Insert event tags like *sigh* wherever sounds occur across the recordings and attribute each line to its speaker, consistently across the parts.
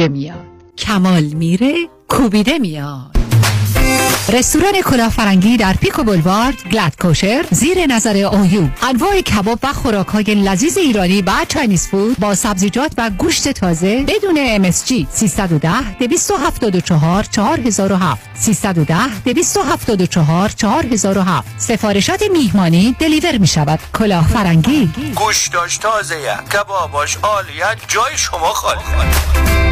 Speaker 1: میاد؟ کمال میره کوبیده میاد. رستوران کلاه‌فرنگی در Pico Boulevard glatt kosher زیر نظر OU انواع کباب و خوراک های لذیذ ایرانی و Chinese food با سبزیجات و گوشت تازه بدون MSG 310 274 4007 310 274 4007 سفارشات میهمانی deliver می شود
Speaker 2: کلاه‌فرنگی گوشتاش تازه کباباش عالیه جای شما خالی.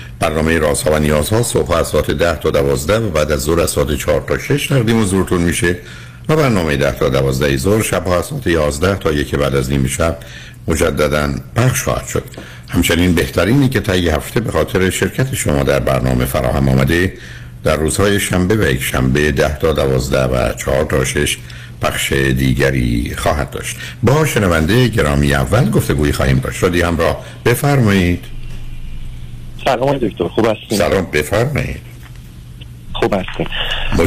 Speaker 3: برنامه رازها و نیازها صبح از ساعت 10 تا 12 و بعد از ظهر از ساعت 4 تا 6 تقدیم حضورتون میشه و برنامه 10 تا 12 ظهر شب از ساعت 11 تا یک بعد از نیم شب مجددا پخش خواهد شد. همچنین بهترینی که یه هفته به خاطر شرکت شما در برنامه فراهم آمده در روزهای شنبه و یک شنبه 10 تا 12 و 4 تا 6 پخش دیگری خواهد داشت. با شنونده گرامی اول گفتگویی خواهیم داشت. شدی همراه. بفرمایید.
Speaker 4: سلام دکتر خوب هستین؟
Speaker 3: سلام بفرمایید.
Speaker 4: خوب هستین.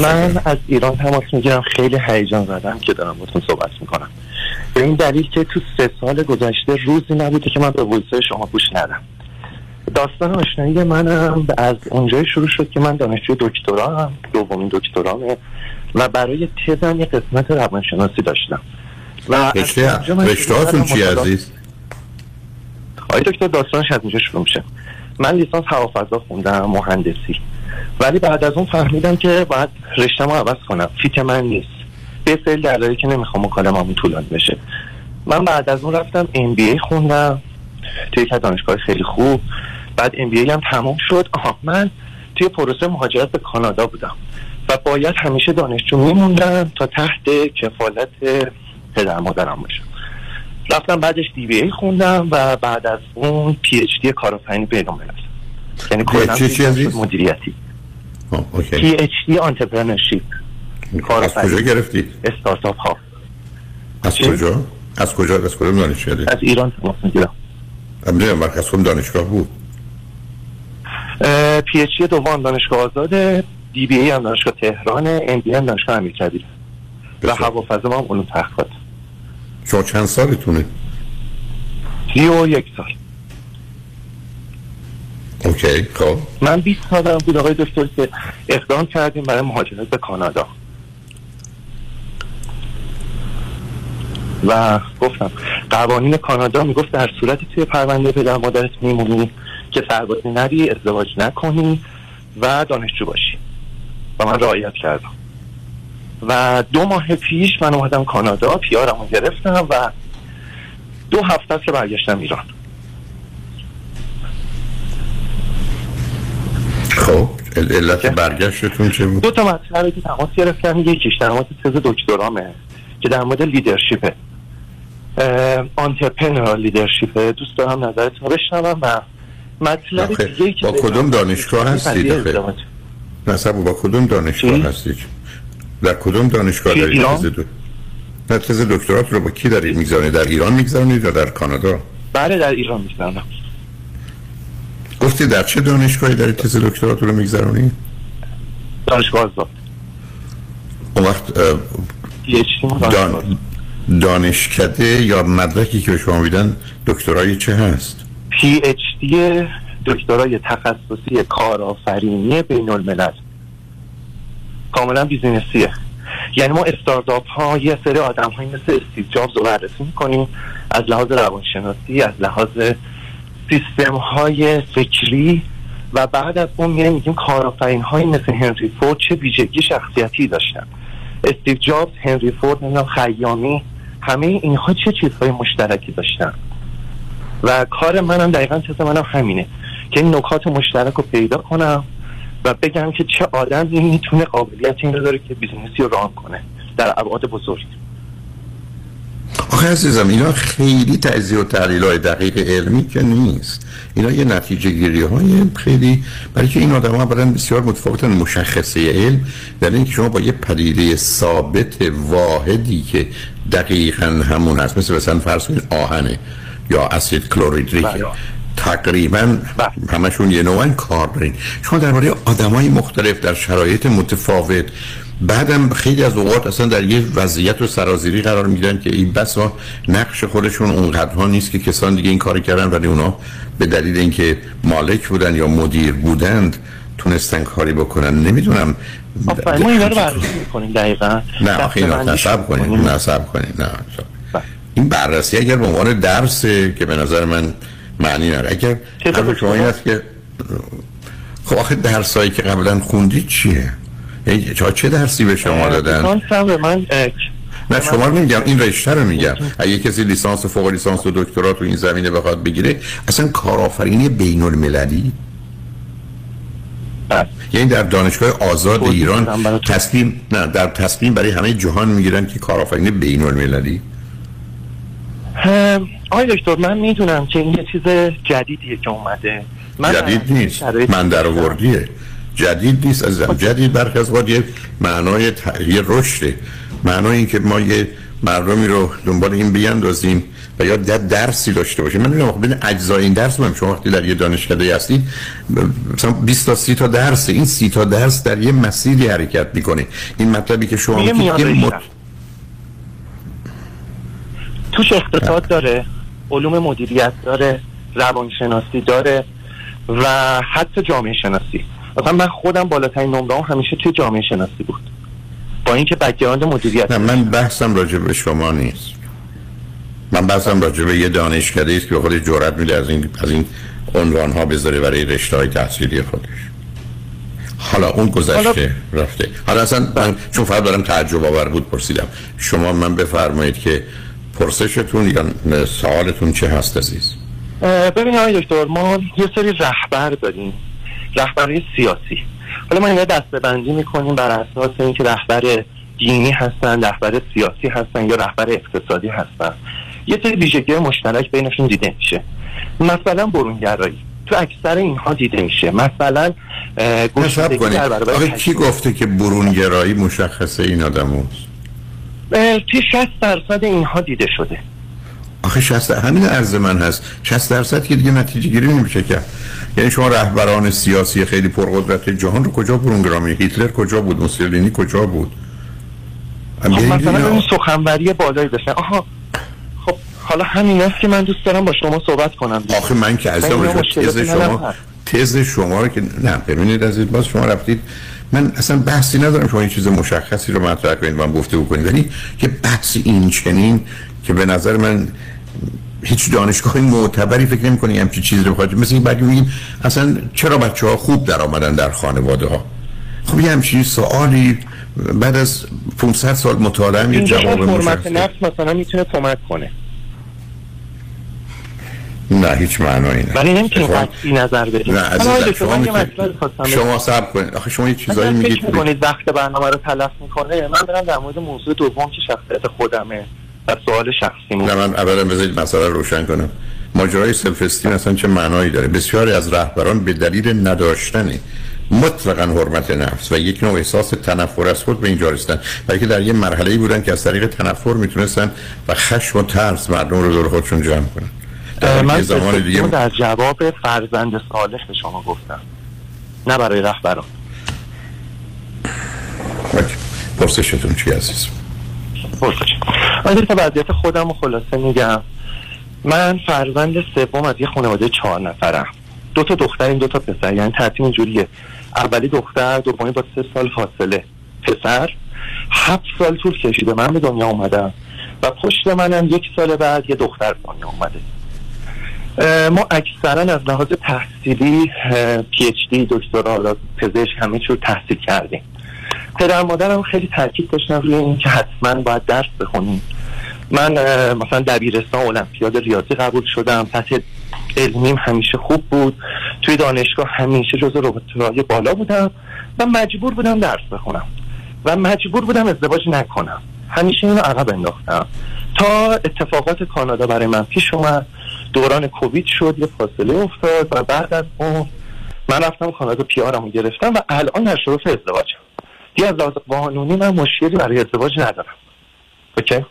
Speaker 4: من از ایران تماس می‌گیرم خیلی هیجان زدم که دارم باتون صحبت می‌کنم. به این دلیل که تو سه سال گذشته روزی نبوده که من به ویزای شما گوش ندم. داستان آشنایی منم از اونجای شروع شد که من دانشجوی دکترا هم دومین دکترامه و برای تزم یه قسمت روانشناسی داشتم. و
Speaker 3: رشته چی عزیز؟
Speaker 4: آقای دکتر داستانش از اینجا شروع میشه. من لیسانس هوافضا خوندم مهندسی. ولی بعد از اون فهمیدم که باید رشتم رو عوض کنم. فیت من نیست. به سری دلایلی که نمی‌خوام مکالمه‌مون طولانی بشه. من بعد از اون رفتم ام بی ای خوندم. توی یک دانشگاه خیلی خوب. بعد ام بی ای هم تمام شد. آها من توی پروسه مهاجرت به کانادا بودم. و باید همیشه دانشجو میموندم تا تحت کفالت پدر مادرم باشم. رفتم بعدش DBA خوندم و بعد از اون PhD کارآفرینی پیدا کردم یعنی کلا؟ مدیریتی PhD entrepreneurship
Speaker 3: از کجا گرفتید؟
Speaker 4: استارتاپ ها
Speaker 3: از؟ کجا؟ از کجا؟ از کدوم دانشگاه؟
Speaker 4: از ایران تماس می‌گیرم
Speaker 3: امروز مرکز کدوم دانشگاه بود؟
Speaker 4: PhD دوم دانشگاه آزاده DBA هم دانشگاه تهران MBA هم دانشگاه امیرکبیر و. هوافضا هم علوم تحقیقات
Speaker 3: شما چند سالتونه؟
Speaker 4: سی و یک سال.
Speaker 3: اوکی خب.
Speaker 4: من 20 سالم بود آقای دکتر که اقدام کردیم برای مهاجرت به کانادا. و گفتم قوانین کانادا می‌گفت در صورتی توی پرونده پدر مادرت میمونی که سربازی نری ازدواج نکنی و دانشجو باشی. و من رعایت کردم. و دو ماه پیش من اومدم کانادا پیارم رو گرفتم و دو هفته که برگشتم ایران.
Speaker 3: ال- علت برگشتتون چه بود؟
Speaker 4: دو تا مطلبی که تماس گرفتم یکیش در مورد تز دکترامه که در مورد لیدرشیپه. آنترپرنر لیدرشیپه. دوست دارم نظرتون رو بشنوم و مطلب دیگه
Speaker 3: با کدوم دانشگاه هستید؟ آخه؟ نصب با کدوم دانشگاه
Speaker 4: چی؟
Speaker 3: در کدوم دانشگاه دارید؟
Speaker 4: ایران؟
Speaker 3: دو... نه تز دکترات رو با کی دارید می‌گذارید؟ در ایران می‌گذارید یا در کانادا؟
Speaker 4: بله در ایران می‌زنم
Speaker 3: گفتی در چه دانشگاهی دارید تز دکترات رو میگذرونید؟
Speaker 4: دانشگاه آزاد.
Speaker 3: اون وقت. دان... دانشکده یا مدرکی که به شما میدن دکترای چه هست؟
Speaker 4: PhD دکترای تخصصی کارآفرینی بین الملل کاملا business یه. یعنی ما استارتاپ ها یه سری آدم های مثل استیو جابز رو بررسی می‌کنیم از لحاظ روانشناسی از لحاظ سیستم های فکری و بعد از اون میریم میگیم کارآفرین های مثل هنری فورد چه ویژگی شخصیتی داشتن. استیو جابز هنری فورد نمی‌دونم خیامی همه اینها چه چیزهای مشترکی داشتن؟ و کار منم دقیقا تز منم همینه که این نکات مشترک رو پیدا کنم و بگم که چه آدمی می‌تونه قابلیت این رو داره که business ی رو run کنه در ابعاد بزرگ.
Speaker 3: آخه عزیزم اینا خیلی تجزیه و تحلیل های دقیق علمی که نیست. اینا یه نتیجه گیری های خیلی برای که این آدم ها برن بسیار متفاوتن مشخصه علم در اینکه شما با یه پدیده ثابت واحدی که دقیقا همون هست مثل مثلا فرض کنید آهنه یا اسید کلوریدریک.
Speaker 4: بله.
Speaker 3: تقریبا
Speaker 4: بله.
Speaker 3: همشون یه نوعا کار دارین. شما درباره آدمای مختلف در شرایط متفاوت بعدم خیلی از اوقات اصلا در یه وضعیت و سرازیری قرار می‌گیرن که این بسا نقش خودشون اونقدرها نیست که کسان دیگه این کار کردن ولی اونا به دلیل اینکه مالک بودن یا مدیر بودند تونستن کاری بکنن. نمی‌دونم.
Speaker 4: ما اینا رو بررسی می‌کنیم دقیقا.
Speaker 3: نه آخه اینا نصب
Speaker 4: می‌کنیم.
Speaker 3: نصب کنید. نه
Speaker 4: بله.
Speaker 3: این بررسی اگر به عنوان درسه که به نظر من معنی نداره اگر شما این؟ است که خب آخه درسایی که قبلا خوندید چیه چه- چه درسی به شما دادن
Speaker 4: به من
Speaker 3: نه شما رو نمیگم این رشته رو میگم اگه کسی لیسانس و فوق لیسانس و دکترا تو این زمینه بخواد بگیره اصلا کارآفرینی بین المللی
Speaker 4: بله.
Speaker 3: یعنی در دانشگاه آزاد
Speaker 4: توضیح
Speaker 3: ایران. تصمیم نه در تصمیم برای همه جهان می‌گیرن که کارآفرینی بین المللی
Speaker 4: آقای دکتر من می‌دونم که این یه چیز جدیدیه که اومده. من
Speaker 3: جدید نیست. من در آوردیه. جدید نیست. عزیزم جدید برخی از اوقات یه معنای ت... یه رشده. معنای این که ما یه مردمی رو دنبال این بیاندازیم و یا در درسی داشته باشیم. من نمی‌دونم بین اجزای این درس من شما وقتی در یه دانشکده هستید مثلا 20 تا 30 تا درس این 30 تا درس در یه مسیری حرکت می‌کنه. این مطلبی که شما میگید
Speaker 4: میان
Speaker 3: یه
Speaker 4: رشته.
Speaker 3: مت...
Speaker 4: توش اقتصاد داره علوم مدیریت داره روانشناسی داره و حتی جامعه شناسی. مثلا من خودم بالاترین نمره همیشه توی جامعه شناسی بود. با اینکه بک‌گراند مدیریت.
Speaker 3: نه من بحثم راجع به شما نیست. من بحثم راجع به یه دانشکده است که به خودش جرأت میده از این از این عنوان ها بذاره برای رشته های تحصیلی خودش. حالا اون گذشته رفته. حالا اصلا من چون فقط دارم تعجب آور بود پرسیدم. شما من بفرمایید که پرسشتون یا سوالتون چه هست عزیز؟
Speaker 4: اه، ببین آقای دکتر ما یه سری رهبر داریم رهبرهای سیاسی. حالا ما اینا دسته بندی می‌کنیم بر اساس اینکه رهبر دینی هستن رهبر سیاسی هستن یا رهبر اقتصادی هستن. یه سری ویژگی مشترک بینشون دیده میشه. مثلا برونگرایی. تو اکثر اینها دیده میشه. مثلا گشودگی
Speaker 3: کنید. آخه کی. گفته که برونگرایی مشخصه این آدم هست؟
Speaker 4: توی 60 درصد اینها دیده شده.
Speaker 3: آخه 60 همین عرض من هست. 60 درصد که دیگه نتیجه گیری نمیشه کرد. یعنی شما رهبران سیاسی خیلی پرقدرت جهان رو کجا برونگرامی هیتلر کجا بود؟ موسولینی کجا بود؟
Speaker 4: خب مثلا. اون سخنوری بالایی داشتن آها. خب حالا همین است که من دوست دارم با شما صحبت کنم.
Speaker 3: آخه من که از تز شما. تز شما رو که نه ببینید از باز شما رفتید من اصلا بحثی ندارم شما این چیز مشخصی رو مطرح کنید من گفته بکنید. ولی که بحث این چنین که به نظر من هیچ دانشگاه معتبری فکر نمی کنی همچی چیزی رو بخواد. مثل این بعد میگیم اصلا چرا بچه ها خوب در آمدن در خانواده ها خب یه همچین سوالی بعد از 500 سال مطالعه یه جواب مشخص
Speaker 4: نفس مثلا می‌تونه کمک کنه.
Speaker 3: نه هیچ معنایی نه.
Speaker 4: ولی نمی‌تونیم قطعی نظر بدیم
Speaker 3: نه
Speaker 4: دکتر،
Speaker 3: شما میتونید- شما صبر کنید. آخه شما یه چیزایی میگید
Speaker 4: فکر می‌کنید وقت برنامه رو تلف می‌کنه؟ من برم در مورد موضوع دوم که شخصیت خودمه و سوال شخصی
Speaker 3: نه من اولا بذارید مسئله رو روشن کنم. ماجرای سلف استیم اصلا چه معنایی داره؟ بسیاری از رهبران به دلیل نداشتن مطلقا حرمت نفس و یک نوع احساس تنفر از خود به اینجا رسیدن. بلکه در یه مرحله ای بودن که از طریق تنفر می‌تونستن و خشم و ترس مردم رو دور خودشون جمع کنن.
Speaker 4: من
Speaker 3: زمان دیگه
Speaker 4: در جواب فرزند صالح به شما گفتم. نه برای رهبران.
Speaker 3: پرسشتون چی عزیز؟
Speaker 4: پرسش. آیا تا وضعیت خودم خلاصه میگم. من فرزند سوم از یه خانواده چهار نفرم. دو تا دختریم دو تا پسر. یعنی ترتیب اینجوریه. اولی دختر دومی با سه سال فاصله. پسر هفت سال طول کشیده من به دنیا اومدم. و پشت منم یک سال بعد یه دختر دنیا اومده. ما اکثرا از لحاظ تحصیلی پی اچ دی دکترا پزشک همه چی رو تحصیل کردیم. پدر مادرم خیلی تاکید داشتن روی این که حتما باید درس بخونیم. من مثلا دبیرستان المپیاد ریاضی قبول شدم. سطح علمیم همیشه خوب بود. توی دانشگاه همیشه جزو رتبه‌های بالا بودم و مجبور بودم درس بخونم و مجبور بودم ازدواج نکنم. همیشه اینو عقب انداختم. تا اتفاقات کانادا برای من پیش اومد. دوران کووید شد یه فاصله افتاد و بعد از اون من رفتم کانادا پیارمو گرفتم و الان در شرف ازدواجم. دیگه از لحاظ قانونی من مشکلی برای ازدواج ندارم. اوکی؟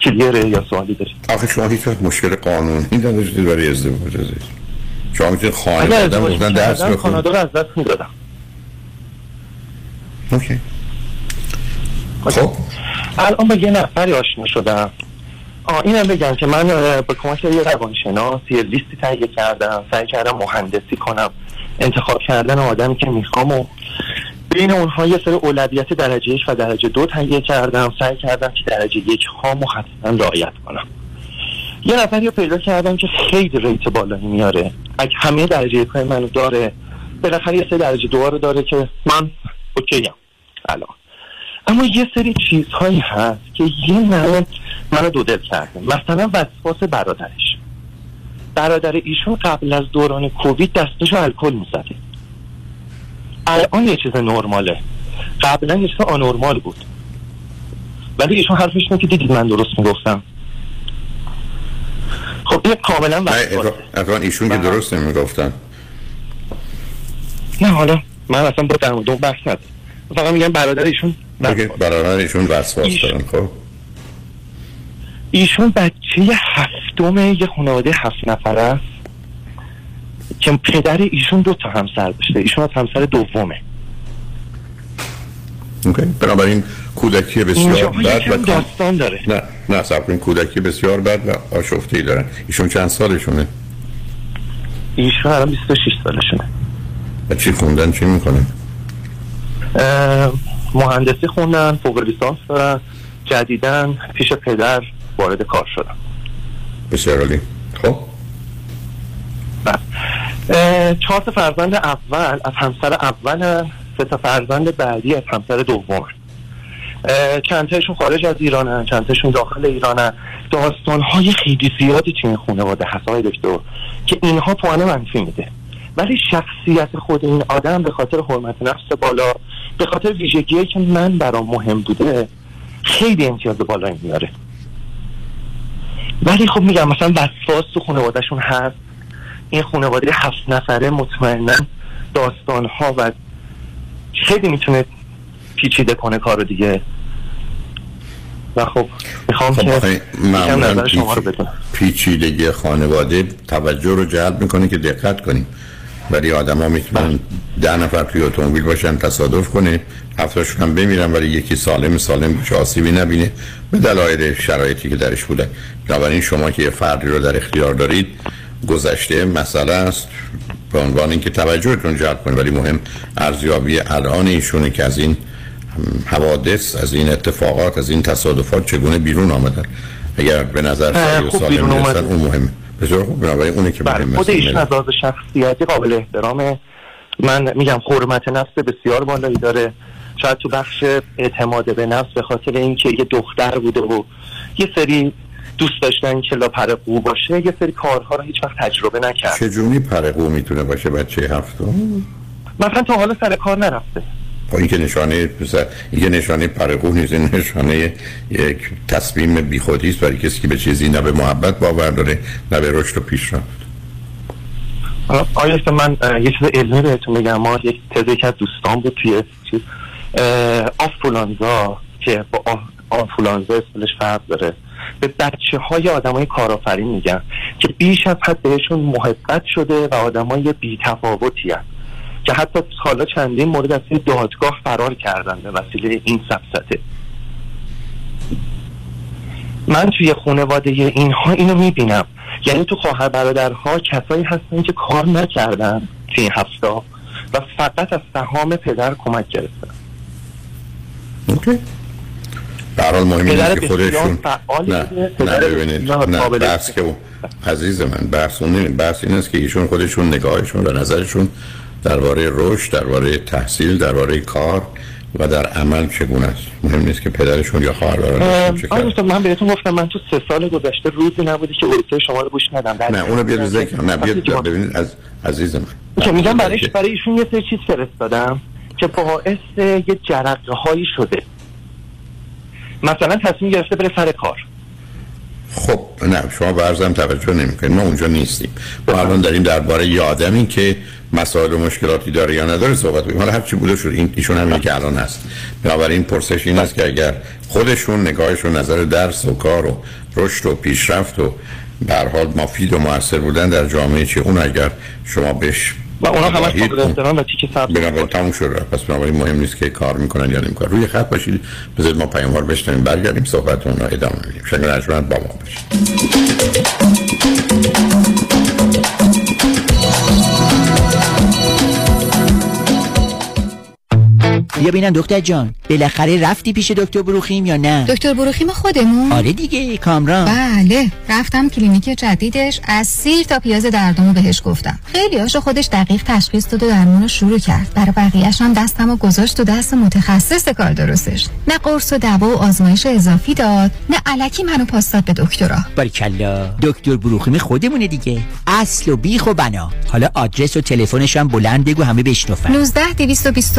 Speaker 4: کلیره یا سوالی دارید
Speaker 3: آخه شما هیچ وقت مشکل قانونی نداشتید برای ازدواج عزیز شما می‌تونید خانواده بودن درس بخونید.
Speaker 4: کانادا رو از دست می‌دادم.
Speaker 3: اوکی. خب.
Speaker 4: الان با یه نفری آشنا شدم. آه اینم بگم که من با کمک یه روانشناس یه لیستی تهیه کردم سعی کردم مهندسی کنم انتخاب کردن آدمی که می‌خوام و بین اونها یه سری اولویت درجه یک و درجه دو تهیه کردم سعی کردم که درجه یک هامو حتما رعایت کنم. یه نفری رو پیدا کردم که خیلی ریت بالایی میاره. اگه همه درجه یک منو داره بالاخره یه سری درجه دو رو داره که من اوکیم. الان. اما یه سری چیزهایی هست که یه نمه منو دو دل کرده مثلا وسواس برادرش. برادر ایشون قبل از دوران کووید دستش الکل می‌زده. الان یه چیز نرماله. قبلا یه چیز آنورمال بود. ولی ایشون حرفش که دیدید من درست می‌گفتم. خب این کاملا
Speaker 3: اتفاقا ایشون که
Speaker 4: بله.
Speaker 3: درست نمی‌گفتن.
Speaker 4: نه حالا من اصلا با در مورد بحث ندارم. فقط میگم برادر ایشون
Speaker 3: اگه
Speaker 4: وسواس.
Speaker 3: برادر ایشون وسواس
Speaker 4: ایش-
Speaker 3: دارن خب؟
Speaker 4: ایشون بچه هفتم یه خانواده هفت نفره است که پدر ایشون دو تا همسر داشته. ایشون از همسر دومه.
Speaker 3: اوکی. بنابراین کودکی بسیار بد و
Speaker 4: داستان داره.
Speaker 3: نه نه صبر کنید. کودکی بسیار بد و آشفته ای دارن. ایشون چند سالشونه؟
Speaker 4: ایشون الان 26 سالشونه.
Speaker 3: و چی خوندن؟ چی می‌کنن
Speaker 4: اه، مهندسی خوندن فوق لیسانس دارن جدیدن پیش پدر وارد کار شدن.
Speaker 3: بسیار عالی. خب؟
Speaker 4: بله. چهار تا فرزند اول از همسر اول سه تا فرزند بعدی از همسر دوم. چند تاشون خارج از ایرانن چند تاشون داخل ایرانن. داستان های خیلی زیادی توی این خانواده هست آقای دکتر که اینها پوانه منفی میده. ولی شخصیت خود این آدم به خاطر حرمت نفس بالا به خاطر ویژگیهایی که من برام مهم بوده خیلی امتیاز بالایی میاره. ولی خب میگم مثلا وسواس تو خانوادهشون هست. این خانواده هفت نفره مطمئنا داستان ها و خیلی می‌تونه پیچیده کنه کارو دیگه. و خب می‌خوام
Speaker 3: خب
Speaker 4: که نظر شما رو
Speaker 3: پیچیدگی خانواده توجه رو جلب می‌کنه که دقت کنیم. ولی آدما می‌تونن ده نفر توی اتومبیل باشن تصادف کنه. هفتاشون هم بمیرن ولی یکی سالم سالم هیچ آسیبی نبینه. به دلایل شرایطی که درش بودن بنابراین شما که یه فردی رو در اختیار دارید گذشته مسئله است. به عنوان اینکه توجهتون جلب کنه ولی مهم ارزیابی الان ایشونه که از این حوادث از این اتفاقات از این تصادفات چگونه بیرون آمدن. اگر به نظر سریع و سالم
Speaker 4: اومده.
Speaker 3: اون مهمه. بسیار خوب. بنابراین اونه که مهمه
Speaker 4: خود ایشون از لحاظ شخصیتی قابل احترامه. من میگم حرمت نفس بسیار بالایی داره. شاید تو بخش اعتماد به نفس به خاطر اینکه یه دختر بوده و یه سری دوست داشتن که لاپر قو باشه یه سری کارها رو هیچ وقت تجربه نکرد.
Speaker 3: چجوری پرقو می‌تونه باشه بچه هفتم؟
Speaker 4: مثلا تا حالا سر کار نرفته.
Speaker 3: این که نشانه پسر این که نشانه پرقو نیست این نشانه یک تصمیم بیخودی است برای کسی که به چیزی نه به محبت باور داره نه به رشد و پیشرفت.
Speaker 4: آیا من یه چیز علمی بهتون بگم ما یک تز یکی از دوستان بود توی چیز آفولانزا که با آفولانزا اصطلاحش فرق داره. به بچه های آدم های کارآفرین میگن که بیش از حد بهشون محبت شده و آدم های بی تفاوتی که حتی حالا چندین مورد از توی دادگاه فرار کردن به وسیله این سبسته من توی خانواده اینها اینو می‌بینم. یعنی تو خواهر برادرها کسایی هستن که کار نکردن توی این هفته و فقط از سهام پدر کمک گرفتن.
Speaker 3: اوکی. به هر حال مهم
Speaker 4: پدر
Speaker 3: اینه که خودشون نه
Speaker 4: بوده،
Speaker 3: نه
Speaker 4: پدر
Speaker 3: ببینید. نه بحث که اون- عزیز من بحث اون نیست. بحث این است که ایشون خودشون نگاهشون و نظرشون درباره رشد درباره تحصیل درباره کار و در عمل چگونه است؟ مهم نیست که پدرشون یا خواهر برادرشون چه کار.
Speaker 4: من بهتون گفتم من تو سه سال گذشته روزی نبودی که اروپای شما رو گوش ندم.
Speaker 3: نه اونو بیاد ذکر نه
Speaker 4: ما-
Speaker 3: ببینید از عزیز من.
Speaker 4: که میگم برای
Speaker 3: که-
Speaker 4: برای ایشون یه سری چیز فرستادم که باعث یه جرقه هایی شده. مثلا تصمیم گرفته بره سر کار.
Speaker 3: خب نه شما برزم توجه نمی‌کنید. ما اونجا نیستیم. ما الان داریم درباره یه آدمی که مسائل و مشکلاتی داره یا نداره صحبت کنیم حالا هر چی بوده شد این ایشون همینه که الان هست. بنابراین پرسش این است که اگر خودشون نگاهشون نظر درس و کار و رشد و پیشرفت و به هر حال مفید و موثر بودن در جامعه چی اون اگر شما بهش
Speaker 4: و اونا همش قابل احترام و تیک سبز
Speaker 3: بنابراین تموم شد. پس بنابراین مهم نیست که کار می‌کنن یا نمی‌کنن. روی خط باشید. بذارید ما پیام ها رو بشنویم برگردیم صحبتون رو ادامه بدیم. شنگ با ما باشید.
Speaker 5: بیا ببینم دکتر جان. بالاخره رفتی پیش دکتر بروخیم یا نه؟
Speaker 6: دکتر بروخیم خودمون.
Speaker 5: آره دیگه کامران.
Speaker 6: بله رفتم کلینیک جدیدش از سیر تا پیاز دردمو بهش گفتم. خیلی هاشو خودش دقیق تشخیص داد و درمون رو شروع کرد. برای بقیهش هم دستم و گذاشت و دست متخصص کار درستش. نه قرص و دوا و آزمایش اضافی داد نه علکی منو پاس داد به دکترا.
Speaker 5: باریکلا دکتر بروخیم خودمونه دیگه. اصل و بیخ و بنا. حالا آدرس و تلفنش هم بلند بگو همه بشنفن
Speaker 6: 19 220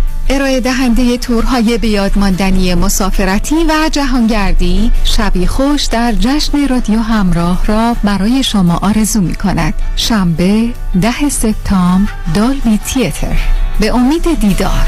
Speaker 7: ارائه دهنده تورهای بیادماندنی مسافرتی و جهانگردی شبی خوش در جشن رادیو همراه را برای شما آرزو می کند شنبه ده سپتامبر Dolby Theatre. به امید دیدار.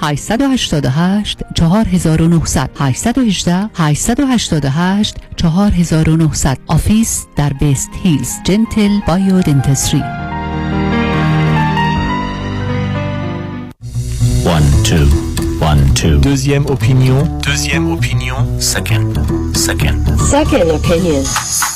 Speaker 8: 888 4900 818 888 4900 office در West Hills Gentle Bio Dentistry
Speaker 9: 1 2 1 2 Deuxième opinion Deuxième opinion Second Second Second opinion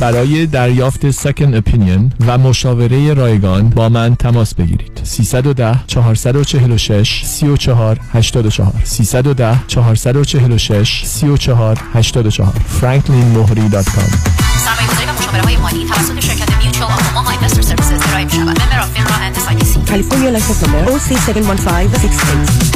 Speaker 10: برای دریافت second opinion و مشاوره رایگان با من تماس بگیرید. 310 446 34 84 310 446 34 84 franklinmohri.com
Speaker 11: سرمایه‌گذاری و مشاوره های مالی توسط شرکت Mutual of Omaha Investor Services ارائه می‌شود. Member of FINRA and SIPC. کالیفرنیا license number
Speaker 12: در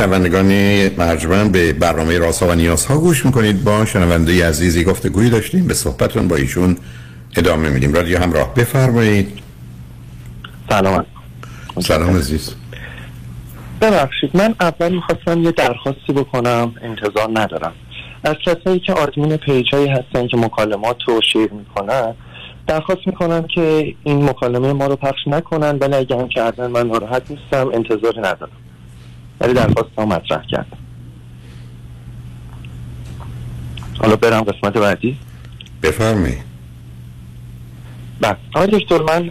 Speaker 3: شنوندگان مرجمن به برنامه راسا و نیاز ها گوش می‌کنید. با شنونده عزیزی گفته گویی داشتیم. به صحبتون با ایشون ادامه میدیم. رادیو همراه. بفرمایید.
Speaker 4: سلام.
Speaker 3: سلام عزیز.
Speaker 4: ببخشید. من اول می‌خواستم یه درخواستی بکنم. انتظار ندارم. از کسایی که آدمین پیج هایی هستن که مکالمات رو شیر می‌کنن درخواست می‌کنم که این مکالمه ما رو پخش نکنن. ولی اگه هم کردن من ناراحت نیستم. انتظاری ندارم. ولی درخواست ها مطرح کردم حالا برم قسمت بعدی.
Speaker 3: بفرمی.
Speaker 4: بله. آقای دکتر من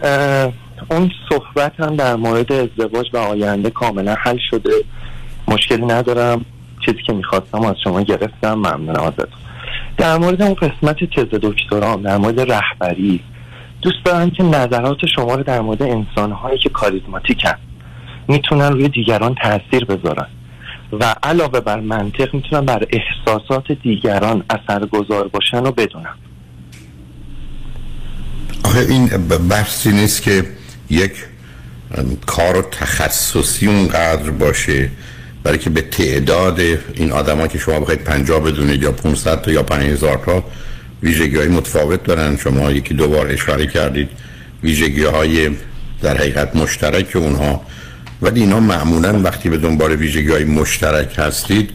Speaker 4: اون صحبت هم در مورد ازدواج و آینده کاملا حل شده. مشکلی ندارم. چیزی که می‌خواستم از شما گرفتم. ممنونم ازتون. در مورد اون قسمت تز دکترام در مورد رهبری دوست دارم که نظرات شما رو در مورد انسانهایی که کاریزماتیکن می‌تونن روی دیگران تاثیر بذارن. و علاوه بر منطق می‌تونن بر احساسات دیگران اثرگذار باشن و بدونن.
Speaker 3: آخه این بحثی نیست که یک کار تخصصی اونقدر باشه برای که به تعداد این آدما که شما بخواید پنجاه بدونید یا 500 تا یا 5000 تا ویژگی های متفاوت دارن. شما یکی دو بار اشاره کردید ویژگی های در حقیقت مشترک اونها ولی اینا معمولا وقتی به دنبال ویژگی های مشترک هستید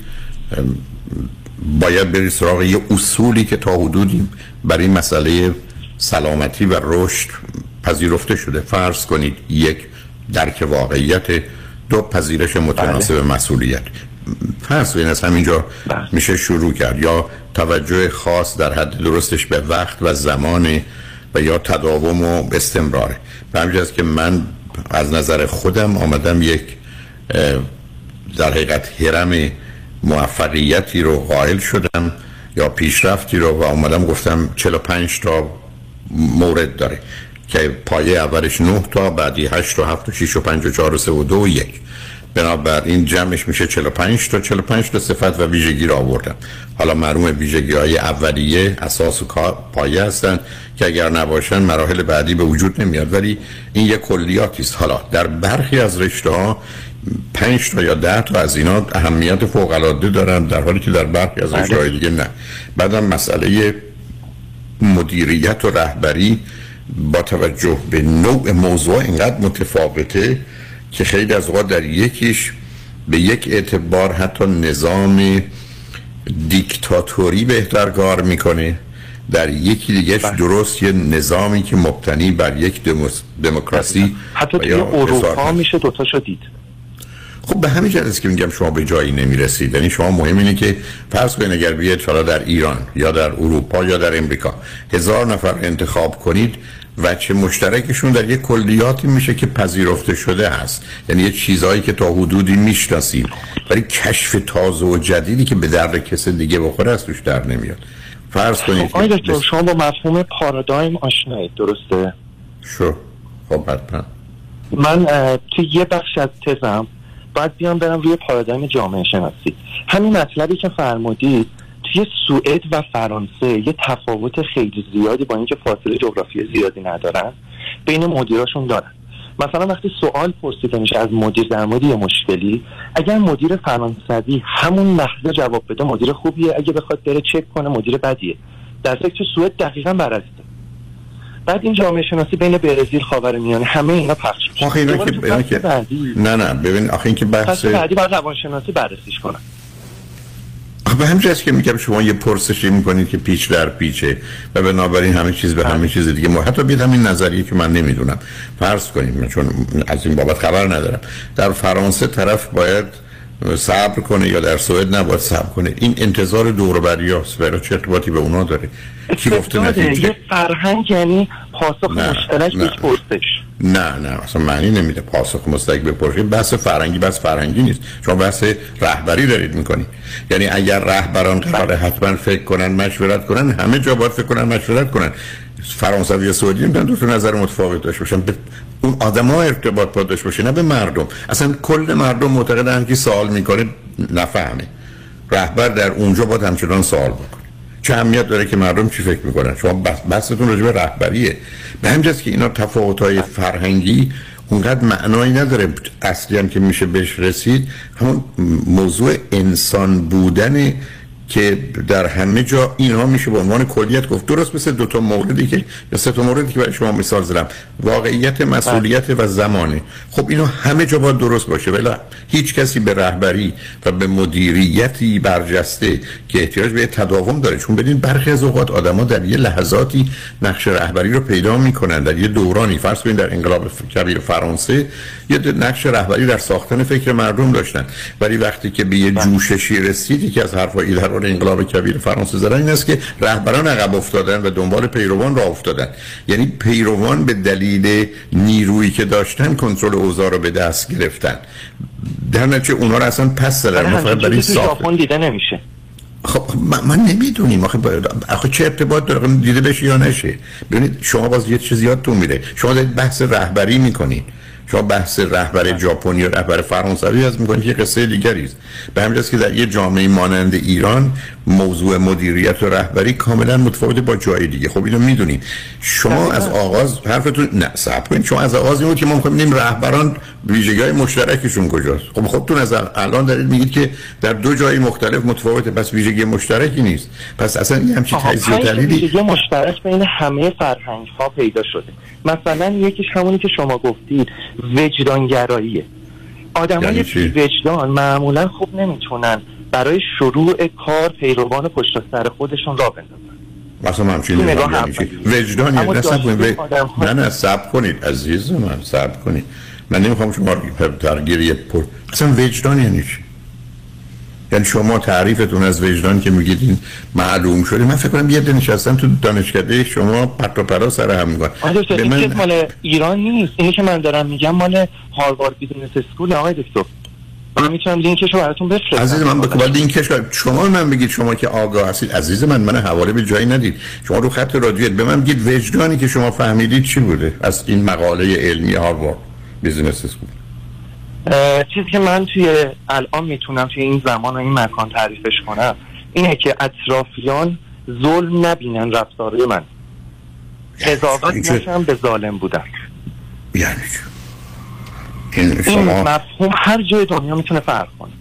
Speaker 3: باید برید سراغ یه اصولی که تا حدودی برای مسئله سلامتی و رشد پذیرفته شده فرض کنید یک درک واقعیت دو پذیرش متناسب بله. مسئولیت فرض کنید از همینجا بله. میشه شروع کرد یا توجه خاص در حد درستش به وقت و زمان و یا تداوم و استمراره به که من از نظر خودم آمدم یک در حقیقت هرم موفقیتی رو قائل شدم یا پیشرفتی رو و آمدم گفتم 45 تا مورد داره که پایه اولش 9 تا بعدی 8 تا 7 و 6 و 5 و 4 و 3 و 2 و 1 بنابراین جمعش میشه 45 تا 45 تا صفت و ویژگی رو آوردم حالا معلوم ویژگی های اولیه اساس و پایه هستند که اگر نباشن مراحل بعدی به وجود نمیاد. ولی این یک کلیاتی است. حالا در برخی از رشته ها 5 تا یا 10 تا از اینا اهمیت فوق العاده دارن در حالی که در برخی از رشته های دیگه نه. بعدم مسئله مدیریت و رهبری با توجه به نوع موضوع اینقدر متفاوته که خیلی از اوقات در یکیش به یک اعتبار حتی نظام دیکتاتوری بهتر کار می‌کنه. در یکی دیگه درست یه نظامی که مبتنی بر یک دموکراسی
Speaker 4: حتی توی اروپا. میشه دوتاشو دید.
Speaker 3: خب به همین است که میگم شما به جایی نمی‌رسید. یعنی شما مهم اینه که فرض کنید اگر بیاید حالا در ایران یا در اروپا یا در امریکا هزار نفر انتخاب کنید و چه مشترکشون در یک کلیاتی میشه که پذیرفته شده هست. یعنی یه چیزهایی که تا حدودی می‌شناسیم. ولی کشف تازه و جدیدی که به درد کس دیگه بخوره از توش در نمیاد. فرض کنید
Speaker 4: آقای
Speaker 3: که
Speaker 4: دکتر شما با مفهوم پارادایم آشنایید درسته؟
Speaker 3: شو. خب حتما.
Speaker 4: من توی یه بخش از تزم باید بیام برم روی پارادایم جامعه شناسی. همین مطلبی که فرمودید توی سوئد و فرانسه یه تفاوت خیلی زیادی با اینکه فاصله جغرافی زیادی ندارن بین مدیراشون دارن. مثلا وقتی سوال پرسیده میشه از مدیر در مورد یه مشکلی اگر مدیر فرانسوی همون لحظه جواب بده مدیر خوبیه. اگه بخواد بره چک کنه مدیر بدیه. در که سوئد دقیقا برعکسه بعد این جامعه شناسی بین برزیل خاورمیانه همه اینا پخش میشه.
Speaker 3: آخه اینا که نه نه. ببین آخه این که بحث
Speaker 4: بعدی باید روانشناسی بررسیش کنن.
Speaker 3: به همین که میگم شما یه پرسشی می‌کنید که پیچ در پیچه و بنابراین همه چیز به همه چیز دیگه ما حتی بیاد همین نظریه که من نمی‌دونم. فرض کنیم چون از این بابت خبر ندارم. در فرانسه طرف باید صبر کنه یا در سوئد نباید صبر کنه. این انتظار دور و بریاست برای چه ارتباطی به اونا داره؟ کی گفته نتیجه؟
Speaker 4: یه فرهنگ یعنی پاسخ مشترک. یک پرسش.
Speaker 3: نه نه اصلا معنی نمیده پاسخ مستقیم به پرسش بحث فرنگی بحث فرنگی نیست. شما بحث رهبری دارید می‌کنید یعنی اگر رهبران قرار حتما فکر کنن مشورت کنن همه جا باید فکر کنن مشورت کنن. فرانسوی یا سعودی نمی‌تونن دو نظر متفاوت داشته باشن. به اون آدما ارتباط باید داشته باشه نه به مردم. اصلا کل مردم معتقدن که سوال می‌کنه نفهمه. رهبر در اونجا باید همچنان سوال بکنه. چه اهمیت داره که مردم چی فکر می‌کنن؟ شما بحثتون به رهبریه. به همین جاست که اینا تفاوت‌های فرهنگی اونقدر معنایی نداره. اصلی هم که میشه بهش رسید همون موضوع انسان بودن که در همه جا اینها میشه به عنوان کلیت گفت. درست مثل دو تا موردی که یا سه تا موردی که برای شما مثال زدم. واقعیت مسئولیت و زمانه. خب اینو همه جا باید درست باشه. ولی هیچ کسی به رهبری و به مدیریتی برجسته که احتیاج به تداوم داره. چون بدین برخی از اوقات آدما در یه لحظاتی نقش رهبری رو پیدا می‌کنن. در یه دورانی. فرض کنید در انقلاب کبیر فرانسه یه نقش رهبری در ساختن فکر مردم داشتن. ولی وقتی که به یه جوششی رسیدی که از حرفای در مورد انقلاب کبیر فرانسه زدن این است که رهبران عقب افتادن و دنبال پیروان را افتادن. یعنی پیروان به دلیل نیرویی که داشتن کنترل اوضاع رو به دست گرفتن. در نتیجه اونا رو اصلا پس زدن. ما فقط برای ساخت.
Speaker 4: ژاپن دیده نمیشه.
Speaker 3: خب من, من نمی‌دونیم. آخه, آخه چه ارتباط داره؟ دیده بشه یا نشه؟ ببینید شما باز یه چیزی یادتون میره. شما دارید بحث رهبری می‌کنید. شما بحث رهبر ژاپنی یا رهبر فرانسوی از می‌کنید که قصه دیگری است. به همین جاست که در یه جامعه مانند ایران موضوع مدیریت و رهبری کاملا متفاوت با جای دیگه. خب اینو می‌دونید. شما از آغاز حرفتون نه صبر کنید. شما از آغاز این بود که ما می‌خوایم رهبران ویژگی های مشترکشون کجاست؟ خب خودتون از الان دارید میگید که در دو جای مختلف متفاوته پس ویژگی مشترکی نیست. پس اصلا این همچین تجزیه و تحلیلی
Speaker 4: ویژگی مشترک بین همه فرهنگ ها پیدا شده. مثلا یکیش همونی که شما گفتید وجدانگراییه. آدمای
Speaker 3: یعنی
Speaker 4: وجدان معمولا خوب نمی‌تونن برای شروع کار پیروان پشت سر خودشون را بندازن.
Speaker 3: مثلا من همچین
Speaker 4: نگاه اولی.
Speaker 3: وجدان یعنی نه نه نه صبر کنید عزیز من صبر کنید. من نمی‌خوام شما رو درگیر یه پر اصلا وجدان یعنی چی؟ یعنی شما تعریفتون از وجدان که میگید این معلوم شده. من فکر کنم یه عده نشستن تو دانشکده شما پرت و پلا سر هم میگن.
Speaker 4: آقای دکتر
Speaker 3: به
Speaker 4: این
Speaker 3: من
Speaker 4: مال ایران نیست. اینی که من دارم میگم مال Harvard Business School آقای دکتر. من می‌تونم لینکش رو براتون بفرستم.
Speaker 3: عزیز من بکن این کشور شما من بگید شما که آگاه هستید. عزیز من من حواله به جایی ندید. شما رو خط رادیویت به من بگید وجدانی که شما فهمیدید چی بوده از این مقاله علمی Harvard. Business
Speaker 4: School چیزی که من توی الان می‌تونم توی این زمان و این مکان تعریفش کنم اینه که اطرافیان ظلم نبینن رفتارهای من. قضاوت
Speaker 3: این که-
Speaker 4: نشم به ظالم بودن.
Speaker 3: یعنی؟ این
Speaker 4: این
Speaker 3: شما
Speaker 4: مفهوم هر جای دنیا می‌تونه فرق کنه.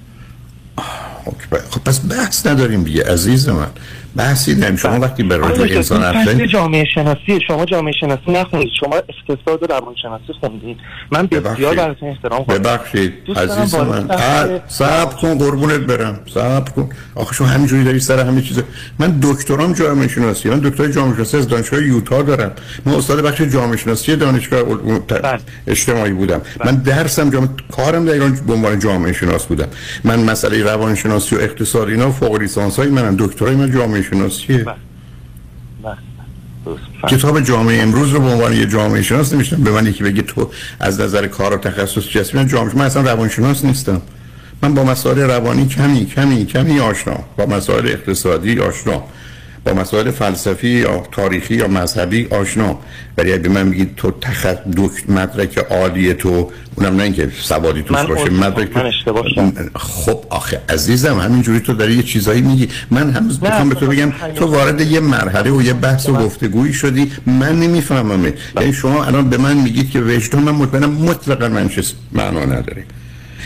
Speaker 3: خب خب پس بحث نداریم دیگه عزیز من. بحثی نه شما وقتی به راجع انسان حرف
Speaker 4: جامعه شناسی شما جامعه شناسی نخونید. شما اقتصاد و روان شناسی خوندید. من بسیار. براتون احترام قائلم
Speaker 3: ببخشید. عزیز من. صبر کن قربونت برم. صبر کن. آخه شما همینجوری داری سر همه چیز من دکترام جامعه شناسی. من دکتر جامعه شناسی از دانشگاه یوتا دارم. من استاد بخش جامعه شناسی دانشگاه ت- اجتماعی بودم. من درسم جامعه کارم در ایران به عنوان جامعه شناس بودم. من مسئله روانشناسی و اقتصاد اینا فوق لیسانس های منم. دکترای من جامعه شناسیه کتاب جامعه امروز رو به عنوان یه جامعه شناس نمیشتم به من یکی بگه تو از نظر کار و تخصص چی من جامعه من اصلا روانشناس نیستم. من با مسائل روانی کمی کمی کمی آشنا. با مسائل اقتصادی آشنا. با مسائل فلسفی یا تاریخی یا مذهبی آشنا ولی اگه به من بگید تو تخ... دک... مدرک عالی تو اونم نه اینکه سوادی توش باشه مدرک
Speaker 4: می‌خوام. من اشتباه.
Speaker 3: خب آخه عزیزم همینجوری تو داری یه چیزایی میگی من هنوز می‌خوام به تو بگم تو وارد یه مرحله و یه بحث و گفتگویی شدی من نمی‌فهمم یعنی شما الان به من میگید که وجدان من مطمئنم مطلقا من چیز معنا نداره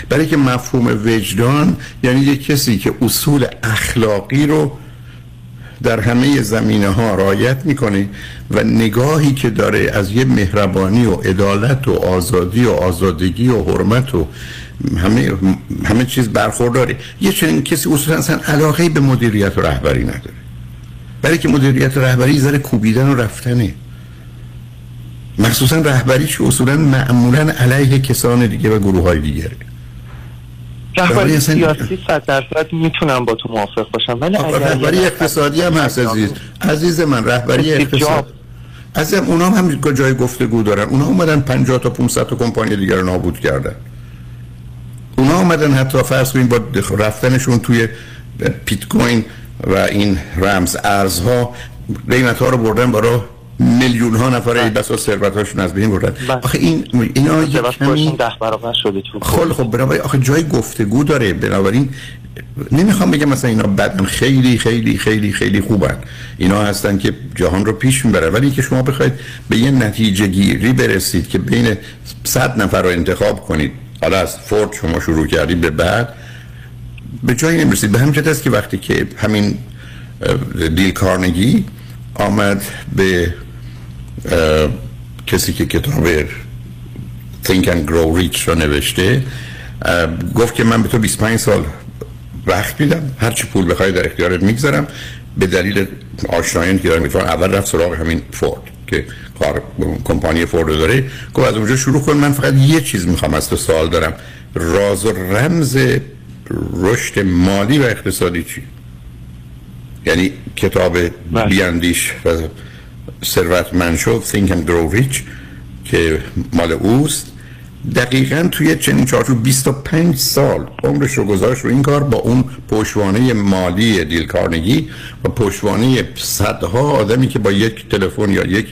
Speaker 3: برای که مفهوم وجدان یعنی یه کسی که اصول اخلاقی رو در همه زمینه ها رعایت می‌کنه و نگاهی که داره از یه مهربانی و عدالت و آزادی و آزادگی و حرمت و همه همه چیز برخورداره یه چنین کسی اصولا اصلا علاقه به مدیریت و رهبری نداره. برای که مدیریت و رهبری ذره کوبیدن و رفتنه. مخصوصا رهبری که اصولا معمولا علیه کسان دیگه و گروه های دیگره. رهبری
Speaker 4: سیاسی صد درصد می‌تونم با تو موافق باشم. ولی
Speaker 3: رهبری اقتصادی هم هست عزیز. عزیز من رهبری اقتصاد. عزیزم اونا هم جای گفتگو دارن. اونا اومدن 50 تا 500 تا کمپانی دیگر رو نابود کردن. اونا اومدن حتی فرض کنید با رفتنشون توی پیت کوین و این رمز ارزها قیمت ها رو بردن برای میلیون ها نفر ای بسا ثروت هاشون از بین بردن. آخه این اینا کمی
Speaker 4: ده برابر شده تو
Speaker 3: خب خب بنابراین آخه جای گفتگو داره. بنابراین نمی‌خوام بگم مثلا اینا بدن خیلی خیلی خیلی خیلی خوبن. اینا هستن که جهان رو پیش می‌برن ولی که شما بخواید به یه نتیجه گیری برسید که بین صد نفر رو انتخاب کنید حالا از فورد شما شروع کردید به بعد به جایی نمی‌رسید. به همین است که وقتی که همین دیل کارنگی آمد به کسی که کتاب Think and Grow Rich رو نوشته گفت که من به تو 25 سال وقت میدم هر چی پول بخوای در اختیارت می‌گذارم به دلیل آشنایانی که دارم میفهم اول رفت سراغ همین فورد که کار کمپانی فورد داره گفت از اونجا شروع کن من فقط یه چیز می‌خوام از تو سوال دارم. راز و رمز رشد مالی و اقتصادی چی؟ یعنی کتاب بیاندیش و ثروتمند شو Think and که مال اوست. دقیقا توی چنین چارچوب 25 سال عمرش رو گذاشت رو این کار با اون پشتوانه مالی دیل کارنگی و پشتوانه صدها آدمی که با یک تلفن یا یک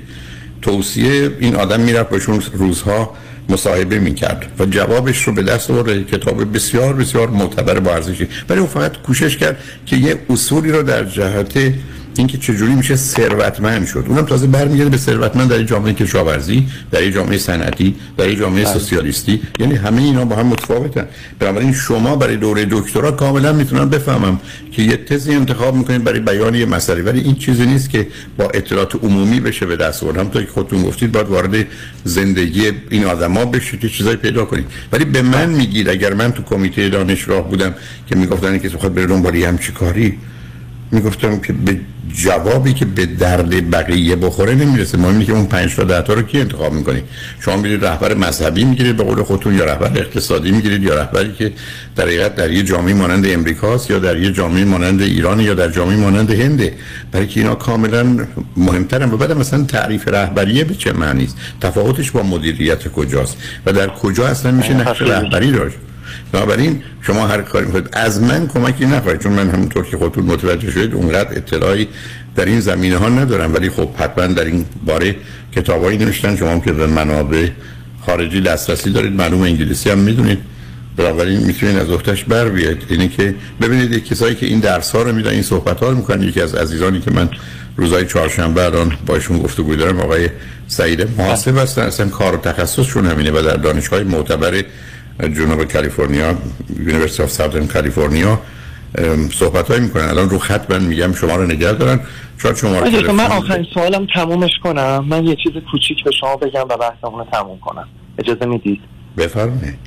Speaker 3: توصیه این آدم می‌رفت باشون روزها مصاحبه می‌کرد و جوابش رو به دست آورد. کتاب بسیار بسیار معتبر با ارزشی. ولی او فقط کوشش کرد که یه اصولی رو در جهت اینکه چجوری میشه ثروتمند شد. اونم تازه برمیگرده به ثروتمند در جامعه کشاورزی در جامعه صنعتی در جامعه
Speaker 4: بله.
Speaker 3: سوسیالیستی. یعنی همه اینا با هم متفاوتن. بنابراین شما برای دوره دکترا کاملا می‌تونن بفهمم که یه تزی انتخاب می‌کنید برای بیان یه مسئله. ولی این چیزی نیست که با اطلاعات عمومی بشه به دست آورد همونطور که خودتون گفتید باید وارد زندگی این آدما بشید که چیزایی پیدا کنید. ولی به من میگید اگر من تو کمیته دانشگاه بودم که می‌گفتن که بخواد بره دنبال همچی کاری می‌گفتم که به جوابی که به درد بقیه بخوره نمی‌رسه. مهم که اون 5 تا 10 تا رو کی انتخاب می‌کنید شما میرید رهبر مذهبی می‌گیرید به قول خودتون یا رهبر اقتصادی می‌گیرید یا رهبری که در حقیقت در یه جامعه مانند امریکاست یا در یه جامعه مانند ایران یا در جامعه مانند هنده برای که اینا کاملا مهمترن و بعد مثلا تعریف رهبریه به چه معنی است؟ تفاوتش با مدیریت کجاست و در کجا اصلا میشه نقش رهبری داشت؟ بنابراین شما هر کاری می‌کنید. از من کمکی نخواهید چون من همونطور که خودتون متوجه شدید اونقدر اطلاعی در این زمینه ها ندارم. ولی خب حتما در این باره کتابایی نوشتن. شما هم که به منابع خارجی دسترسی دارید معلوم انگلیسی هم می‌دونید. بنابراین می‌تونید از عهدش بر بیاید. اینه که ببینید یک کسایی که این درس ها رو میدن این صحبت ها رو می‌کنن. یکی از عزیزانی که من روزهای چهارشنبه الان باشون گفتگو دارم آقای سعید محاسب هستن. اصلا کار و تخصصشون همینه و در دانشگاه معتبر جنوب کالیفرنیا University of Southern California صحبت هایی می‌کنن. الان رو خط من میگم شما رو نگه دارن. شاید شما رو
Speaker 4: من, من آخرین سوالم تمومش کنم. من یه چیز کوچیک به شما بگم و بحثمون رو تموم کنم. اجازه می‌دید؟
Speaker 3: بفرمایید.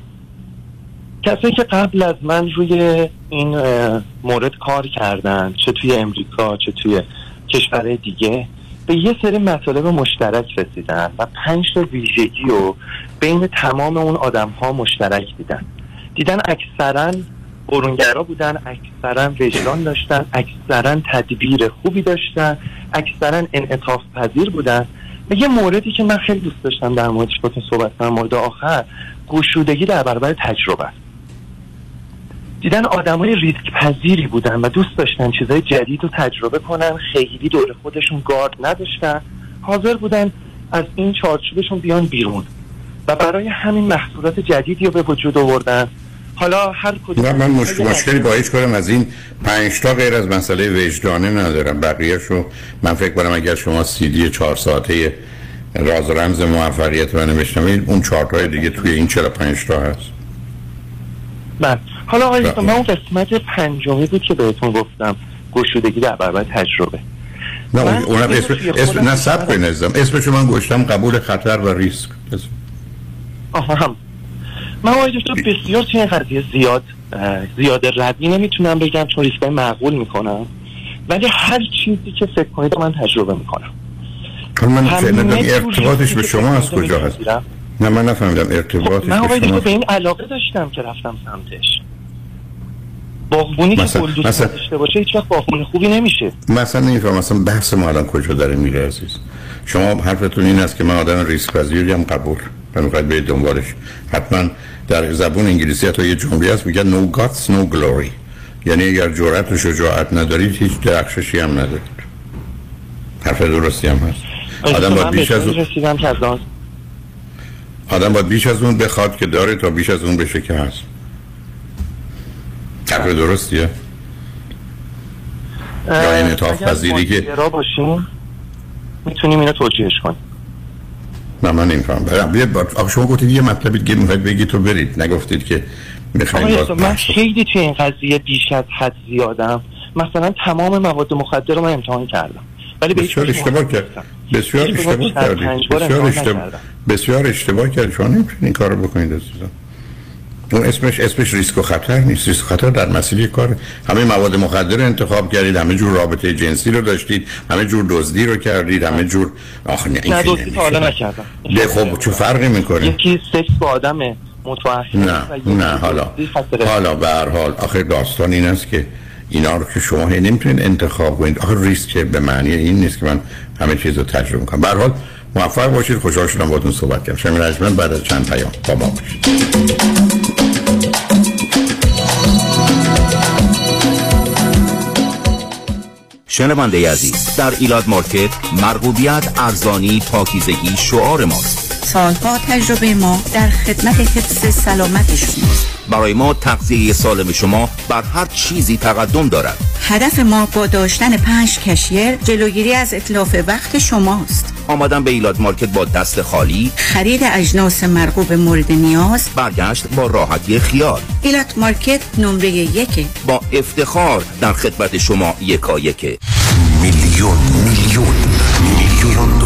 Speaker 4: کسایی که قبل از من روی این مورد کار کردن چه توی امریکا چه توی کشورهای دیگه به یه سری مطالب مشترک رسیدن و پنج تا ویژگی رو بین تمام اون آدم ها مشترک دیدن دیدن اکثرا برونگرا بودن اکثرا وجدان داشتن اکثرا تدبیر خوبی داشتن اکثرا انعطاف پذیر بودن. و یه موردی که من خیلی دوست داشتم در موردش با صحبت کنم مورد آخر گشودگی در برابر تجربه. دیدن آدمای ریسک پذیری بودن و دوست داشتن چیزای جدید رو تجربه کنن خیلی دور خودشون گارد نداشتن. حاضر بودن از این چارچوبشون بیان بیرون. و برای همین محصولات جدیدی رو به وجود آوردن. حالا هر کدوم
Speaker 3: من مشکل مشکلی با هیچ کنم از این پنج تا غیر از مسئله وجدانه ندارم. بقیهشو من فکر کنم اگر شما سیدی چهار ساعته راز رمز موفقیت من بشنوید اون چهار دیگه توی این 45 تا هست.
Speaker 4: بله. حالا آقای من اون قسمت پنجمی بود که بهتون گفتم. گشودگی در برابر تجربه.
Speaker 3: نه اونم اسم, اسم نه سب کنید اسمش من گوشتم قبول خطر و ریسک.
Speaker 4: آها هم. من آقای دکتر بسیار توی این قضیه زیاد زیاد ردی نمی‌تونم بگم چون ریسک می‌کنم می‌کنم. ولی هر چیزی که فکر کنید من تجربه می‌کنم.
Speaker 3: من فعلا ارتباطش به شما از کجا هست؟ نه من نفهمیدم ارتباطش
Speaker 4: من
Speaker 3: به شما
Speaker 4: به این علاقه داشتم که رفتم سمتش. باغبونی که گل مثلا... داشته باشه هیچ وقت باغبون خوبی نمیشه.
Speaker 3: مثلا نمیفهم مثلا بحث ما الان کجا داره میره عزیز؟ شما حرفتون این است که من آدم ریسک هم قبول. و می‌خواید به دنبالش. حتما در زبون انگلیسی حتی یه جمله هست میگن no guts no glory. یعنی اگر جرأت و شجاعت ندارید هیچ درخششی هم ندارید. حرف درستی هم هست. آدم باید بیش از اون آدم باید بیش از اون بخواد که داره تا بیش از اون بشه که هست. حرف درستیه. یا این اتاف پذیری که
Speaker 4: باشیم می‌تونیم اینو توجیهش کنیم.
Speaker 3: نه من نمیفهم آخه شما گفتید یه مطلبی که می‌خواید بگید تو برید. نگفتید که می‌خواید باز
Speaker 4: من خیلی توی این قضیه بیش از حد زیادم. مثلا تمام مواد مخدر رو من امتحان کردم.
Speaker 3: ولی بسیار اشتباه کرد. بسیار اشتباه کردید. بسیار اشتباه بسیار اشتباه کرد. شما نمی‌تونید این کارو بکنید عزیزم. اون اسمش اسمش ریسک و خطر نیست. ریسک و خطر در مسئله کار همه مواد مخدر انتخاب کردید همه جور رابطه جنسی رو داشتید همه جور دزدی رو کردید همه جور
Speaker 4: آخ نه این دزدی حالا نکردم.
Speaker 3: خب چه فرقی می‌کنه؟
Speaker 4: یکی سکس با آدم متوحد
Speaker 3: نه نه حالا. حالا به هر حال آخر داستان این است که اینا رو که شما نمی‌تونید انتخاب کنید. آخر ریسک به معنی این نیست که من همه چیز رو تجربه کنم به هر حال موفق باشید. خوشحال شدم باهاتون صحبت کردم. شمیر رجمن بعد از چند پیام با ما باشید.
Speaker 13: شنونده عزیز در Elat Market مرغوبیت ارزانی پاکیزگی شعار ماست.
Speaker 14: سالها تجربه ما در خدمت حفظ سلامت شماست
Speaker 13: برای ما تغذیه سالم شما بر هر چیزی تقدم دارد.
Speaker 14: هدف ما با داشتن پنج cashier جلوگیری از اتلاف وقت شماست.
Speaker 13: آمدن به Elat Market با دست خالی.
Speaker 14: خرید اجناس مرغوب مورد نیاز.
Speaker 13: برگشت با راحتی خیال.
Speaker 14: Elat Market نمره یک.
Speaker 13: با افتخار در خدمت شما یکا یکه
Speaker 9: میلیون میلیون میلیون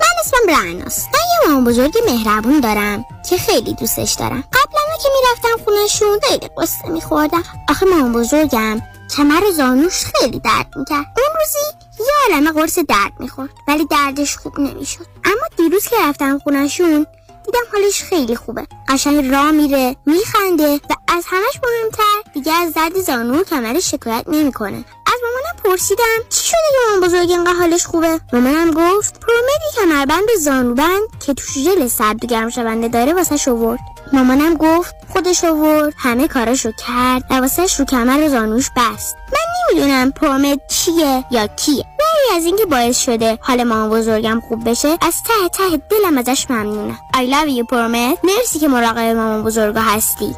Speaker 15: من اسمم رعناست. من یه مامان بزرگ مهربون دارم که خیلی دوستش دارم. قبلا که می‌رفتم خونشون خیلی قصه میخوردم. آخه مامان بزرگم کمر زانوش خیلی درد می‌کرد. اون روزی یه عالمه قرص درد می‌خورد ولی دردش خوب نمی‌شد. اما دیروز که رفتم خونشون دیدم حالش خیلی خوبه. قشنگ راه میره میخنده و از همش مهمتر دیگه از درد زانو و کمرش شکایت نمی‌کنه. از مامانم پرسیدم چی شده که مامان بزرگ اینقدر حالش خوبه؟ مامانم گفت پرومدی کمربند و زانوبند که توش ژل سرد و گرم شونده داره واسه شورد مامانم گفت خودش آورد همه کاراشو کرد و واسهش رو کمر و زانوش بست. من نمی‌دونم پرومد چیه یا کیه. ولی از اینکه باعث شده حال مامان بزرگم خوب بشه از ته ته دلم ازش ممنونم I love you پرومد مرسی که مراقب مامان بزرگا هستی.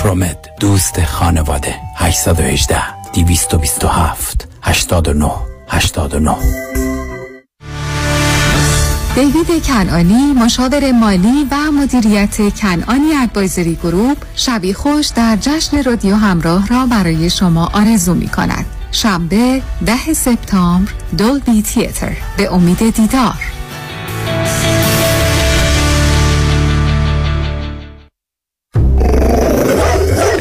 Speaker 16: پرومد دوست خانواده. 818 227 89 89
Speaker 17: دیوید کنانی مشاور مالی و مدیریت کنانی ادوایزری گروپ شبی خوش در جشن رادیو همراه را برای شما آرزو می کند شنبه ده سپتامبر دولبی تیتر. به امید دیدار.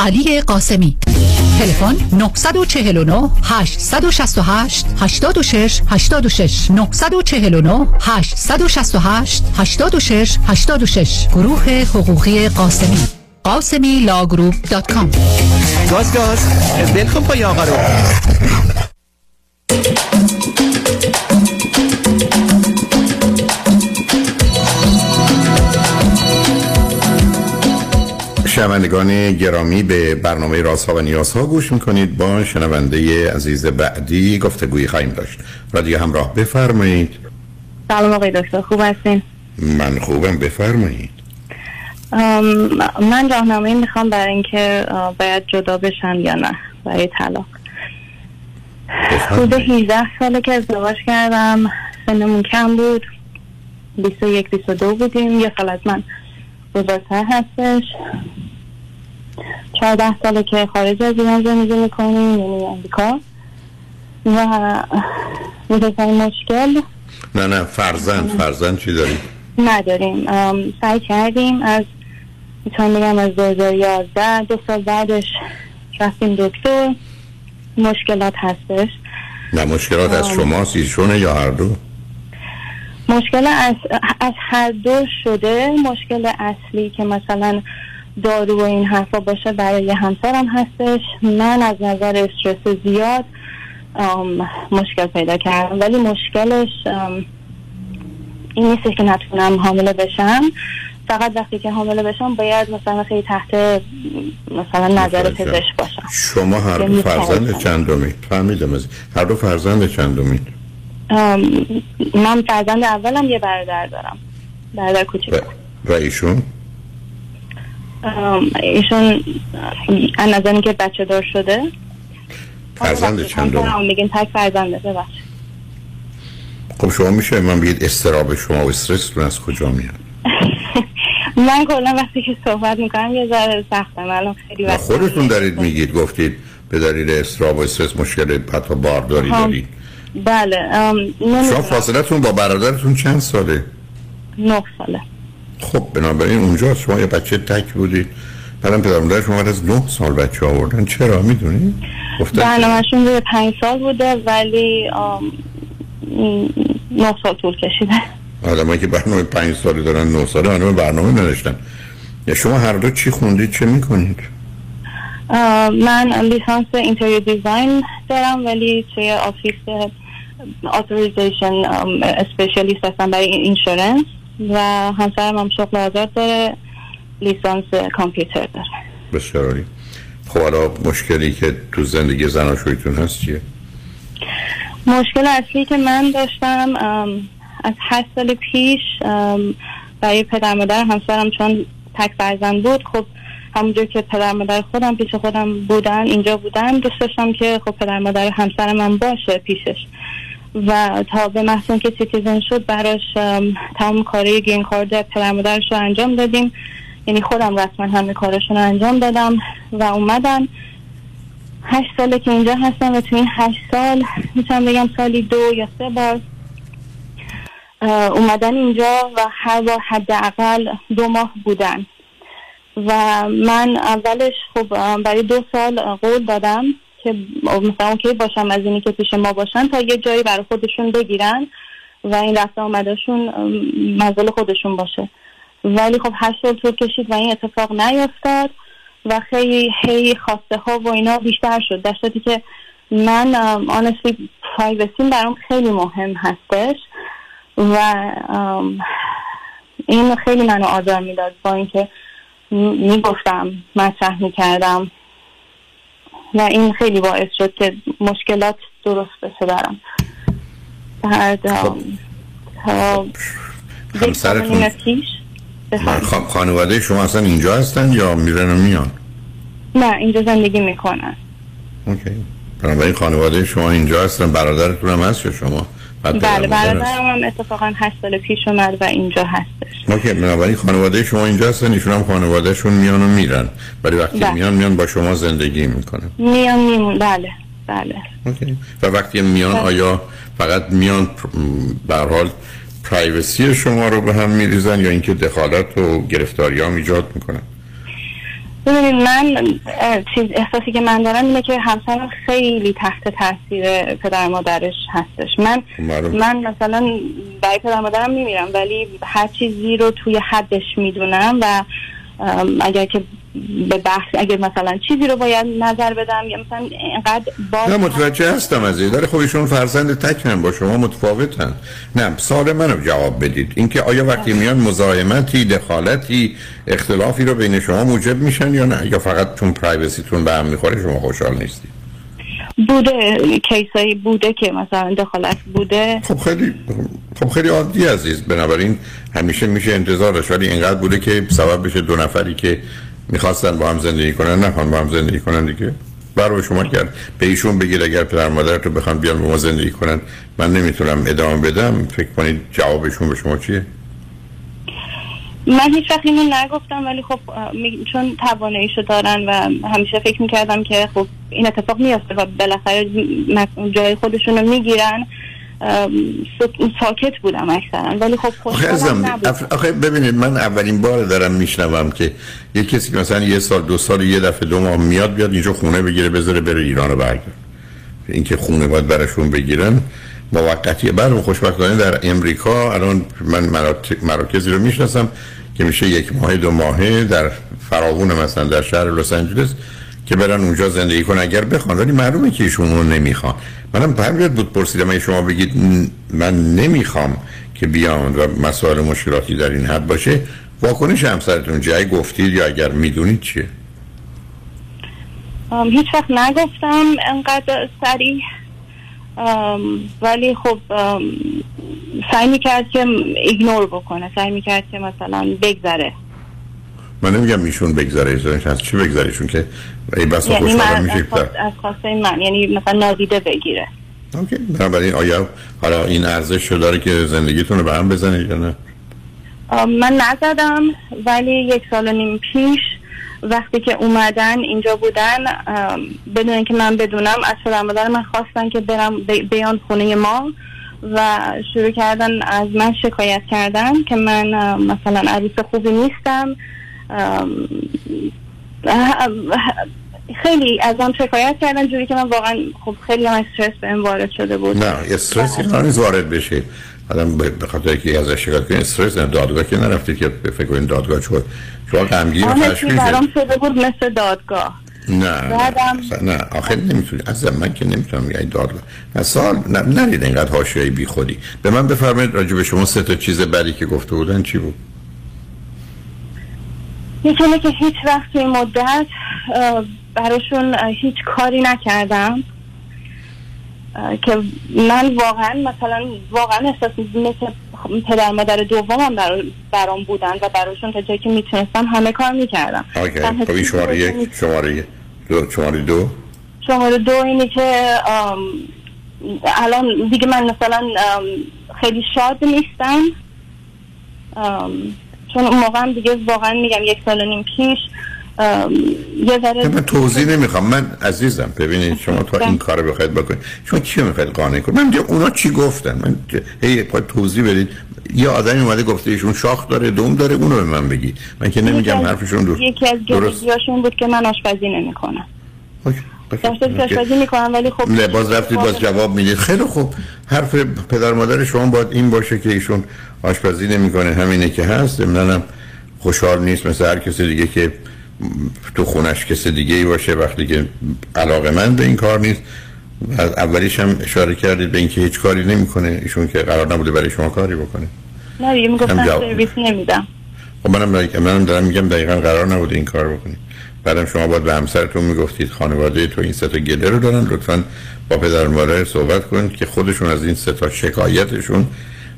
Speaker 1: علی قاسمی. تلفن 949 868 86 86 949 868 86 86 گروه حقوقی قاسمی. Ghasemi Law Group dot com
Speaker 5: گاز گاز. ولکن پای آقا رو.
Speaker 3: شنوندگان گرامی به برنامه رازها و نیازها گوش می‌کنید. با شنونده عزیز بعدی گفتگویی خواهیم داشت. رادیو همراه بفرمایید.
Speaker 18: سلام آقای دکتر خوب هستین؟
Speaker 3: من خوبم بفرمایید.
Speaker 18: من راهنمایی می‌خوام برای اینکه باید جدا بشن یا نه برای طلاق. حدود 18 ساله که ازدواج کردم. سنمون کم بود. 21 22 بودیم. یه سال از من بزرگتر هستش. چهارده ساله که خارج از ایران زندگی می‌کنیم یعنی امریکا و بزرگترین مشکل.
Speaker 3: نه نه فرزند فرزند چی داریم؟
Speaker 18: نداریم. سعی کردیم از می‌تونم بگم از 2011 دو سال بعدش رفتیم دکتر. مشکلات هستش.
Speaker 3: نه مشکلات از شما ایشونه یا هر دو؟
Speaker 18: مشکل از, از هر دو شده. مشکل اصلی که مثلا دارو و این حرفا باشه برای همسرم هستش. من از نظر استرس زیاد مشکل پیدا کردم. ولی مشکلش این نیست که نتونم حامله بشم. فقط وقتی که حامله بشم باید مثلا خیلی تحت مثلا نظر پزشک باشم.
Speaker 3: شما هر دو فرزند چندمید فهمیدم از هر دو فرزند چندمید
Speaker 18: من فرزند اولم یه برادر دارم. برادر کوچیک.
Speaker 3: و ایشون؟
Speaker 18: ایشون از نظر که بچه دار شده.
Speaker 3: فرزند چندم
Speaker 18: میگین تک فرزنده ببخش
Speaker 3: خب شما میشه من بگید استراب شما و استرستون از کجا میاد؟ *laughs*
Speaker 18: من کلا وقتی که صحبت می‌کنم یه ذره سختم الان خیلی وقت
Speaker 3: خودتون دارید میگید گفتید به دلیل استراب و استرس مشکل حتی بارداری دارید.
Speaker 18: بله
Speaker 3: شما فاصلتون با برادرتون چند ساله؟
Speaker 18: نه ساله.
Speaker 3: خب بنابراین اونجا شما یه بچه تک بودید. بعدم پدر شما از نه سال بچه آوردن. چرا؟ می‌دونی؟
Speaker 18: برنامهشون روی پنج سال بوده ولی نه سال طول کشیده.
Speaker 3: آدم که برنامه پنج سالی دارن نه ساله برنامه برنامه نداشتن. یا شما هر دو چی خوندید چه می‌کنید؟
Speaker 18: من لیسانس interior design دارم ولی توی office authorization specialist هستم برای insurance. و همسرم هم شغل آزاد داره لیسانس کامپیوتر داره.
Speaker 3: بسیار عالی. خب حالا مشکلی که تو زندگی زناشویتون هست چیه؟
Speaker 18: مشکل اصلی که من داشتم از هشت سال پیش برای پدر مادر همسرم چون تک فرزند بود خب همونجور که پدر مادر خودم پیش خودم بودن اینجا بودن دوست داشتم که خب پدر مادر همسر من باشه پیشش. و تا به محض که citizen شد براش ام، تمام کارهای green card پدر مادرش رو انجام دادیم. یعنی خودم رسما همه کارشون رو انجام دادم و اومدن هشت ساله که اینجا هستم و تو این هشت سال می‌تونم بگم سالی دو یا سه بار اومدن اینجا و هر بار حداقل دو ماه بودن. و من اولش خب برای دو سال قول دادم. که مثلا اوکی باشم از اینی که پیش ما باشن تا یه جایی برای خودشون بگیرن و این رفته آمدشون منزل خودشون باشه. ولی خب هشت سال طول کشید و این اتفاق نیفتاد و خیلی هی خواسته ها و اینا بیشتر شد. در صورتی که من آنستی پرایوسیم برام خیلی مهم هستش و این خیلی منو آزار می‌داد با اینکه می‌گفتم مطرح می‌کردم. و این خیلی باعث شد که مشکلات درست بشه برام بعد ام، تا یک سال و
Speaker 3: همسرتون
Speaker 18: نیم پیش
Speaker 3: من خ- خانواده شما اصلا اینجا هستن یا میرن و میان؟
Speaker 18: نه اینجا زندگی می‌کنن.
Speaker 3: اوکی. بنابراین خانواده شما اینجا هستن برادرتون هم هست یا شما؟
Speaker 18: بله برادرم هم اتفاقا هشت سال پیش اومد و اینجا هستش.
Speaker 3: OK بنابراین خانواده شما اینجا هستن ایشون هم خانوادهشون میان و میرن. ولی وقتی
Speaker 18: بله.
Speaker 3: میان میان با شما زندگی می‌کنن.
Speaker 18: میان می‌مونن بله بله.
Speaker 3: OK. و وقتی میان
Speaker 18: بله.
Speaker 3: آیا فقط میان به حال privacy شما رو به هم میریزن یا اینکه دخالت و گرفتاری هم ایجاد می‌کنن؟
Speaker 18: ببینید من چیز احساسی که من دارم اینه که همسرم خیلی تحت تاثیر پدر مادرش هستش من
Speaker 3: معلوم.
Speaker 18: من مثلا برای پدر مادرم میمیرم ولی هر چیزی رو توی حدش می‌دونم و اگر که به بحث اگر مثلا چیزی رو باید نظر بدم یا مثلا اینقدر باز
Speaker 3: نه متوجه هستم از این. داره خب ایشون فرزند تکنن با شما متفاوتن. نه سوال منو جواب بدید. اینکه آیا وقتی میان مزاحمتی دخالتی اختلافی رو بین شما موجب میشن یا نه؟ یا فقط چون پرایوسیتون به هم می‌خوره شما خوشحال نیستید؟
Speaker 18: بوده کیسایی بوده که مثلا دخالت بوده.
Speaker 3: خب خیلی خب خیلی عادی عزیز. بنابراین همیشه میشه انتظارش ولی اینقدر بوده که سبب بشه دو نفری که می‌خواستن با هم زندگی کنن نخوان با هم زندگی کنن دیگه. برای شما کرد به ایشون بگید اگر پدر مادرت رو بخوان بیان با ما زندگی کنن. من نمی‌تونم ادامه بدم. فکر کنید جوابشون به شما چیه؟
Speaker 18: من هیچ وقت اینو نگفتم ولی خب چون تواناییشو دارن و همیشه فکر می‌کردم که خب این اتفاق میافته و بالاخره جای خودشون رو می‌گیرن ساکت بودم اکثرا. ولی خب
Speaker 3: آخه
Speaker 18: خوشحالم
Speaker 3: آخه ببینید من اولین بار دارم میشنوم که یه کسی که مثلا یه سال دو سال یه دفعه دو ماه میاد بیاد اینجا خونه بگیره بذاره بره ایران رو برگرد. اینکه خونه باید براشون بگیرن موقتیه برم خوشبختانه در امریکا الان من مراکزی رو می‌شناسم که میشه یک ماه دو ماهه در فراغون مثلا در شهر لس آنجلس که برن اونجا زندگی کنن. اگر بخوان ولی معلومه که ایشون اون نمی‌خوان. منم همین بود پرسیدم شما بگید "م، من نمی‌خوام که بیان و مسائل مشکلاتی در این حد باشه واکنش همسرتون؟ اگه گفتید یا اگر می‌دونید چیه؟
Speaker 18: هیچ وقت نگفتم. انقدر سریع ولی خب سعی می‌کرد که ایگنور بکنه سعی می‌کرد که مثلا بگذره.
Speaker 3: من نمیگم ایشون بگذره ایشون از چی بگذره؟ که ای بسا
Speaker 18: یعنی من
Speaker 3: میشه
Speaker 18: از, خواست- از خواسته من یعنی مثلا نادیده بگیره.
Speaker 3: اوکی بنابراین آیا حالا این ارزش رو داره که زندگیتون رو به هم بزنه یا نه؟
Speaker 18: من نزدم ولی یک سال و نیم پیش وقتی که اومدن اینجا بودن بدون اینکه من بدونم از مادر من خواستن که برم بیان خونه ما و شروع کردن از من شکایت کردن که من مثلا عروس خوبی نیستم. خیلی ازم شکایت کردن جوری که من واقعا خب خیلی هم استرس بهم وارد شده بود.
Speaker 3: نه استرس که نیست وارد بشه آدم به خاطر که ازش شکایت کنه استرس نه دادگاه که نرفته که فکر کنید دادگاه چون شما غمگین و خشمگین
Speaker 18: برام شده بود مثل دادگاه.
Speaker 3: نه
Speaker 18: بعدم
Speaker 3: نه. آخه نمی‌تونی. از من که نمی‌تونم یعنی دادگاه. نه نرید اینقدر حاشیه‌ای بی خودی. به من بفرمایید راجع به شما سه تا چیز بدی که گفته بودن چی بود؟
Speaker 18: یکی که هیچ وقت توی مدت براشون هیچ کاری نکردم. که من واقعا مثلا واقعا احساس مثل پدر مادر دومم برا- برام بودن و براشون تا جایی که می‌تونستم همه کار می‌کردم.
Speaker 3: خب این شماره یک شماره دو شماره دو؟
Speaker 18: شماره دو اینه که الان دیگه من مثلا خیلی شاد نیستم. چون اون موقع دیگه واقعا میگم یک سال و نیم پیش یه ذره
Speaker 3: من توضیح نمی‌خوام. من عزیزم ببینید شما تا این کار بخواید بکنید. شما کی می‌خواید قانع کنید؟ من اونا چی گفتن؟ من هی توضیح بدید. یه آدمی اومده گفته ایشون شاخ داره دوم داره اونو به من بگید. من که نمیگم حرفشون درست
Speaker 18: یکی از جلوگیاشون بود که من آشپزی نمی‌کنم. داشته آشپزی می‌کنم ولی خب
Speaker 3: باز رفتید باز جواب می‌دید. خیلی خوب. حرف پدر مادر شما باید این باشه که ایشون آشپزی نمی‌کنه. همینه که هست. منم خوشحال نیست مثل هر کسی دیگه که تو خونش کسی دیگه ای باشه وقتی که علاقه من به این کار نیست. و اولیش هم اشاره کردید به اینکه هیچ کاری نمی‌کنه ایشون که قرار نبوده برای شما کاری بکنه.
Speaker 18: نه دیگه می‌گفتن سرویس نمیدم.
Speaker 3: خب منم منم دارم میگم دقیقا قرار نبوده این کار بکنید. بعدم شما باید به همسرتون می‌گفتید خانواده تو این سه تا گله رو دارن لطفا با پدر مادر صحبت کنید که خودشون از این سه تا شکایتشون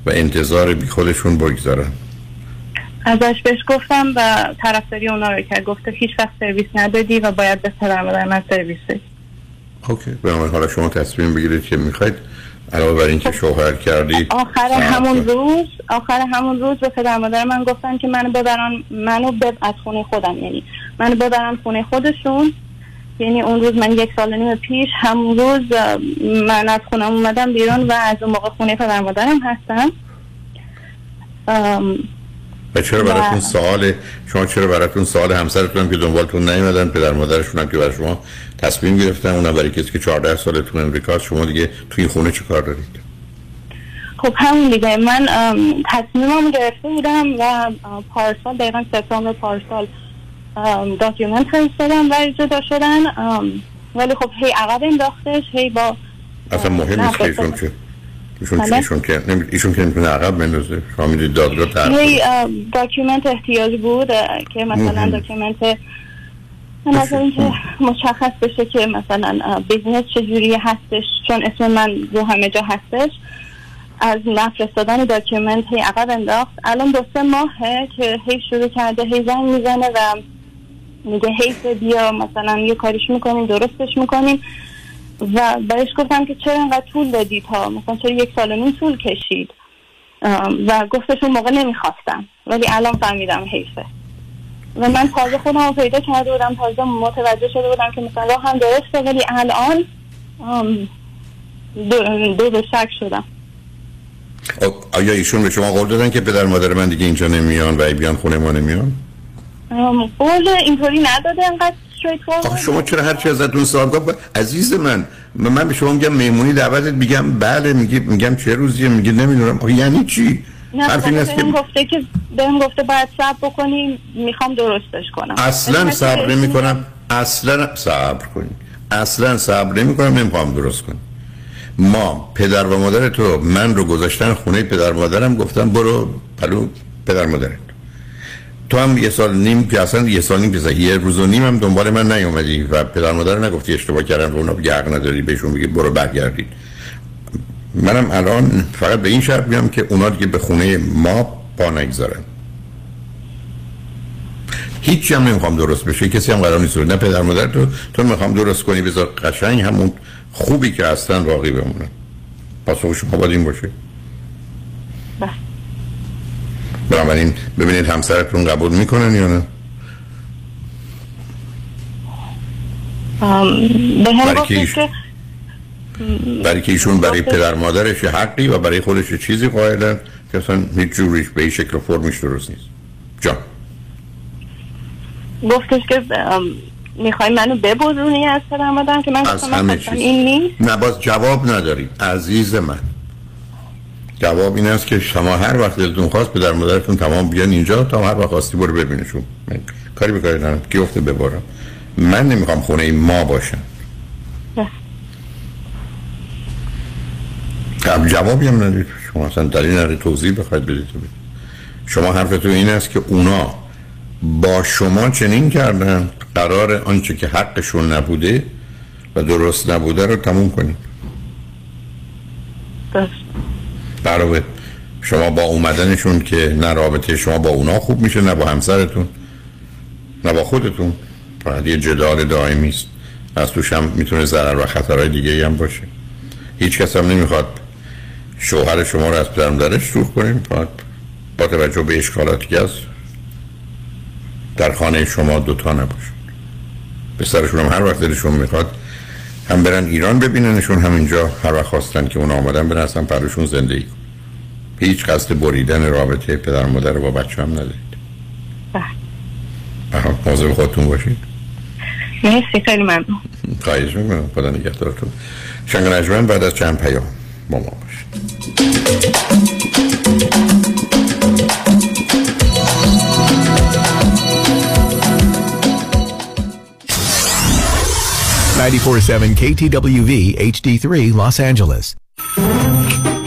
Speaker 3: و انتظار بی خودشون بگذارن.
Speaker 18: ازش بهش گفتم و طرفداری اونا رو کرد. گفته هیچ وقت سرویس ندادی و باید به مادر من سرویس
Speaker 3: اوکی. بنابراین حالا شما تصمیم بگیرید که می‌خواید علاوه بر اینکه شوهر کردید
Speaker 18: آخر همون روز آخر همون روز به پدر مادر من گفتن که منو ببرن منو بب... از خونه خودم یعنی منو ببرن خونه خودشون. یعنی اون روز من یک سال و نیم پیش همون روز من از خونم اومدم بیرون و از اون موقع خونه پدر مادرم هستم. ام،
Speaker 3: و چرا براتون سوال شما چرا براتون سوال همسرتون هم که دنبالتون نیومدن پدر مادرشون هم که برای شما تصمیم گرفتن اونم برای کسی که 14 سالتون امریکاست شما دیگه توی خونه چه کار دارید؟
Speaker 18: خب همون دیگه. من تصمیمم گرفته بودم و پارسال دقیقا سپتامبر پارسال document فرستادم و جدا شدن ولی خب هی عقب انداختش هی با
Speaker 3: اصلا مهم نیست که ایشون که ایشون که نمی- ایشون که نمی‌تونه عقب بندازه. شما می‌دید دادگاه طرف
Speaker 18: هی document احتیاج بود که مثلا. document مثلا اینکه مشخص بشه که مثلا business چجوری هستش چون اسم من رو همه جا هستش. از نفرستادن document هی عقب انداخت. الان دو سه ماهه که هی شروع کرده هی زنگ می‌زنه و میگه حیف بیا مثلا یه کاریش می‌کنیم درستش می‌کنیم. و بهش گفتم که چرا انقدر طول دادی تا مثلا چرا یک سال و نیم طول کشید؟ و گفتش اون موقع نمی‌خواستم. ولی الان فهمیدم حیفه. و من تازه خودم رو پیدا کرده بودم تازه متوجه شده بودم که مثلا راه هم درسته ولی الان دو, دو به شک شدم.
Speaker 3: خب، آیا ایشون به شما قول دادن که پدر مادر من دیگه اینجا نمیان و ای بیان خونه ما نمیان؟
Speaker 18: قول اینطوری نداده انقدر straight
Speaker 3: آخه
Speaker 18: forward.
Speaker 3: شما چرا هر چی ازتون سوال کنم؟ عزیز من من به شما میگم مهمونی دعوتت میگم بله میگی میگم چه روزیه میگی نمی‌دونم. آخه یعنی چی؟
Speaker 18: نه
Speaker 3: حرف این
Speaker 18: بابا
Speaker 3: است که
Speaker 18: بهم گفته که بهم گفته باید صبر بکنی می‌خوام درستش کنم.
Speaker 3: اصلا صبر
Speaker 18: که-
Speaker 3: نمی کنم اصلا صبر کنید اصلا صبر نمی کنم نمی‌خوام درست کنم. ما پدر و مادر تو من رو گذاشتن خونه پدر مادرم گفتن برو پلو پدر مادرت. تو هم یه سال نیم که اصلا یه سال نیم که یه روز و نیم هم دنبال من نیومدی و پدر مادر نگفتی اشتباه کردن و اونا حق نداری بهشون میگی برو برگردید منم الان فقط به این شرط میام که اونا دیگه به خونه ما پا نگذارن. هیچی هم نمی‌خوام درست بشه کسی هم قرار نیست. نه پدر مادر تو تو می‌خوام درست کنی بذار قشنگ همون خوبی که هستن باقی بمونن. پاسخ شما باید این باشه. بنابراین ببینید همسرتون قبول می‌کنن یا نه؟
Speaker 18: به هم
Speaker 3: برای که برای که ایشون برای پدر مادرش حقی و برای خودش چیزی قائلن که اصلا هیچ جوریش به این شکل و فرمش درست نیست. جان.
Speaker 18: گفتش که می‌خوای منو ببرونی از پدر مادرم که من
Speaker 3: از همه چیز.
Speaker 18: این نیست؟
Speaker 3: نه باز جواب ندارید عزیز من. جواب این است که شما هر وقت دلتون خواست پدر مادرتون تمام بیان اینجا تا هر وقت خواستی برو ببینشون. من کاری به کاری ندارم. کی گفته ببارم من نمی‌خوام خونه ما باشم. خب جوابی هم ندید. شما اصلا دلیل نداری توضیح بخواید بدید. شما حرفتون این است که اونا با شما چنین کردن قرار آنچه که حقشون نبوده و درست نبوده رو تموم کنید. برای شما با اومدنشون که نه رابطه شما با اونا خوب میشه نه با همسرتون نه با خودتون. فقط یه جدال دائمی است. از توش هم می‌تونه ضرر و خطرهای دیگه هم باشه. هیچ کس هم نمی‌خواد شوهر شما رو از پدرمدرش دور کنیم. فقط با توجه به اشکالاتی که هست در خانه شما دوتا نباشن سرشون هم هر وقت دلشون می‌خواد هم برن ایران ببیننشون همینجا هر وقت خواستن که اون آمدن برن اصلا پرشون زندگی کن هیچ قصد بریدن رابطه پدر مادر با بچه هم ندارید. بله. موضوع خودتون باشید.
Speaker 18: مرسی خیلی ممنون.
Speaker 3: خواهیش می‌کنم. خدا نگهدارتون. شنگ نجمن بعد از چند پیام با ما باشید.
Speaker 19: 947 KTWV HD3 Los Angeles.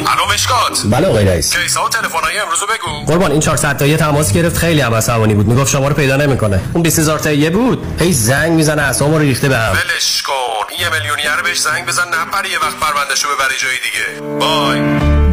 Speaker 20: الو مشکات.
Speaker 21: بله آقای رئیس.
Speaker 20: کیسا و تلفن‌های امروز بگو.
Speaker 21: قربان این 400 تایی تماس گرفت. خیلی هم عصبانی بود. می‌گفت شما رو پیدا نمی‌کنه. اون 20000 تایی بود. هی زنگ می‌زنه اعصابم رو ریخته بهم
Speaker 20: ولش کن. یه میلیونیر بهش زنگ بزن نپره یه وقت پروندهشو ببری جای دیگه. بای.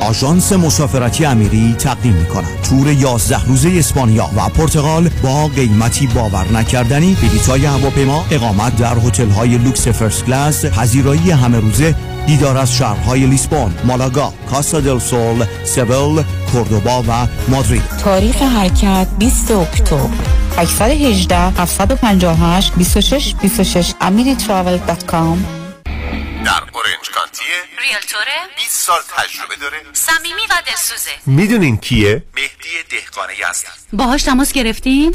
Speaker 22: آژانس مسافرتی امیری تقدیم می کند تور 11 روزه اسپانیا و پرتغال با قیمتی باور نکردنی بلیط‌های هواپیما اقامت در هتل‌های لوکس first class پذیرایی همه روزه دیدار از شهرهای لیسبون، مالاگا، کاستا دل سول، سویل، کوردوبا و مادرید.
Speaker 23: تاریخ حرکت 20 اکتبر. 818 758 26 26 amiritravel.com
Speaker 24: در اورنج کانتیه
Speaker 25: ریلتوره
Speaker 24: 20 سال تجربه داره.
Speaker 25: صمیمی و دلسوزه.
Speaker 24: می‌دونین کیه؟ مهدی دهقان یزدی
Speaker 25: باهاش تماس گرفتین؟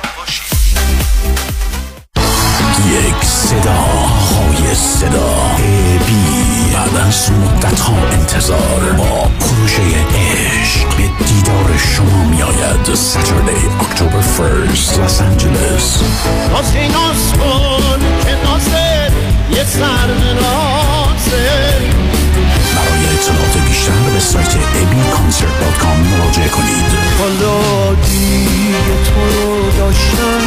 Speaker 9: یک صدا های صدا. بی بعد از مدت ها انتظار. با پروژه عشق به دیدار شما می آید ساتردی اکتبر فرست لس آنجلس
Speaker 26: نازی ناز کن که نازه یه سر
Speaker 9: برای اطلاعات بیشتر به سایت abconcert.com مراجعه کنید.
Speaker 26: حالا دیگه تو رو داشتم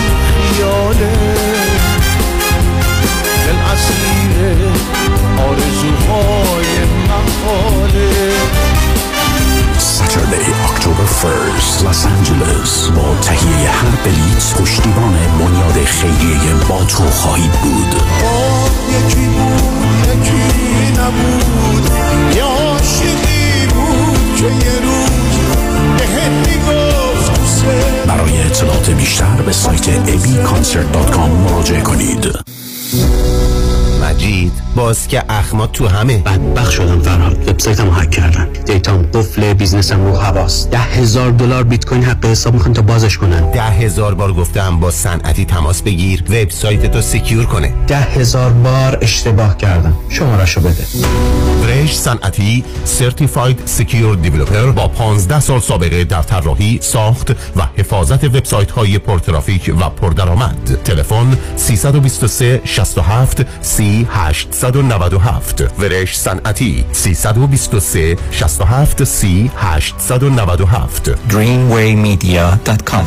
Speaker 26: خیاله. اسیر آرزوهای محاله.
Speaker 9: Saturday, October 1st, Los Angeles. با تهیه هر بلیت پشتیبان بنیاد خیریه با تو خواهید بود.
Speaker 26: آه یکی بود یکی نبود. یه عاشقی بود که یه روز می‌گفت دوست
Speaker 9: برای اطلاعات بیشتر به سایت abconcert.com مراجعه کنید.
Speaker 24: مجید. باز که اخما تو همه.
Speaker 27: بدبخت شدم فرهاد. website مو hack کردن. دیتام قفل بیزنسم رو حواس. ده هزار دلار بیت کوین حق حساب می‌خوان تا بازش کنن.
Speaker 24: ده هزار بار گفتم با صنعتی تماس بگیر. وبسایت تو secure کنه.
Speaker 27: ده هزار بار اشتباه کردم. شمارشو بده.
Speaker 24: فرش صنعتی سرتیفاید سکیور دیولپر با 15 سال سابقه در طراحی ساخت و حفاظت وبسایت های پرترافیک و پردرآمد. تلفن 323 67 30 897 ورش صنعتی 323 67 30 897
Speaker 22: dreamwaymedia.com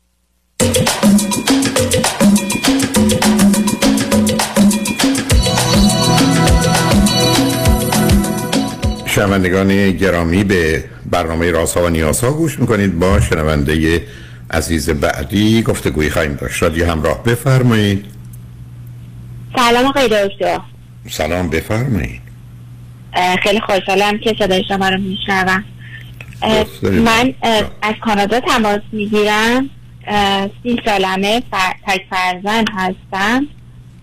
Speaker 3: شنوندگان گرامی به برنامه رازها و نیازها گوش می‌کنید. با شنونده عزیز بعدی گفتگوی خواهیم داشت. رادیو همراه. بفرمایید.
Speaker 28: سلام آقای دکتر.
Speaker 3: سلام بفرمایید.
Speaker 28: خیلی خوشحالم که صدای شما رو میشنوم. من از کانادا تماس می‌گیرم. سی سالمه فر... تک فرزند هستم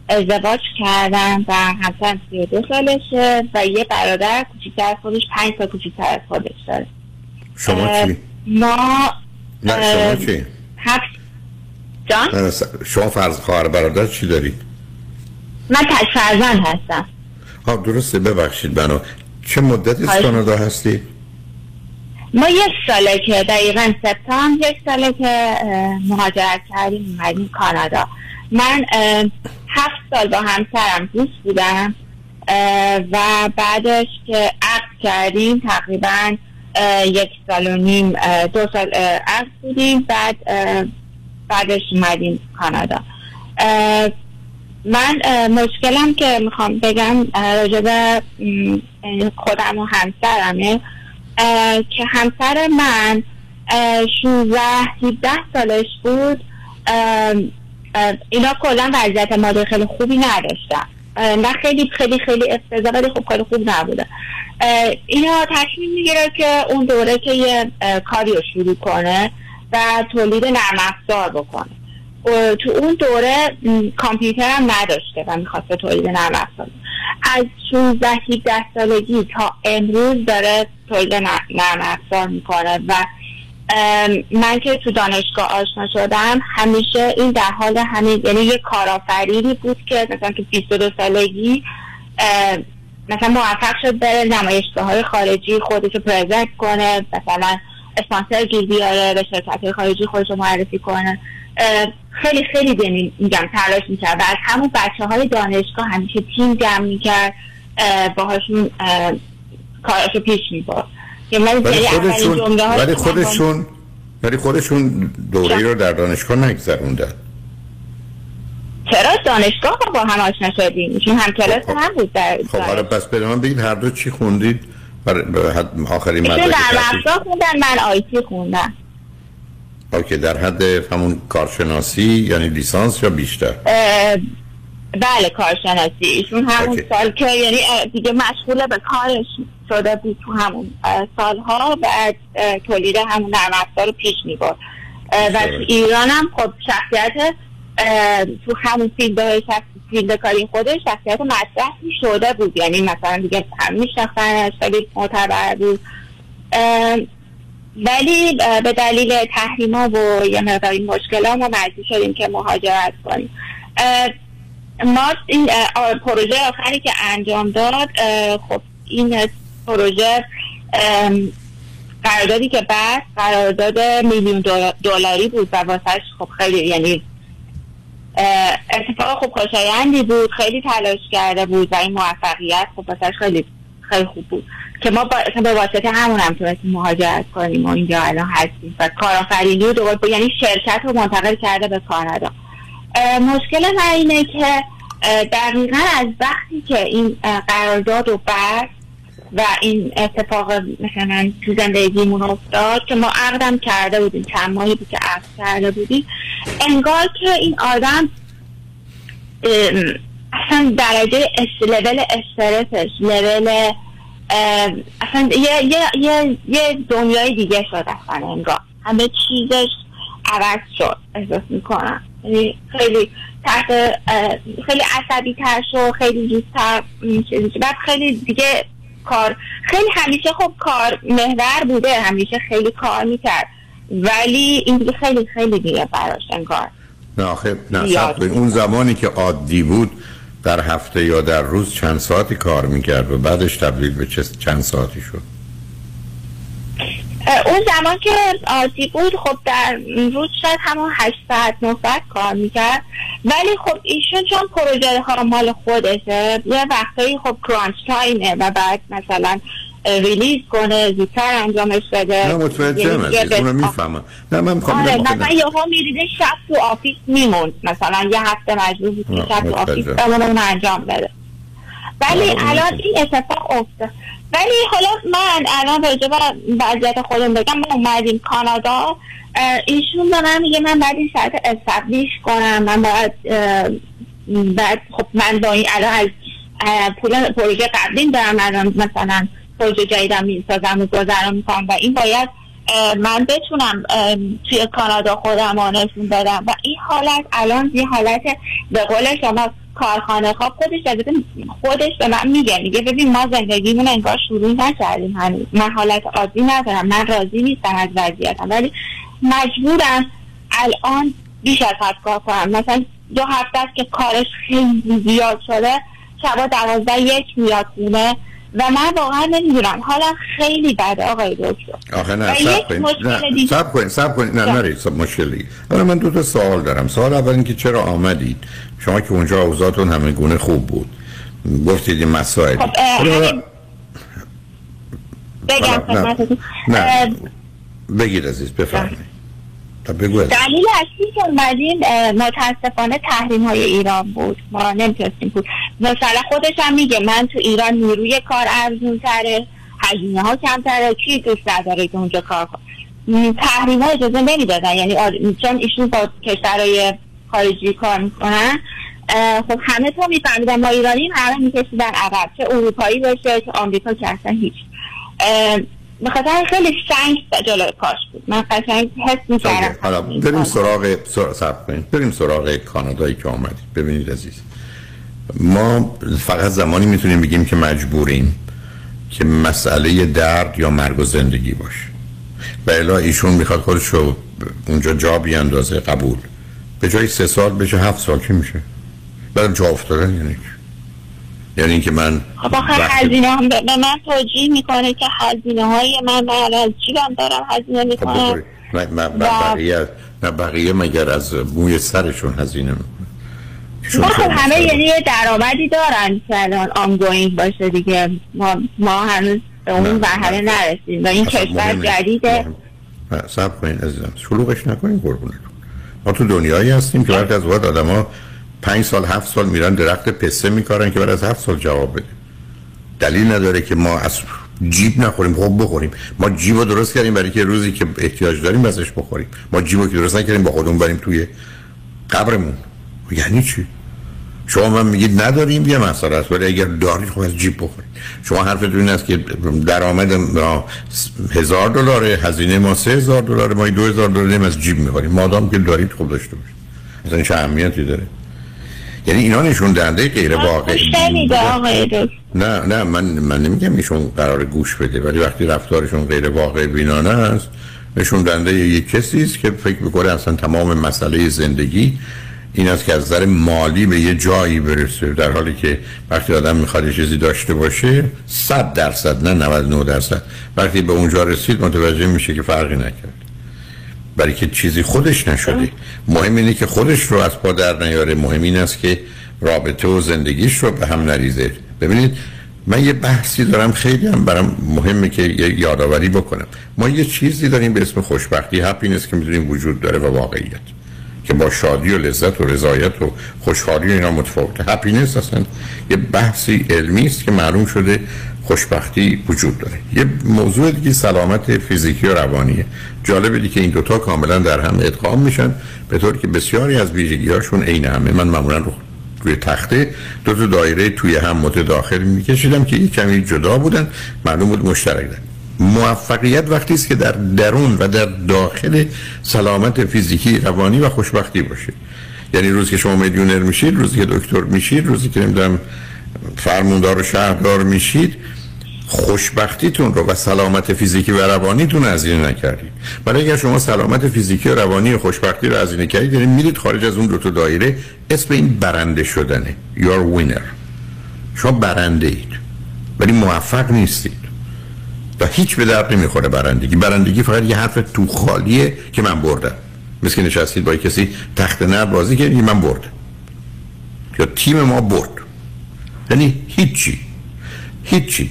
Speaker 28: ازدواج کردم و همسرم سی و دو سالشه و یه برادر کوچیکتر از خودش پنج تا کوچیکتر از خودش داره
Speaker 3: شما چی؟
Speaker 28: ما
Speaker 3: نه شما چی؟
Speaker 28: هفت جان
Speaker 3: شما فرض خواهر برادر چی دارید؟
Speaker 28: من تک فرزند هستم
Speaker 3: ها درسته ببخشید بنا چه مدتی از کانادا هستی؟
Speaker 28: ما یک ساله که دقیقا سپتامبر یک ساله که مهاجرت کردیم اومدیم کانادا. من هفت سال با همسرم دوست بودم و بعدش که عقد کردیم تقریبا یک سال و نیم دو سال عقد بودیم بعد بعدش اومدیم کانادا. من مشکلم که می‌خوام بگم م، یعنی خودم و همسرمه که همسر من اه، 16 17 سالش بود. اینا کلا وضعیت مالی خیلی خوبی نداشتن. نه خیلی خیلی خیلی افتضاح ولی خب خیلی خوب نبوده. اینا تصمیم می‌گیره که اون دوره که یه کاری رو شروع کنه و تولید نرم افزار بکنه. تو اون دوره م، کامپیوتر هم نداشته و می‌خواسته تولید نرم افزار از 16 17 سالگی تا امروز داره تولید نرم افزار می‌کنه و من که تو دانشگاه آشنا شدم همیشه این در حال همین یعنی یه کارآفرینی بود که مثلا تو 22 سالگی مثلا موفق شد بره نمایشگاه های خارجی خودش رو پرزنت کنه مثلا اسپانسر گیر بیاره به شرکت های خارجی خودش رو معرفی کنه. خیلی خیلی دنی میگم تلاش می‌کرد. و از همون بچه های دانشگاه همیشه تیم جمع می‌کرد باهاشون اه، کاراشو پیش می‌برد.
Speaker 3: ولی
Speaker 28: یعنی
Speaker 3: خودشون ولی خودشون ولی خودشون دوره رو در دانشگاه نگذروندن.
Speaker 28: چرا دانشگاه با هم آشنا شدیم چون هم کلاس هم بود در
Speaker 3: خب حالا پس به من بگید هر دو چی خوندید؟ آخرین مدرک
Speaker 28: در خوندن من آیتی خوندم.
Speaker 3: اوکی در حد همون کارشناسی یعنی لیسانس یا بیشتر؟
Speaker 28: بله کارشناسی. ایشون همون
Speaker 3: okay.
Speaker 28: سال که یعنی دیگه مشغول به کارش شده بود تو همون سالها اه، تولید همون نرم افزار رو پیش می‌برد اه، و تو ایران هم خب شخصیت تو همون field field کاری خودش شخصیت مطرحی شده بود. یعنی مثلا دیگه هم میشناختنش خیلی معتبر بود. ولی به دلیل تحریما و یه مقداری مشکلات ما مجبور شدیم که مهاجرت کنیم. ما این پروژه آخری که انجام داد خب این پروژه قراردادی که بست قرارداد میلیون دلار- دلاری بود و واسهش خب خیلی یعنی اتفاق خوب خوشایندی بود خیلی تلاش کرده بود و این موفقیت خب واسهش خیلی خیلی خوب بود. که ما با به واسطه همون هم تونستیم مهاجرت کنیم و اینجا الان هستیم و کارآفرینی رو دوباره با- یعنی شرکت رو منتقل کرده به کانادا. مشکل من اینه که دقیقا از وقتی که این قرارداد رو بست و این اتفاق مثلا تو زندگیمون افتاد که ما عقدم کرده بودیم چند ماهی بود که عقد کرده بودیم انگار که این آدم اصلا درجه لول استرسش لول اصلا یه, یه, یه, یه دنیای دیگه شد اصلا انگار همه چیزش عوض شد احساس می‌کنم یعنی خیلی تحت خیلی عصبی تر شد خیلی زودتر. بعد خیلی دیگه کار خیلی همیشه خب کار محور بوده همیشه خیلی کار می‌کرد ولی این دیگه خیلی خیلی دیگه براش انگار
Speaker 3: نه آخه نه. اون زمانی که عادی بود در هفته یا در روز چند ساعتی کار می‌کرد و بعدش تبدیل به چند ساعتی شد؟
Speaker 28: اون زمان که عادی بود خب در روز شاید همون 8 ساعت 9 ساعت کار می‌کرد. ولی خب ایشون چون پروژه ها مال خودشه یه وقتایی خب crunch time ه و بعد مثلا release کنه زودتر انجامش بده.
Speaker 3: نه متوجهم
Speaker 28: یعنی
Speaker 3: اونو می‌فهمم. نه من می‌خوام
Speaker 28: آره مثلا یه ها میریده شب تو office میموند. مثلا یه هفته مجبور بود که شب تو
Speaker 3: office.
Speaker 28: بمونه اون انجام بده. ولی
Speaker 3: آه،
Speaker 28: الان این اتفاق افتاد. ولی حالا من الان راجع به وضعیت خودم بگم ما اومدیم کانادا. ایشون به من میگه من باید این شرط استبلیش کنم. من باید بعد خب من با این الان از پول پروژه قبلیم دارم الان مثلا پروژه جدیدم می‌سازم و گذران می‌کنم و این باید من بتونم توی کانادا خودم رو نشون بدم. و این حالت الان یه حالت به قول شما کارخانه خواب خودش خودش به من میگه میگه ببین ما زندگیمون انگار شروع نکردیم هنوز. من حالت عادی ندارم من راضی نیستم از وضعیتم. ولی مجبورم الان بیش از حد کار کنم. مثلا دو هفته است که کارش خیلی زیاد شده شبا دوازده یک میاد خونه. و من واقعا نمی‌دونم. حالا خیلی بده آقای دکتر.
Speaker 3: آخه نه سب کنید نه سب کنید سب کنید نه. نرید سب مشکلی. حالا من دو تا سوال دارم. سوال اول اینکه چرا آمدید؟ شما که اونجا اوضاعتون همه گونه خوب بود. گفتید این مسائل.
Speaker 28: خب اه، همین- بگم
Speaker 3: نه. بگید عزیز بفرمایید. بگو عزیز.
Speaker 28: دلیل اصلی که اومدیم متاسفانه تحریم های ایران بود. ما نمی‌تونستیم بود مثلا خودش هم میگه من تو ایران نیروی کار ارزون تره هزینه ها کمتره کی دوست نداره که اونجا کار کنه؟ تحریم ها اجازه نمی‌دادن. یعنی چون ایشون با کشورهای خارجی کار می‌کنن. خب همه تو میفهمیدن. ما ایرانی همه میکشیدن عقب. چه اروپایی باشه چه آمریکا که اصلا هیچ. به خاطر خیلی سنگ جلوی کاش بود. من قشنگ حس می‌کردم
Speaker 3: حالا بریم سراغ سر... سب کنید بریم سراغ کانادایی که آمدید ببینید عزیز ما فقط زمانی می‌تونیم بگیم که مجبوریم که مسئله درد یا مرگ و زندگی باشه. و الا ایشون می‌خواد خودش رو اونجا جا بیاندازه قبول. به جای سه سال بشه هفت سال که میشه؟ بعد جا افتادن یعنی چی؟ یعنی اینکه من
Speaker 28: خب آخه
Speaker 3: وقتی-
Speaker 28: هزینه هم به من توجیه می‌کنه که هزینه های من من از جیبم دارم هزینه
Speaker 3: خب
Speaker 28: می‌کنم.
Speaker 3: نه بقیه نه بقیه مگر از موی سرشون هزینه می‌کنه
Speaker 28: ما خب همه یعنی یه درآمدی دارن که الان آنگوینگ باشه دیگه. ما, ما هنوز به اون مرحله نرسیم و این کشور. جدیده
Speaker 3: سب کنین عزیزم. شلوغش نکنین قربونتون. ما تو دنیایی هستیم که بعد از وقت آدم ها پنج سال هفت سال میرن درخت پسته میکارن که بعد از هفت سال جواب بده. دلیل نداره که ما از جیب نخوریم خب بخوریم. ما جیب رو درست کردیم برای که روزی که احتیاج داریم ازش بخوریم. ما جیب رو که درست نکردیم با خودمون بریم توی قبرمون. یعنی چی؟ شما من میگید نداریم یه مسئله است. ولی اگر دارید خب از جیب بخورید. شما حرفتون این است که درآمد ما هزار دلاره هزینه ما سه هزار دلاره ما دو هزار دلار از جیب می‌خوریم. مادام که دارید خوب داشته باشید. اصلا چه اهمیتی داره؟ یعنی اینا نشون دهنده غیر واقعی نه نه من من نمیگم ایشون قرار گوش بده ولی وقتی رفتارشون غیر واقع بینانه است نشون دهنده یک کسی است که فکر می‌کنه اصلا تمام مسئله زندگی این است که از نظر مالی به یه جایی برسه در حالی که وقتی آدم می‌خواد یه چیزی داشته باشه 100 درصد نه 99 درصد. وقتی به اونجا رسید متوجه میشه که فرقی نکرد. برای که چیزی خودش نشده. مهم اینه که خودش رو از پا در نیاره. مهم این است که رابطه و زندگیش رو به هم نریزه. ببینید من یه بحثی دارم خیلی هم برام مهمه که یه یادآوری بکنم. ما یه چیزی داریم به اسم خوشبختی. هپینس که می‌دونیم وجود داره و واقعیت. که با شادی و لذت و رضایت و خوشحالی و اینا متفاوته. هپینس اصلا یه بحثی علمی است که معلوم شده خوشبختی وجود داره. یه موضوع دیگه سلامت فیزیکی و روانیه. جالبه دی که این دوتا کاملا در هم ادغام میشن. به طور که بسیاری از ویژگیهاشون عین همه. من معمولا رو روی تخته دو تا دایره توی هم متداخل میکشیدم که یک کمی جدا بودن. معلوم بود مشترک دارن. موفقیت وقتی است که در درون و در داخل سلامت فیزیکی روانی و خوشبختی باشه. یعنی روزی که شما میلیونر میشید روزی که دکتر میشید روزی که نمی‌دونم فرموندار و شهردار میشید خوشبختیتون رو و سلامت فیزیکی و روانیتون رو هزینه نکردید. برای اگر شما سلامت فیزیکی و روانی و خوشبختی رو هزینه کردید یعنی میرید خارج از اون دو تا دایره اسم این برنده شدنه. You're winner. شما برنده اید ولی موفق نیستید. و هیچ به درد نمی‌خوره برندگی. برندگی فقط یه حرف تو خالیه که من بردم. مثل که نشستید با کسی تخت نرد بازی کردید من بردم. یا تیم ما برد. یعنی هیچی. هیچی.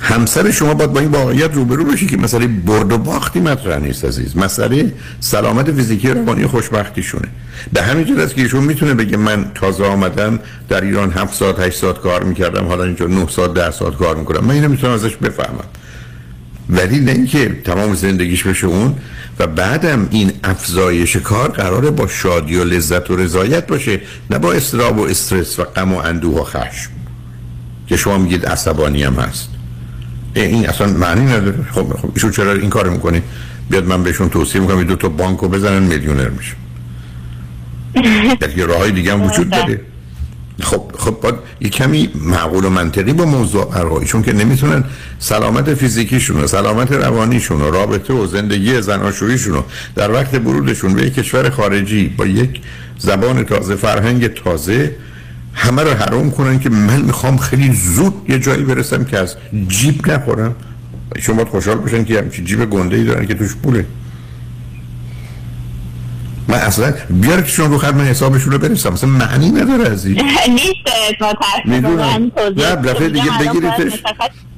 Speaker 3: همسر شما باید با این واقعیت روبرو بشی که مسئله برد و باختی مطرح نیست عزیز. مسئله سلامت فیزیکی روانی خوشبختیشونه. به همین است که ایشون می‌تونه بگه من تازه آمدم در ایران 7 ساعت 8 ساعت کار می‌کردم حالا اینجا 9 ساعت 10 ساعت کار می‌کنم. من اینو می‌تونم ازش بفهمم. ولی نه اینکه تمام زندگیش بشه اون و بعدم این افزایش کار قراره با شادی و لذت و رضایت باشه نه با استراب و استرس و غم و اندوه و خشم. که شما میگید عصبانی هم هست. این اصلا معنی نداره. خب خب ایشون چرا این کار می‌کنه بیاد من بهشون توصیه می‌کنم دو تا بانکو بزنن میلیونر میشه *laughs* یه راه دیگه هم وجود داره. خب خب باید یه کمی معقول و منطقی با موضوع برای چون که نمی‌تونن سلامت فیزیکیشون و سلامت روانیشون و رابطه و زندگی زناشویشون رو در وقت برودشون به یک کشور خارجی با یک زبان تازه فرهنگ تازه همه رو حرام کنن که من می‌خوام خیلی زود یه جایی برسم که از جیب نخورم. شما باید خوشحال بشن که همچی جیب گنده ای دارن که توش پوله. من اصلا بیارتشون رو خط من حسابشون رو برسم. اصلا معنی نداره از این. *laughs*
Speaker 28: نیست
Speaker 3: می‌دونم. نه دفعه دیگه بگیریدش.
Speaker 28: کجا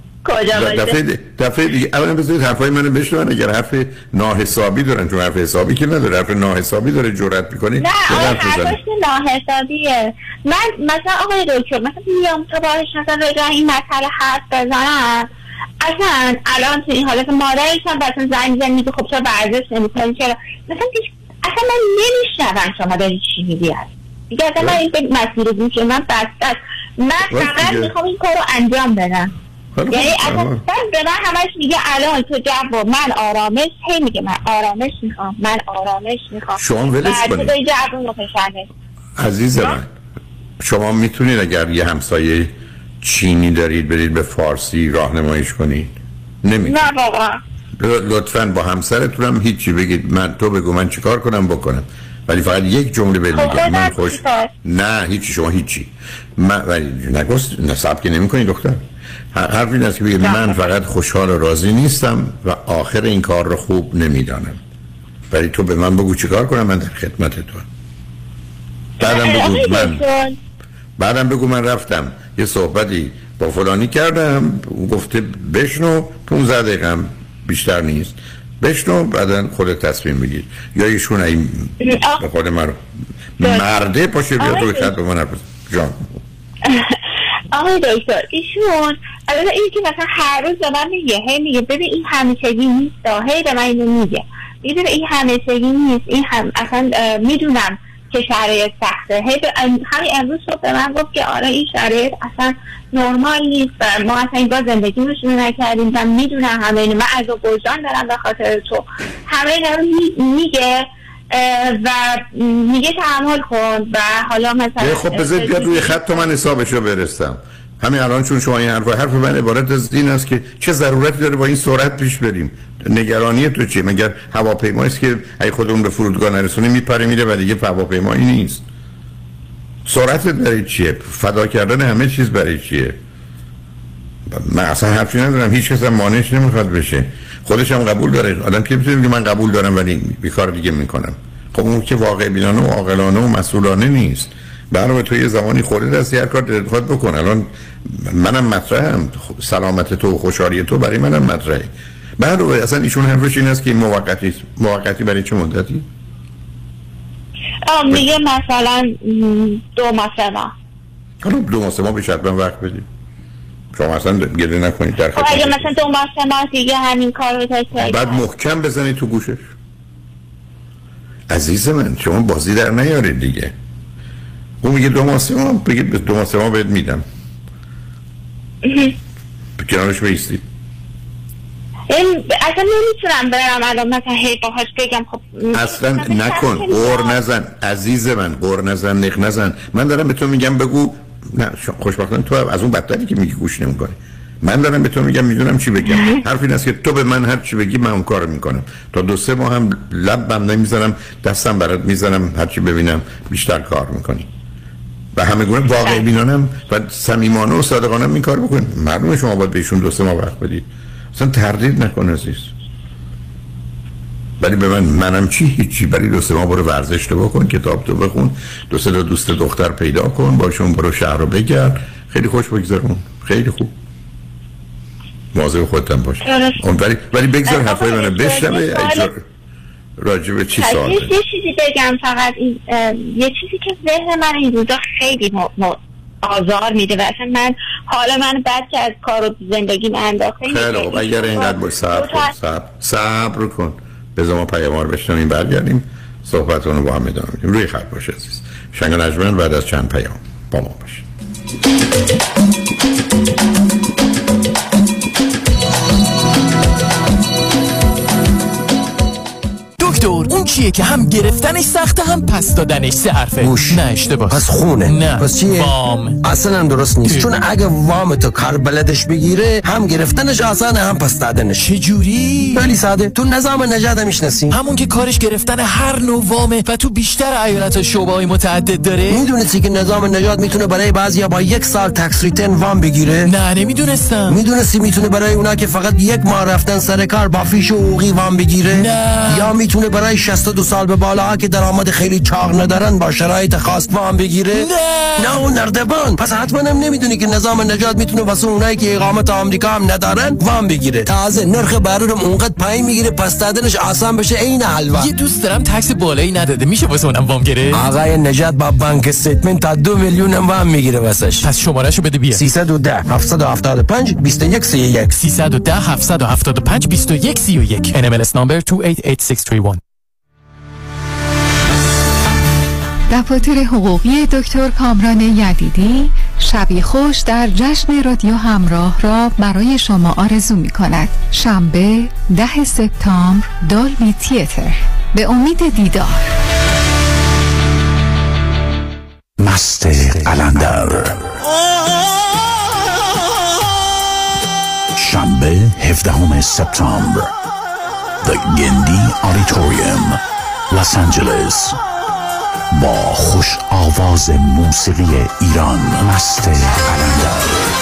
Speaker 3: دفعه دفعه دیگه. اولا بذارید حرفای منو بشنون. اگر حرف ناحسابی دارن چون حرف حسابی که نداره. حرف ناحسابی داره جرأت می‌کنه
Speaker 28: نه حرفش ناحسابیه. من مثلا آقای دکتر مثلا بیام تا باش مثلا راجع این مسئله حرف بزنم. اصلا الان تو این حالت مادرش هم مثلا زنگ می‌زنه میگه خب چرا ورزش نمی‌کنی؟ چرا؟ مثلا اصلا من نمیشنوم شما داری چی میگی؟ دیگه اصلا من این به مسیر گوش من بسته. من فقط. می‌خوام این کار رو انجام بدم. یعنی اصلا به من همش میگه الان تو جواب من آرامش هی میگه من آرامش می‌خوام من آرامش می‌خوام.
Speaker 3: شما ولش کنید. عزیز من شما می‌تونید اگر یه همسایه چینی دارید برید به فارسی راهنماییش کنید؟ نمی‌تونید.
Speaker 28: نه بابا.
Speaker 3: لطفا با همسرتون هم هیچی بگید. من تو بگو من چیکار کنم بکنم. ولی فقط یک جمله بهت
Speaker 28: خب
Speaker 3: میگم. من خوش؟ نه هیچی شما هیچی. من ولی نگست نصب که نمی کنی دختر. حرف این است که من فقط خوشحال و راضی نیستم و آخر این کار رو خوب نمی‌دانم. ولی تو به من بگو چیکار کنم من در خدمت تو بعدم بگو من. بعدم بگو من رفتم. یه صحبتی با فلانی کردم. اون گفته بشنو 15 دقیقه بیشتر نیست. بشنو بعدا خودت تصمیم بگیر. یا ایشون این به خود من رو مرده پاشه بیا تو به من. جان. *laughs*
Speaker 28: آقای دکتر ایشون الان این که مثلا هر روز به من میگه هی میگه ببین این همیشگی نیست هی به من اینو میگه. می‌دونه این همیشگی نیست این هم اصلا می‌دونم که شرایط سخته. هی همین امروز صبح به من گفت که آره این شرایط اصلا نرمال نیست ما اصلا این با زندگی رو نکردیم و می‌دونم همه اینو. من از وجدان دارم به خاطر تو. همه اینا رو می- میگه. و میگه تحمل کن و حالا مثلا
Speaker 3: خب بذارید بیاد روی خط تا من حسابش رو برستم. همین الان چون شما این حرف حرف من عبارت از این است که چه ضرورتی داره با این سرعت پیش بریم؟ نگرانی تو چیه؟ مگر هواپیمایی است که اگه خودمون به فرودگاه نرسونه میپره میره و دیگه هواپیمایی نیست. سرعت برای چیه؟ فدا کردن همه چیز برای چیه؟ من اصلا حرفی ندارم. هیچ کس مانعش نمی‌خواد بشه. خودش هم قبول داره. آدم که می‌تونه من قبول دارم ولی یه کار دیگه می‌کنم؟ خب اون که واقع بینانه و عاقلانه و مسئولانه نیست. برای تو یه زمانی خورده دستی هر کار دلت خواهد بکن. الان منم مطرحم. سلامت تو و خوشحالی تو برای منم مطرحه. بعد اصلا ایشون حرفش این است که این موقتی. موقتی برای چه مدتی؟
Speaker 28: میگه مثلا دو ماه سه ماه.
Speaker 3: دو ماه سه ماه حتما وقت بدید شما اصلا گله نکنید در
Speaker 28: خب اگه مثلا دو ماه سه ماه دیگه همین کار رو تکرار
Speaker 3: بعد محکم بزنید تو گوشش. عزیز من شما بازی در نیارید دیگه. اون میگه دو ماه سه بگید دو ماه سه ماه بهت میدم. کنارش بیستید
Speaker 28: این اصلا نمی‌تونم برم الان مثلا هی باهاش بگم خب
Speaker 3: اصلا نکن قور نزن. عزیز من قور نزن نق نزن. من دارم به تو میگم بگو نه خوشبختانه تو از اون بدتری که میگی گوش نمی‌کنی. من دارم به تو میگم می‌دونم چی بگم. *laughs* حرف این است که تو به من هر چی بگی من اون کار می‌کنم. تا دو سه ماه هم لبم نمی‌زنم دستم برات می‌زنم هر چی ببینم بیشتر کار می‌کنی. و همه گونه واقع بینانم و صمیمانه و صادقانه این کار بکن معلومه شما باید بهشون دو سه ماه وقت بدید. اصلا تردید نکن عزیز. ولی به من منم چی هیچی. برای دو سه ماه برو ورزش تو بکن کتاب تو بخون. دو سه تا دوست دختر پیدا کن باشون برو شهر رو بگرد. خیلی خوش بگذرون خیلی خوب. مواظب خودتم باش. اون ولی ولی بگذار حرفای منو بشنوه. راجع به چی سوال
Speaker 28: یه چیزی بگم فقط این یه چیزی که ذهن من این روزا خیلی م... م... آزار میده و اصلا من حالا من بعد که از کار و زندگی انداخته
Speaker 3: خیلی خوب. اگر اینقدر باید صبر کن. صبر کن. بذار ما پیامار بشنویم برگردیم صحبتون رو با هم ادامه میدیم روی خط باشه عزیز. شنگ نجمن بعد از چند پیام با ما باشه
Speaker 29: چیه که هم گرفتنش سخته هم پس دادنش سه حرفه؟
Speaker 30: گوش
Speaker 29: نه اشتباه.
Speaker 30: پس خونه.
Speaker 29: نه.
Speaker 30: پس چیه؟
Speaker 29: وام.
Speaker 30: اصلا درست نیست. چون اگه وام تو کار بلدش بگیره هم گرفتنش آسانه هم پس دادنش.
Speaker 29: چجوری؟
Speaker 30: خیلی ساده. تو نظام نجات می‌شناسی.
Speaker 29: همون که کارش گرفتن هر نوع وامه و تو بیشتر ایالت شعبه های متعدد داره؟
Speaker 30: می‌دونستی که نظام نجات می‌تونه برای بعضیا با یک سال تکس ریتن وام بگیره؟
Speaker 29: نه نمی‌دونستم.
Speaker 30: می‌دونستی می‌تونه برای اونا که فقط یک ماه رفتن سر کار با فیش و حقوقی وام بگیره؟
Speaker 29: نه.
Speaker 30: یا می‌تونه برای 62 سال به بالا که درآمد خیلی چاق ندارن با شرایط خاص وام بگیره.
Speaker 29: نه.
Speaker 30: نه اون نردبان. پس حتما هم نمی‌دونی که نظام نجات می‌تونه واسه اونایی که اقامت آمریکا هم ندارن وام بگیره. تازه نرخ بهره اونقدر پایین می‌گیره پس دادنش آسان بشه عین حلوا.
Speaker 29: یه دوست دارم تکس بالایی نداده. میشه واسه اونم وام گیره
Speaker 30: آقای نجات با بانک استیتمنت تا دو میلیون هم وام می‌گیره واسش.
Speaker 29: پس شمارهشو بده بیا
Speaker 30: 310 775 21 31
Speaker 29: 310 775 21 31 NMLS number 288631
Speaker 17: دفاتر حقوقی دکتر کامران یدیدی شبی خوش در جشن رادیو همراه را برای شما آرزو می کند. شنبه ده سپتامبر Dolby Theatre. به امید دیدار.
Speaker 9: مست قلندر. شنبه 17 سپتامبر. The گندی auditorium لس آنجلس با خوش آواز موسیقی ایران. مست قلندر.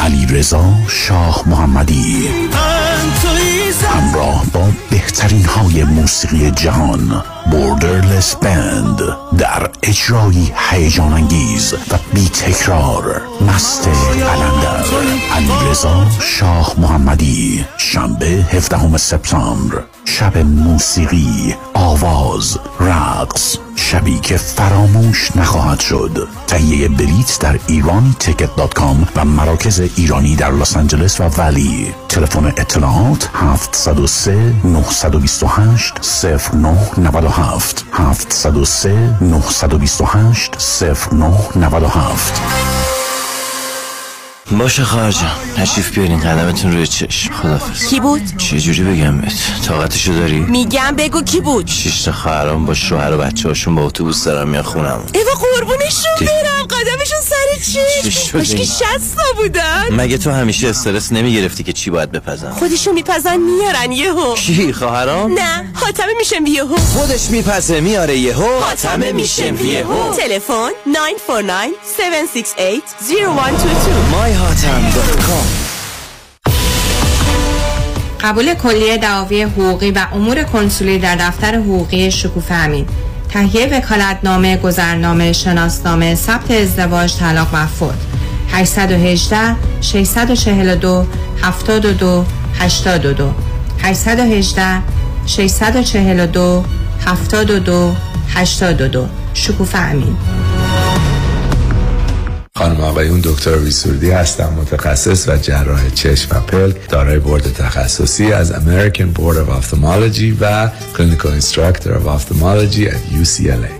Speaker 9: علی رضا شاه محمدی. همراه با بهترین های موسیقی جهان Borderless Band در اجرایی هیجان انگیز و بی تکرار مست قلندر. علی رضا شاه محمدی. شنبه 17 سپتامبر. شب موسیقی آواز رقص شبی که فراموش نخواهد شد. تهیه بلیت در ایرانی ticket dot com و مراکز ایرانی در لس آنجلس و ولی. تلفن اطلاعات 703 928 0997 703 928 0997
Speaker 31: باشه خواهر جان تشریف بیارین قدمتون روی چشم. خدافز
Speaker 32: کی بود؟
Speaker 31: چه جوری بگم بهت؟ طاقتشو داری؟
Speaker 32: میگم بگو کی بود؟
Speaker 31: شش تا خواهرام با شوهر و بچه هاشون با اتوبوس دارن میان خونم
Speaker 32: ایوا قربونشون برم. قدمشون سر چشم باش که؟ شستا بودن.
Speaker 31: مگه تو همیشه استرس نمی‌گرفتی که چی باید بپزن؟
Speaker 32: خودشون میپزن میارن یهو.
Speaker 31: کی خواهرام؟
Speaker 32: نه. حاتمه میشم یهو.
Speaker 31: خودش میپزه میاره یهو.
Speaker 32: حاتمه میشم یهو. تلفن 949 768 0122
Speaker 31: myhatam.com
Speaker 33: قبول کلیه دعاوی حقوقی و امور کنسولی در دفتر حقوقی شکوفه امین. تهیه وکالتنامه گذرنامه شناسنامه ثبت ازدواج طلاق و فوت. 818 642 72 82 818 642 72 82 شکوفه امین.
Speaker 34: خانم آقایون دکتر ویسوردی هستم متخصص و جراح چشم و پلک دارای بورد تخصصی از American Board of Ophthalmology و Clinical Instructor of Ophthalmology at UCLA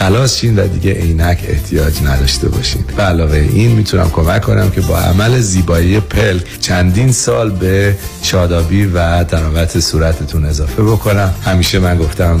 Speaker 34: خلاص شین و دیگه عینک احتیاج نداشته باشین. به علاوه این می‌تونم کمک کنم که با عمل زیبایی پلک چندین سال به شادابی و تراوت صورتتون اضافه بکنم. همیشه من گفتم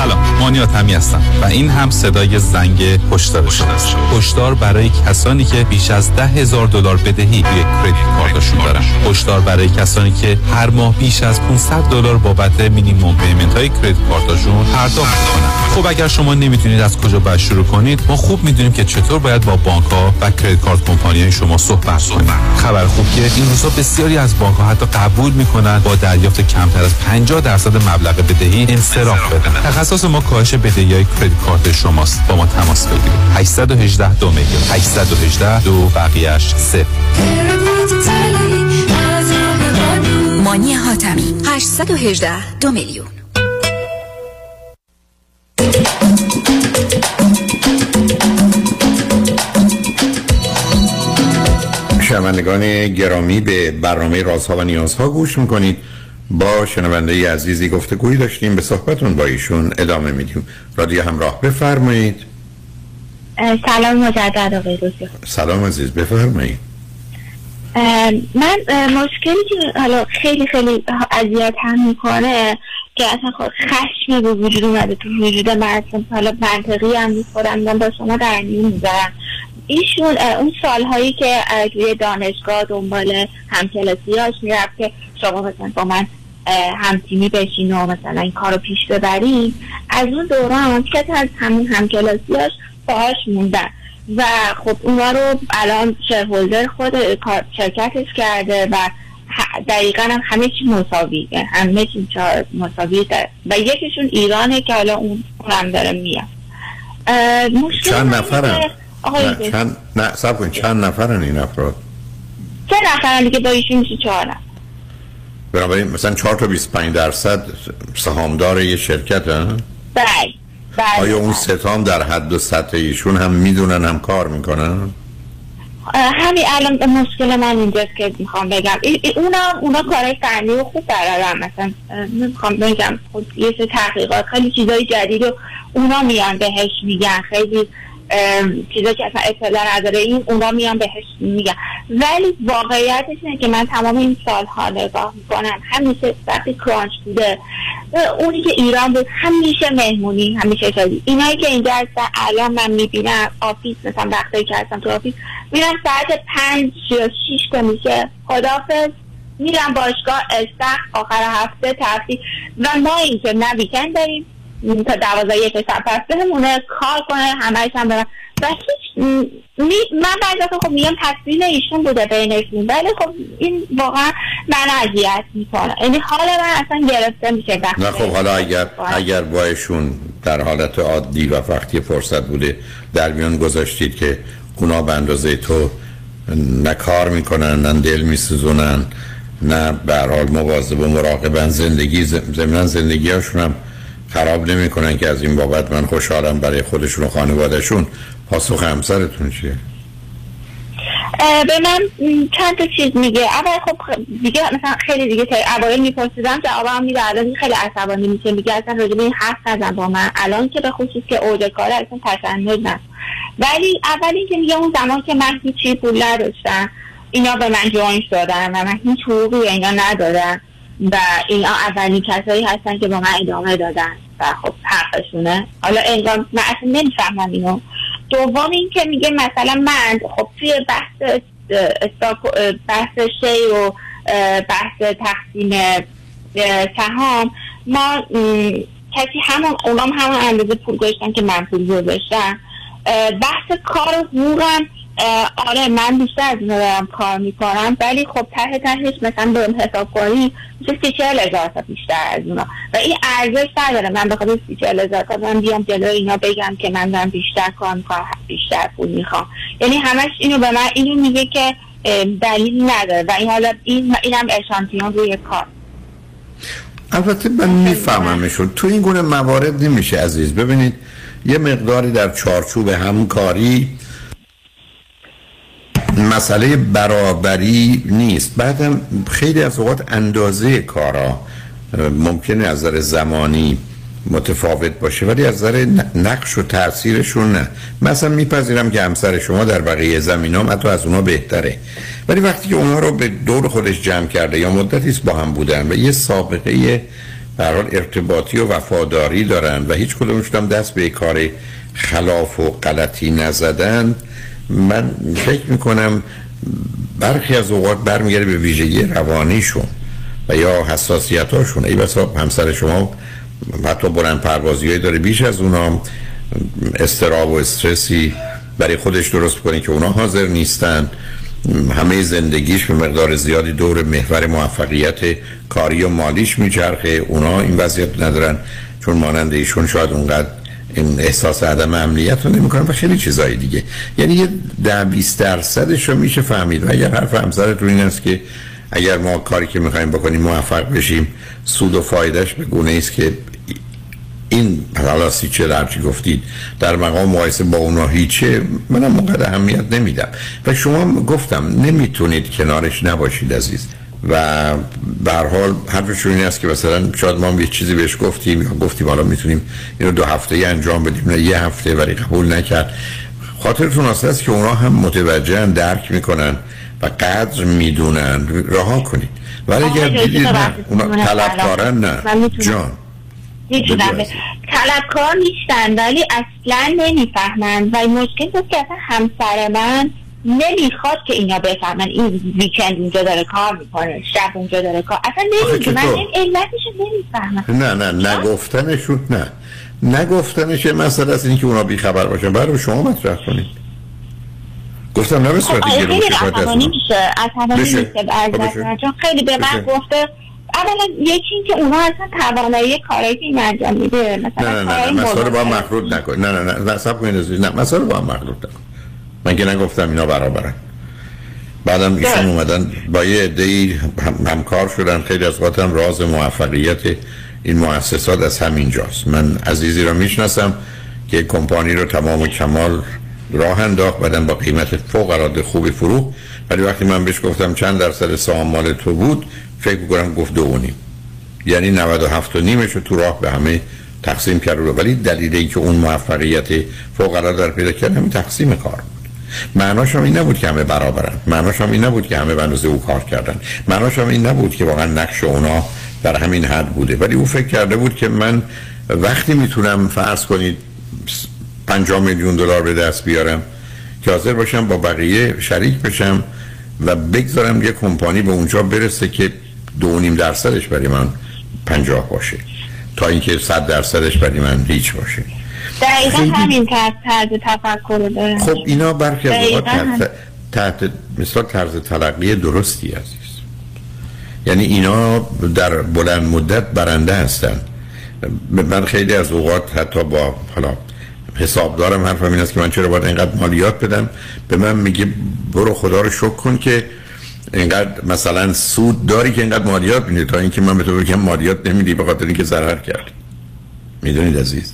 Speaker 35: سلام مانیات همی هستم و این هم صدای زنگ هشدار شماست هشدار برای کسانی که بیش از ده هزار دلار بدهی روی credit card شون دارن. هشدار برای کسانی که هر ماه بیش از 500 دلار بابت minimum payment های credit card شون پرداخت کنن خب اگر شما نمی‌تونید از کجا باید شروع کنید ما خوب می‌دونیم که چطور باید با بانک ها و credit card company های شما صحبت کنید خبر خوب که این روزا بسیاری از بانک ها حتی قبول می‌کنن با دریافت کمتر از 50 درصد مبلغ بدهی انصراف بدن. تخصص ما کاهش بدهی های credit card شماست. با ما تماس بگیرید. 818 دو میلیون. 818 دو بقیهش صفر.
Speaker 25: مانی حاتمی. 818 دو میلیون.
Speaker 3: شنوندگان گرامی به برنامه رازها و نیازها گوش می‌کنید. با شنونده عزیزی گفتگویی داشتیم به صحبتون با ایشون ادامه میدیم. رادیو همراه بفرمایید.
Speaker 28: سلام مجدد آقای روزی
Speaker 3: سلام عزیز بفرمایید.
Speaker 28: من مشکلی که حالا خیلی خیلی اذیت هم می‌کنه که اصلا خود خشم به وجود اومده تو وجود من حالا منطقی هم می‌خورم من با شما در می‌ذارم. ایشون اون سالهایی که توی دانشگاه دنبال همکلاسیاش می‌رفت که شما مثلا با من همتیمی بشین و مثلا این کار رو پیش ببریم از اون دوران که از همون همکلاسیاش باهاش موندن. و خب اونا رو الان شهولدر خود شرکتش کرده و دقیقا هم همه چی مساوی. همه چی مساوی داره. و یکیشون ایرانه که حالا اون اونم داره میاد.
Speaker 3: چند نفرن؟ نه چند نه چند نفرن این افراد؟
Speaker 28: سه نفرن؟ دیگه با ایشون میشه چهار نفر.
Speaker 3: بنابراین مثلا 4 تا 25 درصد سهامدار یه شرکت هن؟
Speaker 28: بله بله.
Speaker 3: آیا اون ستام در حد و سطح ایشون هم می‌دونن هم کار می‌کنن؟
Speaker 28: همین الان مشکل من اینجاست که می‌خوام بگم. ای- ای- اونا اونا کارهای فنی و خوب بلدن مثلا اه، نمی‌خوام بگم خود یه سری تحقیقات خیلی چیزای جدید و اونا میان بهش میگن. خیلی چیزا که اصلا اطلاع نداره این اونا میان بهش میگن. ولی واقعیتش اینه که من تمام این سالها نگاه می‌کنم همیشه وقتی کرانچ بوده اونی که ایران بود همیشه مهمونی همیشه شدی اینایی که اینجا هستن الان من می‌بینم آفیس مثلا وقتی که هستم تو آفیس میرم ساعت پنج یا شیش که میشه. خدافز میرم باشگاه استخ آخر هفته تفریح. و ما این که نه ویکند داریم تا دوازده یک شب پس بهمونه کار کنه همهش هم برم و هیچ من بعضی خب میگم تصویر ایشون بوده بینشون ولی خب این واقعا من اذیت می‌کنه یعنی حال من اصلا گرفته میشه
Speaker 3: نه خب حالا اگر اگر بایشون در حالت عادی و وقتی فرصت بوده در میان گذاشتید که اونا به اندازه تو نه کار می‌کنن نه دل میسوزونن نه به حال مواظب و مراقبن زندگی ضمن زندگی هاشون هم خراب نمی‌کنن که از این بابت من خوشحالم برای خودشون و خانوادهشون. پاسخ همسرتون چیه؟
Speaker 28: به من چند تا چیز میگه. اول خب دیگه مثلا خیلی دیگه تا اوایل میپرسیدم جوابم میده. الان خیلی عصبانی میشه. میگه اصلا راجع به این حرف نزن با من. الان که به خصوص که اوج کاره اصلا تشنج نه ولی اول اینکه میگه اون زمان که من هیچی پول نداشتم اینا به من جوین شدن و من هیچ حقوقی اینا ندادم و اینا اولین کسایی هستن که با من ادامه دادن و خب حقشونه. حالا انگار من اصلا نمی‌فهمم اینو. دوم این که میگه مثلا من خب توی بحث بحث شی و بحث تقسیم سهام ما کسی همون اونام همون اندازه پول گذاشتن که من پول گذاشتم. بحث کار و حقوقم آره من بیشتر از دارم کار می‌کنم ولی خب ته تهش مثلا به حساب کنی میشه سی چهل هزار تا بیشتر از اونا و این ارزش نداره. من بخاطر سی چهل هزار تا من بیام جلو اینا بگم که من دارم بیشتر کار می‌کنم بیشتر پول می‌خوام. یعنی همش اینو به من اینو میگه که دلیل نداره. و این حالا این اینم اشانتیون روی کار.
Speaker 3: البته من میفهممشون. تو این گونه موارد نمیشه عزیز. ببینید یه مقداری در چارچوب همکاری مسئله برابری نیست. بعدم خیلی از اوقات اندازه کارا ممکنه از نظر زمانی متفاوت باشه ولی از نظر نقش و تاثیرشون نه. مثلا میپذیرم که همسر شما در بقیه زمین هم حتی از اونا بهتره. ولی وقتی که اونا رو به دور خودش جمع کرده یا مدتی با هم بودن و یه سابقه هر حال ارتباطی و وفاداری دارن و هیچ کدومشون دست به کار خلاف و غلطی نزدن من فکر می‌کنم برخی از اوقات برمیگرده به ویژگی روانیشون و یا حساسیتاشون ای بسا همسر شما حتی بلند پروازی داره بیش از اونا استراب و استرسی برای خودش درست کنه که اونا حاضر نیستن. همه زندگیش به مقدار زیادی دور محور موفقیت کاری و مالیش میچرخه. اونا این وضعیت ندارن چون مانند ایشون شاید اونقدر این احساس عدم امنیت رو نمی‌کنن و خیلی چیزای دیگه. یعنی یه ده 20 درصدش رو میشه فهمید. و اگر حرف همسرت رو این است که اگر ما کاری که می‌خوایم بکنیم موفق بشیم سود و فایدهش به گونه است که این حالا چه هرچی گفتید در مقام مقایسه با اونا هیچه منم اونقدر اهمیت نمیدم. و شما گفتم نمی‌تونید کنارش نباشید عزیز. و به هر حال حرفشون این است که مثلا شاید ما هم یه چیزی بهش گفتیم یا گفتیم حالا می‌تونیم اینو دو هفته ای انجام بدیم نه یه هفته ولی قبول نکرد. خاطرتون هست است که اونا هم متوجهن درک می‌کنن و قدر می‌دونن. رها کنید. ولی اگر دیدید نه اونا طلبکارن نه. جان.
Speaker 28: طلبکار نیستن ولی اصلا نمی‌فهمن. و مشکل است که اصلا همسر من نمی‌خواد که اینا بفهمن این ویکند اونجا داره کار می‌کنه شب اونجا داره کار اصلا نمی‌دونن
Speaker 3: چطور؟
Speaker 28: این علتش نمی‌فهمن
Speaker 3: نه نه نگفتنشون نه نگفتنش یه مسئله است این که اونا بیخبر باشن برای شما مطرح کنید گفتم نه به صورت
Speaker 28: خب آره،
Speaker 3: گرون
Speaker 28: خیلی
Speaker 3: شکایت از.
Speaker 28: میشه عصبانی. میشه از. من. چون خیلی به من. گفته اولا یکی این که اونا اصلا توانایی کارایی که این انجام میده
Speaker 3: نه
Speaker 28: مثلا
Speaker 3: نه نه نه مسئله با. مخلوط نکن نه نه نه نه سب کنید. نه مسئله با هم مخلوط نکن من که نگفتم اینا برابرن. بعدم ایشون اومدن با یه عده‌ای هم همکار شدن. خیلی از اوقات هم راز موفقیت این مؤسسات از همین جاست من عزیزی رو می‌شناسم که کمپانی رو تمام و کمال راه انداخت. بعدم با قیمت فوق العاده خوبی فروخت ولی وقتی من بهش گفتم چند درصد سهام مال تو بود فکر کنم گفت دو و نیم. یعنی 97 و نیمش رو تو راه به همه تقسیم کرد. ولی دلیل اینکه اون موفقیت فوق العاده در پیدا کرد همین تقسیم کار بود. معناش هم این نبود که همه برابرن. معناش هم این نبود که همه به اندازه او کار کردن. معناش هم این نبود که واقعا نقش اونا در همین حد بوده. ولی او فکر کرده بود که من وقتی می‌تونم فرض کنید 50 میلیون دلار به دست بیارم که حاضر باشم با بقیه شریک بشم و بگذارم یه کمپانی به اونجا برسه که دو نیم درصدش برای من 50 باشه. تا اینکه 100 درصدش برای من هیچ باشه.
Speaker 28: دقیقا
Speaker 3: خیلی-
Speaker 28: همین طرز تفکر رو دارم.
Speaker 3: خب اینا برخی از اوقات. تحت, تحت مثال طرز تلقی درستی عزیز. یعنی اینا در بلند مدت برنده هستن. من خیلی از اوقات حتی با حالا حسابدارم حرفم این است که من چرا باید اینقدر مالیات بدم؟ به من میگه برو خدا رو شکر کن که اینقدر مثلا سود داری که اینقدر مالیات میدی تا اینکه من به تو بگم مالیات نمیدی به خاطر اینکه ضرر کردی. می‌دونید عزیز؟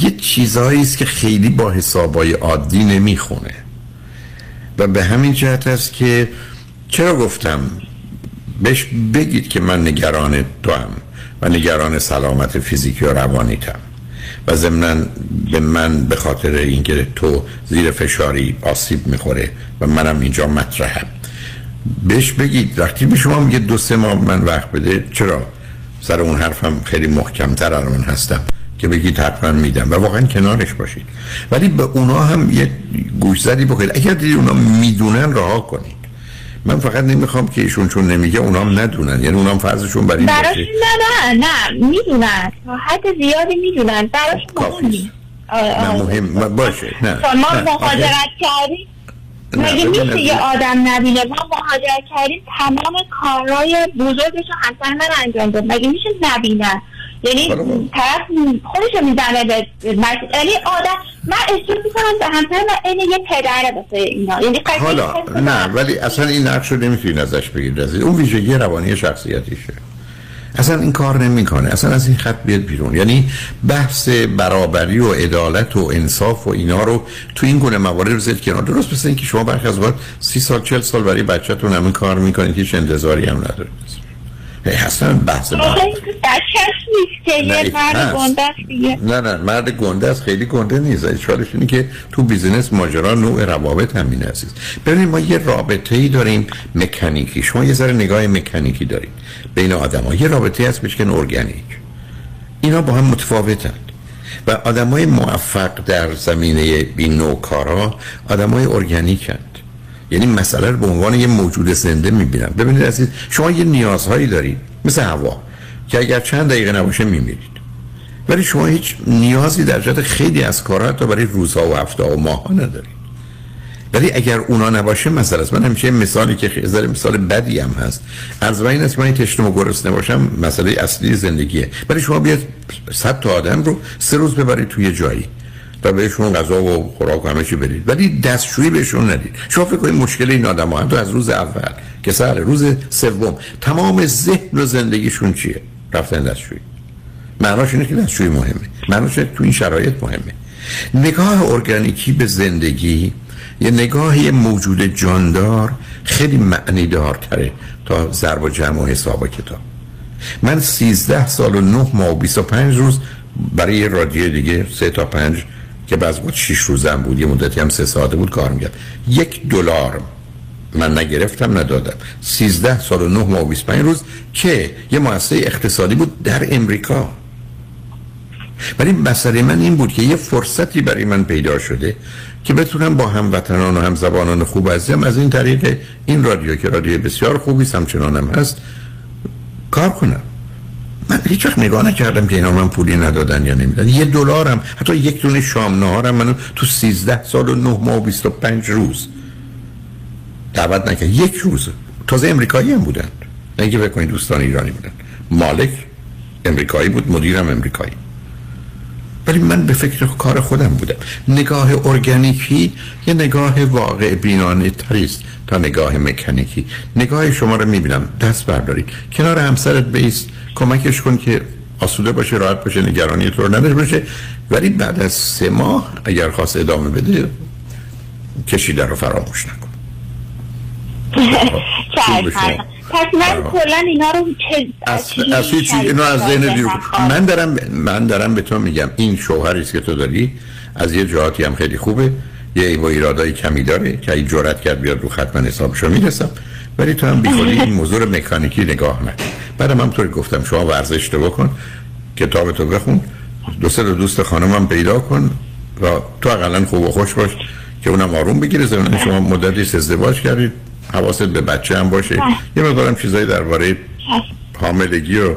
Speaker 3: یه چیزهایی است که خیلی با حسابای عادی نمی‌خونه. و به همین جهت است که چرا گفتم؟ بهش بگید که من نگران تو هم و نگران سلامت فیزیکی و روانیتم. و ضمنا به من به خاطر اینکه تو زیر فشاری آسیب می‌خوره و منم اینجا مطرحم. بهش بگید. وقتی به شما میگه دو سه ماه من وقت بده چرا؟ سر اون حرفم خیلی محکمتر الان هستم. که بگید حتما میدم. و واقعا کنارش باشید. ولی به اونا هم یه گوشزدی بکنید. اگر دیدی اونا می‌دونن رها کنید. من فقط نمی‌خوام که ایشون چون نمیگه اونا هم ندونن. یعنی اونا هم فرضشون بر این باشه.
Speaker 28: نه نه نه. می‌دونن. حد زیادی می‌دونن. مهم نیست آره،
Speaker 3: نه
Speaker 28: آره.
Speaker 3: مهم. باشه. نه
Speaker 28: تا ما
Speaker 3: نه. آخه-
Speaker 28: مهاجرت کردیم. مگه میشه یه آدم نبینه؟ ما مهاجرت کردیم تمام کارهای بزرگش رو همسر من انجام داد مگه میشه نبینن؟ یعنی طرف خودشو می‌زنه به یعنی آدم من احساس می‌کنم به همسر من اینه یه پدره واسه اینا. یعنی
Speaker 3: حالا نه ولی اصلا این نقش رو نمی‌تونید ازش بگیرید از اون ویژگی روانی شخصیتیشه. اصلا این کار نمی‌کنه. اصلا از این خط بیاد بیرون. یعنی بحث برابری و عدالت و انصاف و اینا رو تو این گونه موارد بذارید کنار. درست مثل اینکه شما برخی از اوقات سی سال چل سال برای بچه‌تون همین کار می‌کنید. که هیچ انتظاری هم ندارید. اصلا بحث
Speaker 28: نیست که مرد. گنده دیگه.
Speaker 3: نه نه مرد گنده است خیلی گنده نیست. اشکالش اینه که تو بیزینس ماجرا نوع روابط همین عزیز. ببینید ما یه رابطه ای داریم مکانیکی. شما یه ذره نگاه مکانیکی دارید. بین آدم ها یه رابطه هست بهش ارگانیک. اینا با هم متفاوتند و آدم های موفق در زمینه کارها آدم های ارگانیکند یعنی مسئله رو به عنوان یه موجود زنده می‌بینن ببینید عزیز شما یه نیازهایی دارید مثل هوا که اگر چند دقیقه نباشه میمیرید. ولی شما هیچ نیازی در جهت خیلی از کارها حتی برای روزها و هفته و ماها ندارید. ولی اگر اونا نباشه مسئله است من همیشه مثالی که خیلی مثال بدی هم هست. از این است من تشنه و گرسنه باشم مسئله اصلی زندگیه. ولی شما بیاد صد تا آدم رو سه روز ببرید توی جایی. تا بهشون غذا و خوراک همه چی بدید. ولی دستشویی بهشون ندید. شما فکر کنید مشکل این آدم ها. از روز اول که سر روز سوم تمام ذهن و زندگیشون چیه؟ رفتن دستشویی. معناش اینه که دستشویی مهمه. معناش تو این شرایط مهمه. نگاه ارگانیکی به زندگی یه نگاه یه موجود جاندار خیلی معنی دارتره تا ضرب و جمع و حساب و کتاب. من 13 سال و 9 ماه و 25 روز برای رادیو دیگه سه تا پنج که بعض بود 6 روزم بود یه مدتی هم سه ساعته بود کار می‌کرد. یک دلار من نگرفتم ندادم. 13 سال و 9 ماه و 25 روز که یه مؤسسه اقتصادی بود در امریکا. ولی مسئله من این بود که یه فرصتی برای من پیدا شده که بتونم با هموطنان و همزبانان خوب عزیزم از این طریق این رادیو که رادیو بسیار خوبی همچنانم هست کار کنم. من هیچ وقت نگاه نکردم که اینا من پولی ندادن یا نمیدن یه دلارم. حتی یک دونه شام نهارم منو تو 13 سال و 9 ماه و 25 روز دعوت نکرد. یک روز. تازه امریکایی هم بودن. فکر کنید دوستان ایرانی بودن. مالک امریکایی بود مدیرم امریکایی. ولی من به فکر کار خودم بودم. نگاه ارگانیکی یه نگاه واقع بینانه تریست تا نگاه مکانیکی. نگاه شما رو می‌بینم. دست بردارید کنار همسرت بیست. کمکش کن که آسوده باشه راحت باشه نگرانی تو رو نداشته باشه. ولی بعد از سه ماه اگر خواست ادامه بده کشیده رو فراموش نکن. *laughs*
Speaker 28: پس من کلا اینا رو چه
Speaker 3: از از هیچ چیز اینو از ذهن بیرون. من دارم من دارم به تو میگم این شوهری است که تو داری از یه جهاتی هم خیلی خوبه. یه با ایرادای کمی داره که این جرأت کرد بیاد رو خط من حسابشو می‌رسم. ولی تو هم بیخودی این موضوع رو مکانیکی نگاه نکن. بعدم همطوری گفتم شما ورزش تو بکن کتاب تو بخون دو سه دوست خانمم پیدا کن و تو اقلا خوب و خوش باش که اونم آروم بگیره زمین شما مدتی ازدواج کردید. حواست به بچه هم باشه. یه مقدارم چیزایی درباره حاملگی و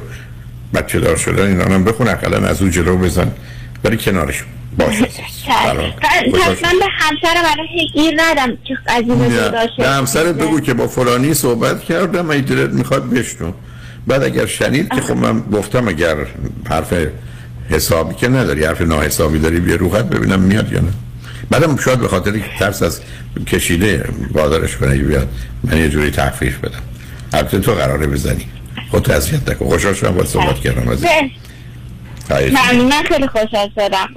Speaker 3: بچه دار شدن اینا هم بخون اقلا از اون جلو بزن. ولی کنارش باشه
Speaker 28: پس من به همسر برای هیچ گیر ندم که این
Speaker 3: به همسرت بگو که با فلانی صحبت کردم ای دلت می‌خواد بشنو. بعد اگر شنید که خب من گفتم اگر حرف حسابی که نداری حرف ناحسابی داری بیا رو خط ببینم میاد یا نه. بعدم شاید به خاطر که ترس از کشیده وادارش کنه بیاد من یه جوری تخفیف بدم. البته تو قراره بزنی. خود اذیت نکن. خوشحال شدم با صحبت کردم از
Speaker 28: ممنون من خیلی خوشحال شدم.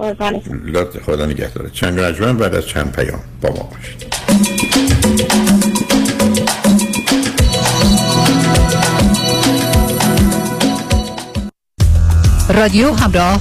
Speaker 3: لطف خدا نگه داره چند رجمن بعد از چند پیام با ما باشید.
Speaker 1: رادیو همراه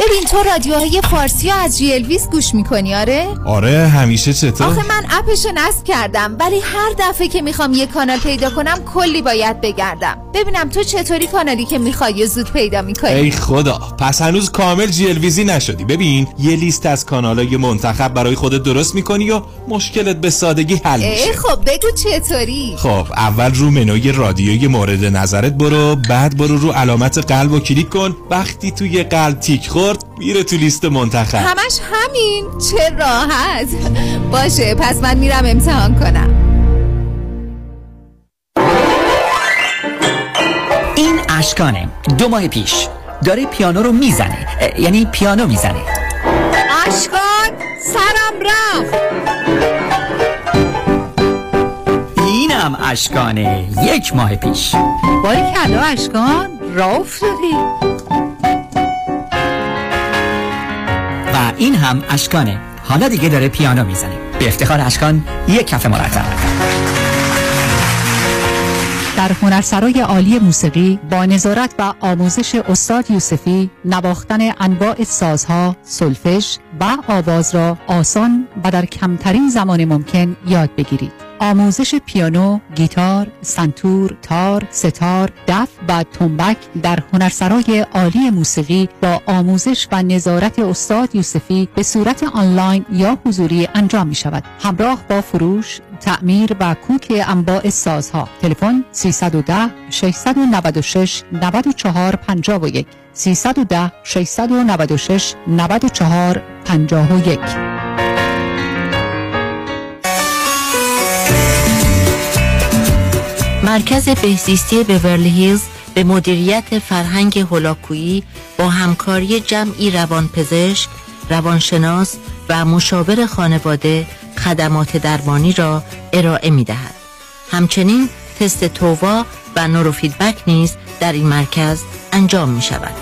Speaker 17: ببین تو رادیوهای فارسی ها از GLWiZ گوش می‌کنی آره؟
Speaker 36: آره همیشه چطور؟
Speaker 17: آخه من app شو نصب کردم ولی هر دفعه که می‌خوام یه کانال پیدا کنم کلی باید بگردم. ببینم تو چطوری کانالی که می‌خوای زود پیدا می‌کنی.
Speaker 36: ای خدا پس هنوز کامل GLWiZ ی نشدی. ببین یه لیست از کانالای منتخب برای خودت درست می‌کنی و مشکلت به سادگی حل
Speaker 17: ای
Speaker 36: میشه.
Speaker 17: خب بگو چطوری؟
Speaker 36: خب اول رو منوی رادیوی مورد نظرت برو بعد برو رو علامت قلب و کلیک کن. وقتی توی قلب تیک خورد میره تو لیست منتخب.
Speaker 17: همش همین. چه راحت. باشه پس من میرم امتحان کنم.
Speaker 5: این اشکانه. دو ماه پیش. داره پیانو رو می‌زنه. یعنی پیانو می‌زنه.
Speaker 17: اشکان سرم رفت.
Speaker 5: اینم اشکانه. یک ماه پیش.
Speaker 1: باری کلا اشکان راه افتادی.
Speaker 5: این هم اشکانه. حالا دیگه داره پیانو می‌زنه. به افتخار اشکان یک کف مرتب.
Speaker 1: در هنرسرای عالی موسیقی با نظارت و آموزش استاد یوسفی نواختن انواع سازها، سلفش و آواز را آسان و در کمترین زمان ممکن یاد بگیرید. آموزش پیانو، گیتار، سنتور، تار، ستار، دف و تنبک در هنرسرای عالی موسیقی با آموزش و نظارت استاد یوسفی به صورت آنلاین یا حضوری انجام می شود. همراه با فروش، تعمیر و کوک انواع سازها. تلفن 310 696 94 51 310 696 94 51
Speaker 37: مرکز بهزیستی بورلی هیلز به مدیریت فرهنگ هولاکویی با همکاری جمعی روانپزشک، روانشناس و مشاور خانواده خدمات درمانی را ارائه می دهد. همچنین تست تووا و نوروفیدبک نیز در این مرکز انجام می شود.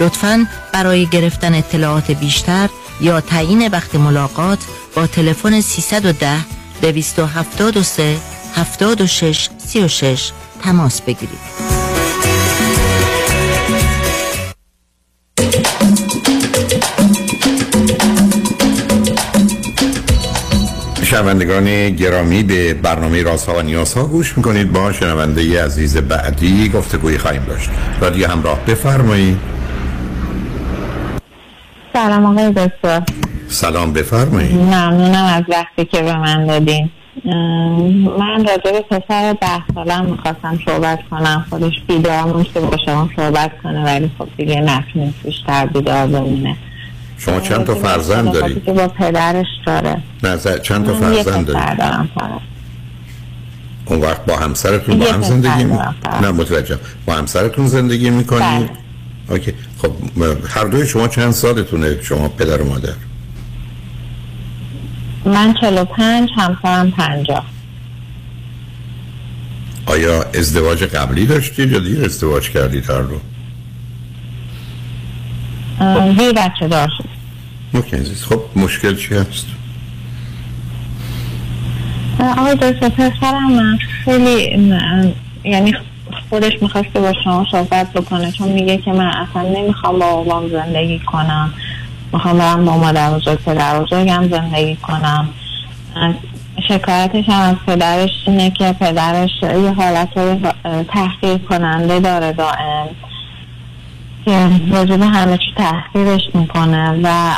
Speaker 37: لطفاً برای گرفتن اطلاعات بیشتر یا تعیین وقت ملاقات با تلفن 310 273 76 36 تماس بگیرید.
Speaker 3: شنوندگان گرامی به برنامه رازها و نیازها گوش می‌کنید. با شنونده عزیز بعدی گفتگوی خواهیم داشت. رادیو همراه بفرمایید.
Speaker 38: سلام آقای دکتر.
Speaker 3: سلام بفرمایید.
Speaker 38: ممنونم از وقتی که به من دادین. من راجع به پسر ده سالم می‌خواستم صحبت کنم. خودش بیدار که با شما صحبت کنه ولی خب دیگه نتونست بیشتر بیدار بمونه.
Speaker 3: شما چند تا فرزند؟
Speaker 38: که با پدرش داره.
Speaker 3: نه ز- چند تا فرزند؟
Speaker 38: دارم فقط.
Speaker 3: اون وقت با همسرتون با هم زندگی می... نه متوجه با همسرتون زندگی می‌کنید؟
Speaker 38: بله.
Speaker 3: اوکی. خب هر دوی شما چند سالتونه؟ شما پدر و مادر؟
Speaker 38: من 45 همسرم 50
Speaker 3: آیا ازدواج قبلی داشتید یا دیر ازدواج کردید هر؟
Speaker 38: اه، زیر بچه دار شد
Speaker 3: خب مشکل چی هست؟
Speaker 38: آقای دکتر پسرم خیلی یعنی خودش می‌خواسته با شما صحبت بکنه چون میگه که من اصلا نمی‌خوام با بابام زندگی کنم می‌خوام برم با مادر بزرگ پدر بزرگم زندگی کنم. شکایتش هم از پدرش اینه که پدرش یه حالت تحقیر کننده داره دائم. که به همه چی تحقیرش می‌کنه و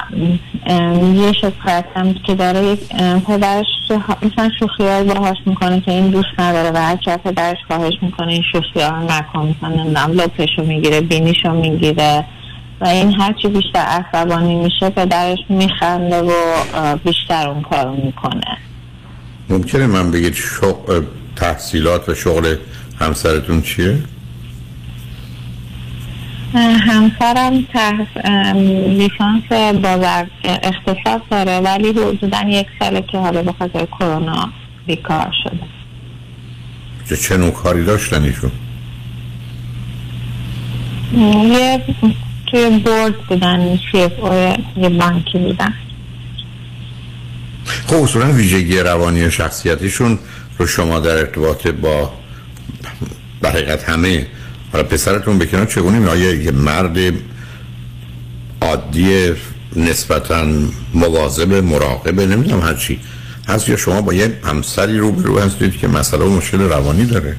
Speaker 38: یه شکایت هم که داره پدرش مثلا شوخی های باهاش می‌کنه که این دوست نداره و هر از پدرش خواهش می‌کنه این شوخی ها نکن مثلا لپشو می‌گیره بینیشو می‌گیره. و این هرچی بیشتر عصبانی میشه پدرش میخنده و بیشتر اون کارو می‌کنه
Speaker 3: ممکنه من بگید شغل تحصیلات و شغل همسرتون چیه؟
Speaker 38: همسرم تحص... لیسانس بازار اقتصاد داره ولی حدودا یک ساله که حالا به خاطر کرونا بیکار شده
Speaker 3: چه چه نوع کاری داشتن ایشون؟
Speaker 38: یه توی بورد بودن سی یه بانکی بودن.
Speaker 3: خب اصولا ویژگی روانی و شخصیتیشون رو شما در ارتباط با حقیقت همه حالا پسرتون بکنن چگونه می آیا یه مرد عادی نسبتا مواظب مراقب نمی‌دونم هر چی هست یا شما با یه همسری رو برو هستید که مسئله و مشکل روانی داره؟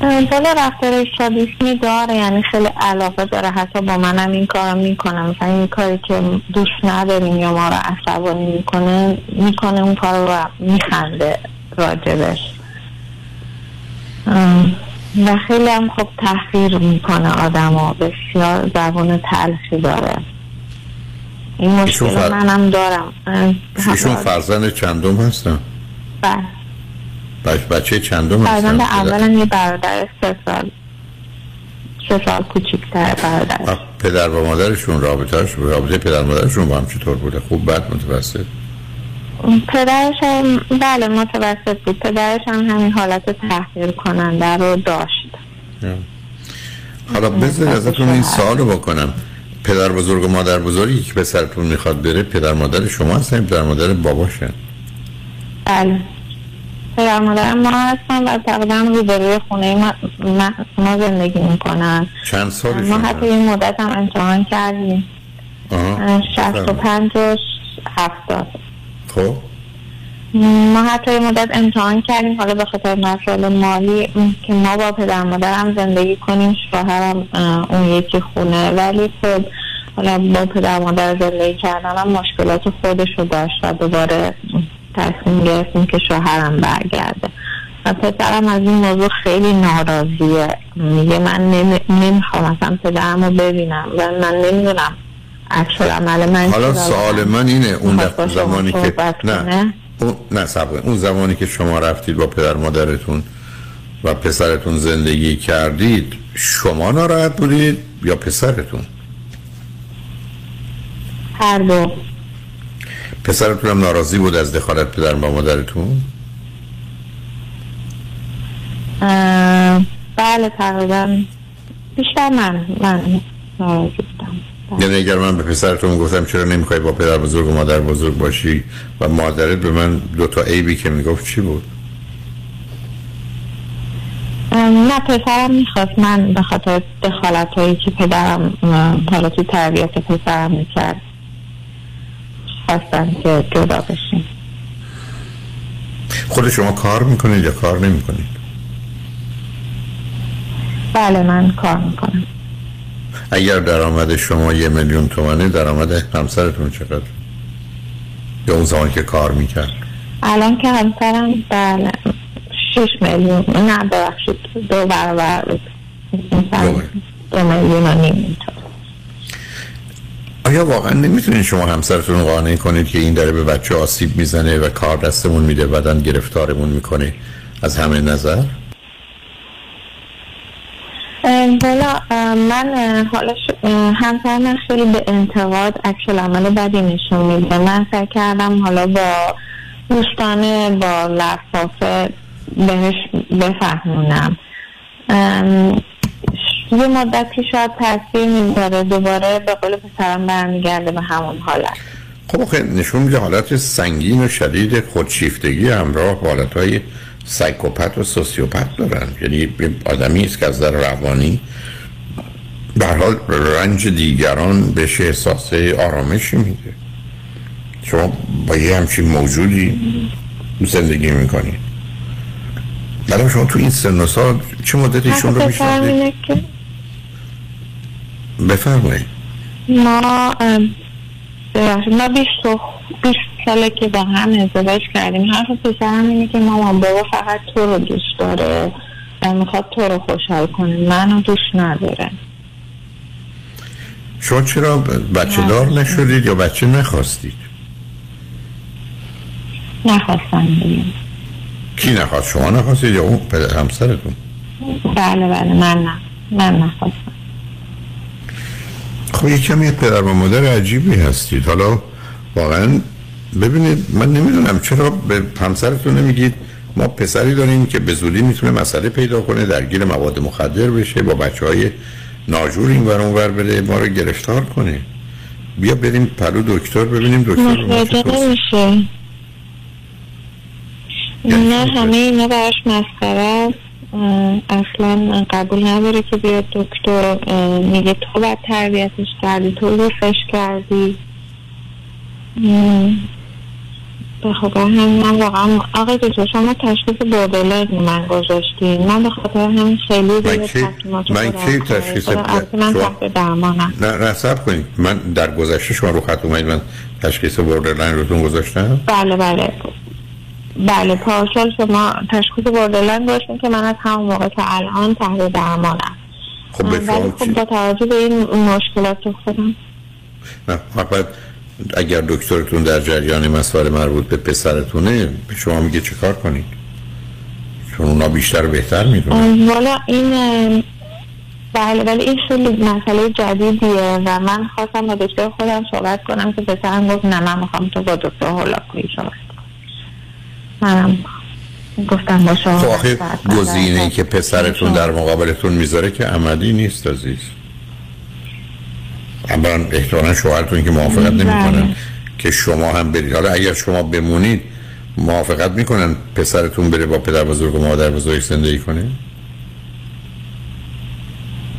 Speaker 38: بالا رفتار شادیسمی داره یعنی خیلی علاقه داره. حتی با منم این کار می‌کنه. مثلا این کاری که دوست نداریم یا ما رو عصبانی می‌کنه می‌کنه اون کار رو میخنده راجبش. و خیلی هم خب تحقیر می‌کنه آدم ها بسیار زبان تلخی داره. این مشکل
Speaker 3: فر-
Speaker 38: منم دارم.
Speaker 3: ایشون فرزند چندم هستن؟
Speaker 38: بله.
Speaker 3: بچه, چندم
Speaker 38: فرزند اولا یه برادر سه سال. سه سال کوچیکتر برادر.
Speaker 3: پدر و مادرشون رابطهش رابطه پدر و مادرشون با هم چطور بوده؟ خوب بد متوسط؟
Speaker 38: پدرش هم بله متوسط بود. پدرش هم همین حالت تحقیر کننده رو داشت.
Speaker 3: حالا بذار ازتون این سوال رو بکنم. پدر بزرگ و مادر بزرگی که پسرتون می‌خواد بره پدر مادر شما هستن پدر مادر باباشن؟
Speaker 38: بله. پدر مادر ما هستن و تقریبا روبروی خونه ما, ما, ما زندگی می‌کنن.
Speaker 3: چند
Speaker 38: ما
Speaker 3: سالشون
Speaker 38: حتی این مدت هم امتحان کردیم. شست و پنج و هفتاد.
Speaker 3: خب.
Speaker 38: ما حتی این مدت امتحان کردیم. حالا به خاطر مسائل مالی که ما با پدر مادرم زندگی کنیم شوهرم اون یکی خونه. ولی خب حالا با پدر مادر زندگی کردن هم مشکلات خودش رو داشت و دوباره تصمیم گرفتیم که شوهرم برگرده. و پسرم از این موضوع خیلی ناراضیه. میگه من نمی- نمی‌خوام اصلا پدرم رو ببینم و من نمی‌دونم عکس عمل من
Speaker 3: حالا سوال من اینه اون زمانی که نه؟ اون نه صبر. کن. اون زمانی که شما رفتید با پدر مادرتون و پسرتون زندگی کردید شما ناراحت بودید یا پسرتون؟
Speaker 38: هر دو.
Speaker 3: پسرتون هم ناراضی بود از دخالت پدر و مادرتون؟
Speaker 38: بله تقریبا بیشتر من من ناراضی بودم.
Speaker 3: یعنی اگر من به پسرتون گفتم چرا نمی‌خوای با پدر بزرگ و مادر بزرگ باشی و مادرت به من دو تا عیبی که می‌گفت چی بود؟
Speaker 38: نه پسرم می‌خواست من به خاطر دخالت هایی که پدرم حالا تو تربیت پسرم می‌کرد. خواستم که جدا بشیم.
Speaker 3: خود شما کار می‌کنید یا کار نمی‌کنید؟
Speaker 38: بله من کار می‌کنم.
Speaker 3: اگر درآمد شما یه میلیون تومنه درآمد همسرتون چقدر؟ یا اون زمان که کار می‌کرد؟
Speaker 38: الان که همسرم بله شش میلیون. نه ببخشید دو برابر دو میلیون. و نیم.
Speaker 3: آیا واقعا نمی‌تونید شما همسرتون قانع کنید که این داره به بچه آسیب می‌زنه و کار دستمون میده بعدن گرفتارمون می‌کنه؟ از همه نظر؟
Speaker 38: بالا من حالا همسر خیلی به انتقاد عکس عمل بدی نشون میده. من سعی کردم حالا با دوستانه با لفافه بهش بفهمونم. یه مدتی شاید تاثیر می‌ذاره. دوباره به قول پسرم برمیگرده به همون حالت.
Speaker 3: خب آخه نشون میده حالت سنگین و شدید خودشیفتگی همراه با حالتهای سایکوپت و سوسیوپت دارن. یعنی آدمی است که از در روانی به حال رنج دیگران بهش احساس آرامشی میده. شما با یه همچین موجودی زندگی می‌کنید بعدم شما تو این سن و سال چه مدت ایشون رو میشنید بفرمایید.
Speaker 38: ما ما بیست و بیست ساله که با هم ازدواج کردیم حرف پسرم اینه که مامان بابا فقط تو رو دوست داره و می‌خواد تو رو خوشحال کنه. منو دوست نداره.
Speaker 3: شما چرا بچه دار نشدید یا بچه نخواستید؟
Speaker 38: نخواستم بگم.
Speaker 3: کی نخواست؟ شما نخواستید یا اون پدر همسرتون؟
Speaker 38: بله بله من نه. من نخواستم.
Speaker 3: خب یه کمی پدر و مادر عجیبی هستید. حالا واقعا ببینید من نمی‌دونم چرا به همسرتون نمیگید ما پسری داریم که به زودی می‌تونه مسئله پیدا کنه درگیر مواد مخدر بشه با بچه های ناجور این ور اون ور بره ما رو گرفتار کنه. بیا بریم پلو دکتر ببینیم دکتر
Speaker 38: نمیشه نه همه اینا براش مسخره است. اصلا قبول نداره که بیاد دکتر میگه تو باید تربیتش کردی تو لوسش کردی. به خاطر همین من واقعا آقای دکتر شما تشخیص borderline من گذاشتین. من به خاطر همین خیلی
Speaker 3: من کی من کی تشخیص
Speaker 38: من تحت درمانم
Speaker 3: نه صبر کنید. من در گذشته شما رو خط اومدید من تشخیص borderline روتون گذاشتم؟
Speaker 38: بله بله. بله پارسال شما تشخیص بردرلاین داشتین که من از همون موقع تا الان تحت درمانم.
Speaker 3: خب
Speaker 38: ولی خب؟ با توجه به این مشکلات خودم.
Speaker 3: نه فقط اگر دکترتون در جریان مسائل مربوط به پسرتونه به شما میگه چه کار کنید؟ چون اونا بیشتر و بهتر می‌دونن.
Speaker 38: والا این بله ولی این خیلی مسئله جدیدیه و من خواستم با دکتر خودم صحبت کنم که پسرم گفت نه من می‌خوام تو با دکتر هولاکویی صحبت منم گفتم با شما
Speaker 3: خب آخه
Speaker 38: کنم.
Speaker 3: گزینه ای که پسرتون در مقابلتون می‌ذاره که عملی نیست عزیز. اولا احتمالا شوهرتون که موافقت نمی‌کنن که شما هم برید. حالا اگر شما بمونید موافقت می‌کنن پسرتون بره با پدر بزرگ و مادر بزرگ زندگی کنه؟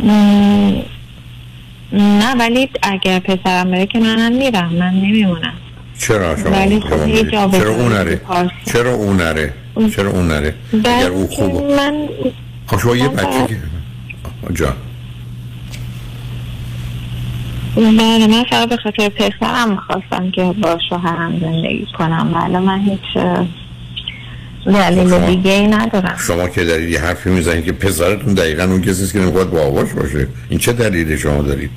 Speaker 38: م، نه ولی اگر پسرم بره که منم میرم. من نمیمونم.
Speaker 3: چرا شما
Speaker 38: ولی خب یه؟ جا
Speaker 3: چرا اون نره. چرا اون نره چرا اون نره اگر او خوب
Speaker 38: من
Speaker 3: خب شما یه بچه که جان.
Speaker 38: بله من فقط به خاطر پسرم می‌خواستم که با شوهرم زندگی کنم. بله من هیچ دلیل
Speaker 3: شما-
Speaker 38: دیگه ای ندارم.
Speaker 3: شما که دارید یه حرفی می‌زنید که پسرتون دقیقا اون کسی است که نمی‌خواد با آواش باشه. این چه دلیلی شما دارید؟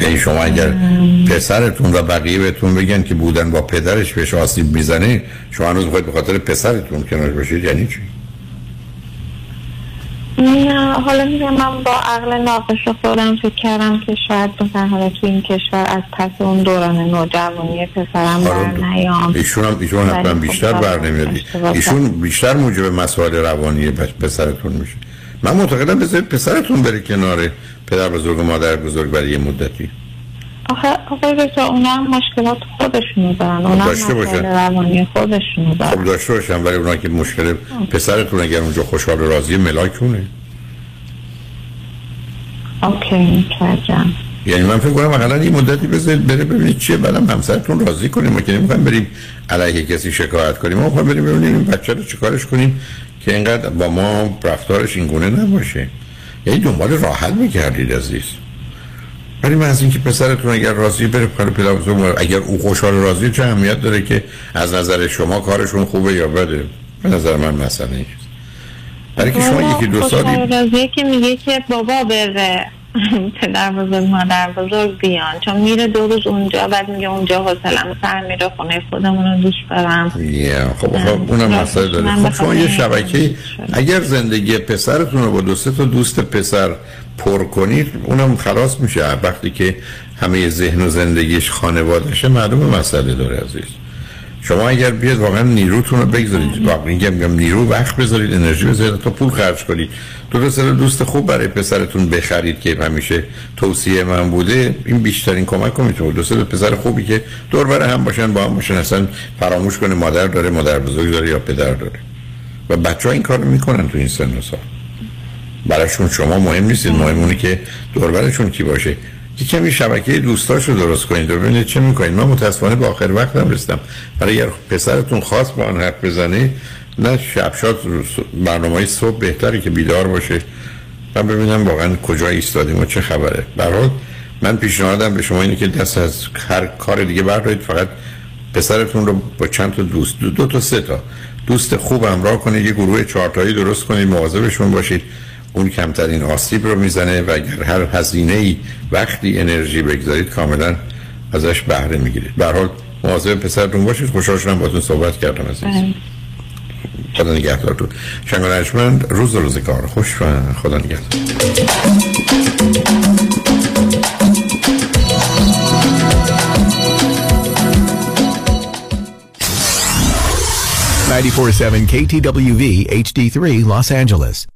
Speaker 3: یعنی شما اگر پسرتون و بقیه بهتون بگن که بودن با پدرش بهش آسیب می‌زنه شما هنوز می‌خواید به خاطر پسرتون کنار باشید یعنی چی؟
Speaker 38: نه حالا میگم من با عقل ناقص خودم فکر کردم که شاید مثلا حالا تو این کشور از پس اون دوران نوجوانی پسرم بر نیام.
Speaker 3: ایشون هم ایشون حتما
Speaker 38: خب
Speaker 3: بیشتر بر نمیادی
Speaker 38: اشتباه
Speaker 3: ایشون بیشتر موجب مسائل روانی پسرتون میشه. من معتقدم بذارید پسرتون بره کنار پدر بزرگ و مادر بزرگ برای یه مدتی.
Speaker 38: آخه آقای دکتر اونا هم مشکلات خودشونو دارن. اونا هم
Speaker 3: داشته باشن.
Speaker 38: روانی خودشونو دارن.
Speaker 3: خب داشته باشم ولی اونا که مشکل پسرتون اگر اونجا خوشحال و راضی ملاکونه.
Speaker 38: اوکی متوجهم
Speaker 3: یعنی من فکر کنم مثلا این مدتی بذارید بره ببینید چیه. بعدم همسرتون راضی کنیم. ما که نمی‌خوایم بریم علیه کسی شکایت کنیم. ما می‌خوایم بریم ببینیم این بچه رو چیکارش کنیم که اینقدر با ما رفتارش این گونه نباشه. یعنی دنبال راحت می‌کردید عزیز. ولی من از اینکه پسرتون اگر راضی بره کار بزرگ اگر او خوشحال راضی چه اهمیت داره که از نظر شما کارشون خوبه یا بده به نظر من مسئله نیست برای که شما یکی دو سالی
Speaker 38: راضیه که میگه که بابا بره. *laughs* پدر بزرگ مادر بزرگ بیان. چون میره دو روز اونجا بعد میگه اونجا حوصلم سر میره خونه خودمون رو دوست دارم.
Speaker 3: یه خب خب اونم مسئله داره. خب شما یه شبکه اگر زندگی پسرتون رو با دو سه تا دوست پسر پر کنید اونم خلاص میشه. وقتی که همه ذهن و زندگیش خانوادشه معلومه مسئله داره عزیز. شما اگر بیاد واقعا نیروتون رو بگذارید. واقعا میگم میگم نیرو وقت بذارید انرژی بذارید تا پول خرج کنید. سه دوست خوب برای پسرتون بخرید که همیشه توصیه من بوده. این بیشترین کمک رو می‌تونه. دو سه تا پسر خوبی که دور بر هم باشن با هم باشن اصلا فراموش کنه مادر داره مادر بزرگ داره یا پدر داره. و بچه ها این کار رو می‌کنن تو این سن و سال. براشون شما مهم نیستید. مهم اونه که دوربرشون کی باشه. یه کمی شبکه دوستاشو درست کنید و ببینید چه می‌کنید. من متاسفانه به آخر وقت رسیدم برای اگر پسرتون خواست با آن حرف بزنه نه شب شاد برنامه های صبح بهتره که بیدار باشه. و ببینم واقعا کجا ایستادیم و چه خبره. برحال من پیشنهادم به شما اینه که دست از هر کار دیگه بردارید. فقط پسرتون رو با چند تا دوست دو, دو تا سه تا دوست خوب همراه کنید. یه گروه چهارتایی درست کنید مواظبشون باشید. اون کمترین آسیب رو می‌زنه و اگر هر هزینه ای وقتی انرژی بگذارید کاملا ازش بهره می‌گیرید. به هر حال مواظب پسرتون باشید. خوشحال شدم باتون صحبت کردم عزیز. خدا نگهدارتون. شنگ و روز و روزگار خوش و خدا نگهدار.
Speaker 39: KTWV HD3 Los Angeles.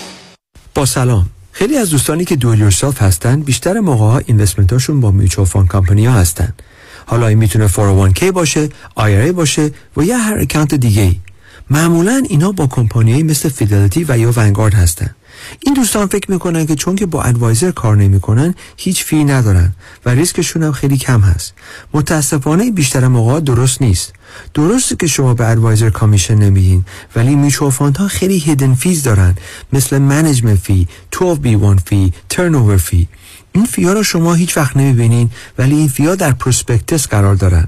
Speaker 40: با سلام. خیلی از دوستانی که do it yourself هستن بیشتر موقع ها investment هاشون با mutual fund company ها هستن. حالا این می‌تونه 401k باشه IRA باشه و یا هر account دیگه ای معمولا اینا با کمپانیایی مثل فیدلیتی و یا ونگارد هستن. این دوستان فکر می‌کنن که چون که با advisor کار نمی‌کنن هیچ fee ندارن و ریسکشون هم خیلی کم هست. متاسفانه بیشتر موقع درست نیست. درسته که شما به advisor commission نمیدین ولی میچو ها خیلی hidden fees دارن. مثل management fee 12B1 fee turn fee این fee ا رو شما هیچ وقت نمی‌بینین ولی این fee ا در prospectus قرار دارن.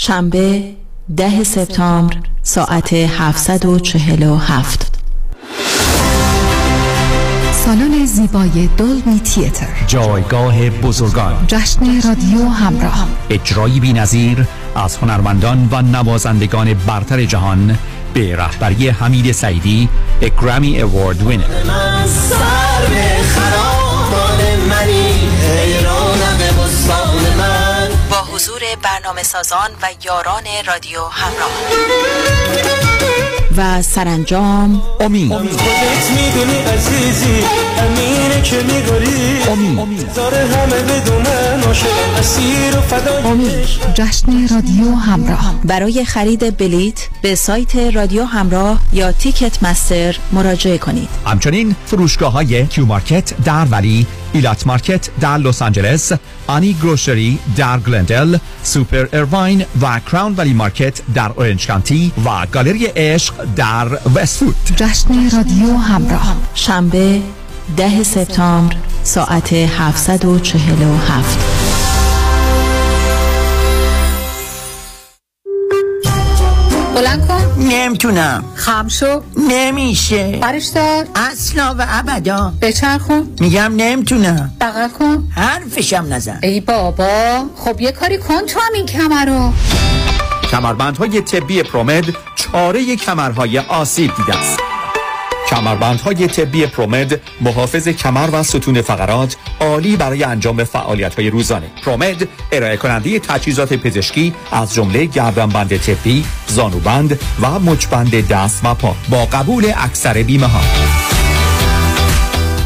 Speaker 23: شنبه ده سپتامبر ساعت 747
Speaker 6: سالن زیبای دولبی تیتر.
Speaker 41: جایگاه بزرگان.
Speaker 6: جشن رادیو همراه.
Speaker 41: اجرایی بی از هنرمندان و نوازندگان برتر جهان به رهبری حمید سعیدی اگرامی اوارد وینر
Speaker 23: برنامه سازان و یاران رادیو همراه. و سرانجام
Speaker 41: امید
Speaker 42: خودت می‌دونی عزیزی امینه که میگاری
Speaker 41: امید
Speaker 42: داره همه بدونن عاشق اسیر و فدای
Speaker 6: امید جشن رادیو همراه.
Speaker 23: برای خرید بلیت به سایت رادیو همراه یا Ticketmaster مراجعه کنید.
Speaker 41: همچنین فروشگاه های Q Market در ولی Elat Market در لس آنجلس آنی Grocery در گلندل سوپر ایرواین و کراون ولی مارکت در اورنج کانتی و گالری عشق در وستوود
Speaker 6: جشن رادیو همراه.
Speaker 23: شنبه ده سپتامبر ساعت 747
Speaker 5: نمی‌تونم.
Speaker 1: خم شو.
Speaker 5: نمیشه.
Speaker 1: برش دار
Speaker 5: اصلا و ابدا.
Speaker 1: بچرخون.
Speaker 5: میگم نمی‌تونم.
Speaker 1: بغل کن.
Speaker 5: حرفشم نزن.
Speaker 1: ای بابا. خب یه کاری کن تو هم این کمر رو.
Speaker 41: کمربندهای طبی پرومد چاره کمرهای آسیب دیده است. کمربندهای طبی پرومد محافظ کمر و ستون فقرات عالی برای انجام فعالیت های روزانه. پرومد ارائه کننده تجهیزات پزشکی از جمله گردنبند طبی زانوبند و مچبند دست و پا با قبول اکثر بیمه ها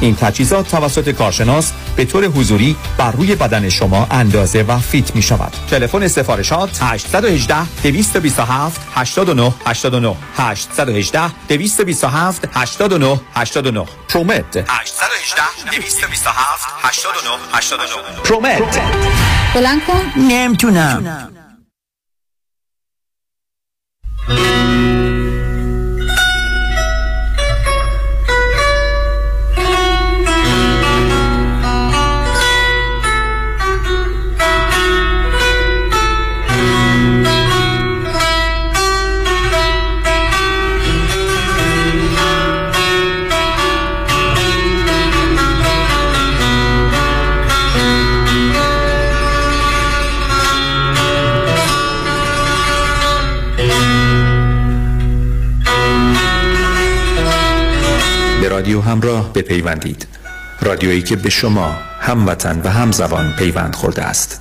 Speaker 41: این تجهیزات توسط کارشناس به طور حضوری بر روی بدن شما اندازه و فیت می شود. تلفن سفارشات 818 227 89 89 818 227 89 89 پرومت. 818 227 89 89 پرومت.
Speaker 43: بلند کن.
Speaker 44: نمی‌تونم.
Speaker 45: همراه بپیوندید. رادیویی که به شما هموطن و همزبان پیوند خورده است.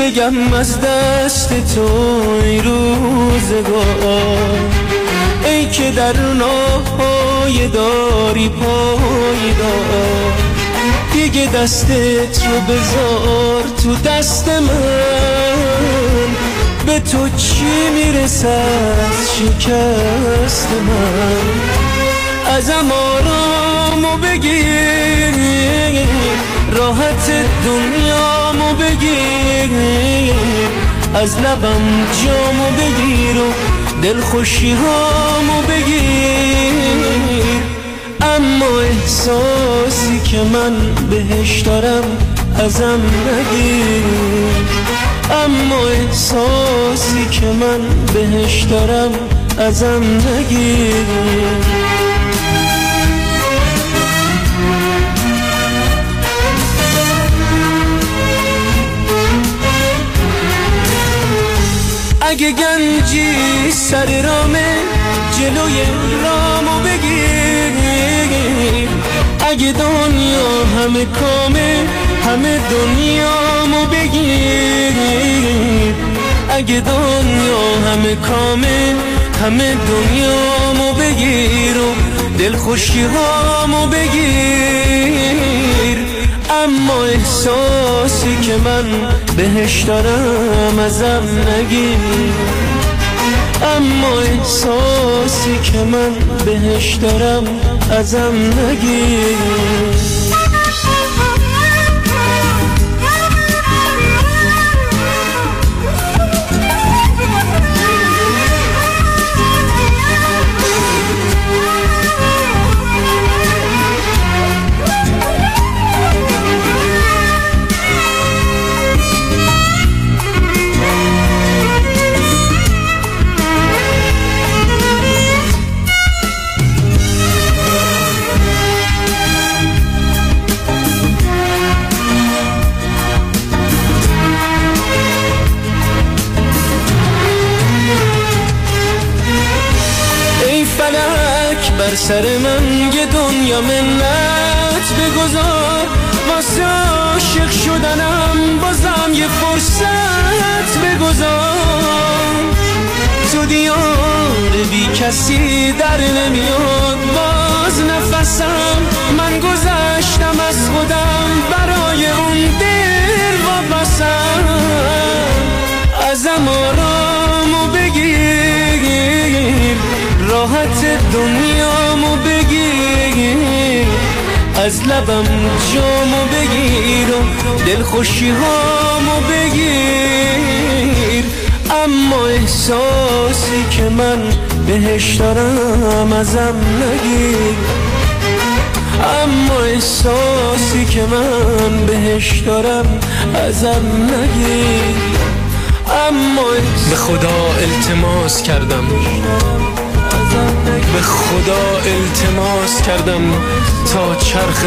Speaker 42: بگم از دست تو ای روزگار. ای که در ناهای داری پایدار دیگه دستت رو بذار تو دست من. به تو چی می‌رسه از شکست من؟ ازم آرامو بگیر. راحت دنیامو بگیر. از لبم جامو بگیر و دلخوشی هامو بگیر. اما احساسی که من بهش دارم ازم نگیر اما احساسی که من بهش دارم ازم نگیر اگه گنجی سر رامه جلوی رامو بگیر اگه دنیا همه کامه همه دنیامو بگیر اگه دنیا همه کامه همه دنیامو بگیر و دلخوشی هامو بگیر. اما احساسی که من بهش دارم ازم نگیر. اما احساسی که من بهش دارم ازم نگیر. سر من یه دنیا منت بگذار. واسه عاشق شدنم بازم یه فرصت بگذار. تو دیار بی کسی در نمیاد. باز نفسم من گذشتم از خودم برای اون دل وابستم. ازم آرامو راحت دنیامو بگیر. از لبم جامو بگیر و دلخوشی هامو بگیر. اما احساسی که من بهش دارم ازم نگیر. اما احساسی که من بهش دارم ازم نگیر. اما به خدا التماس کردم. به خدا التماس کردم تا چرخ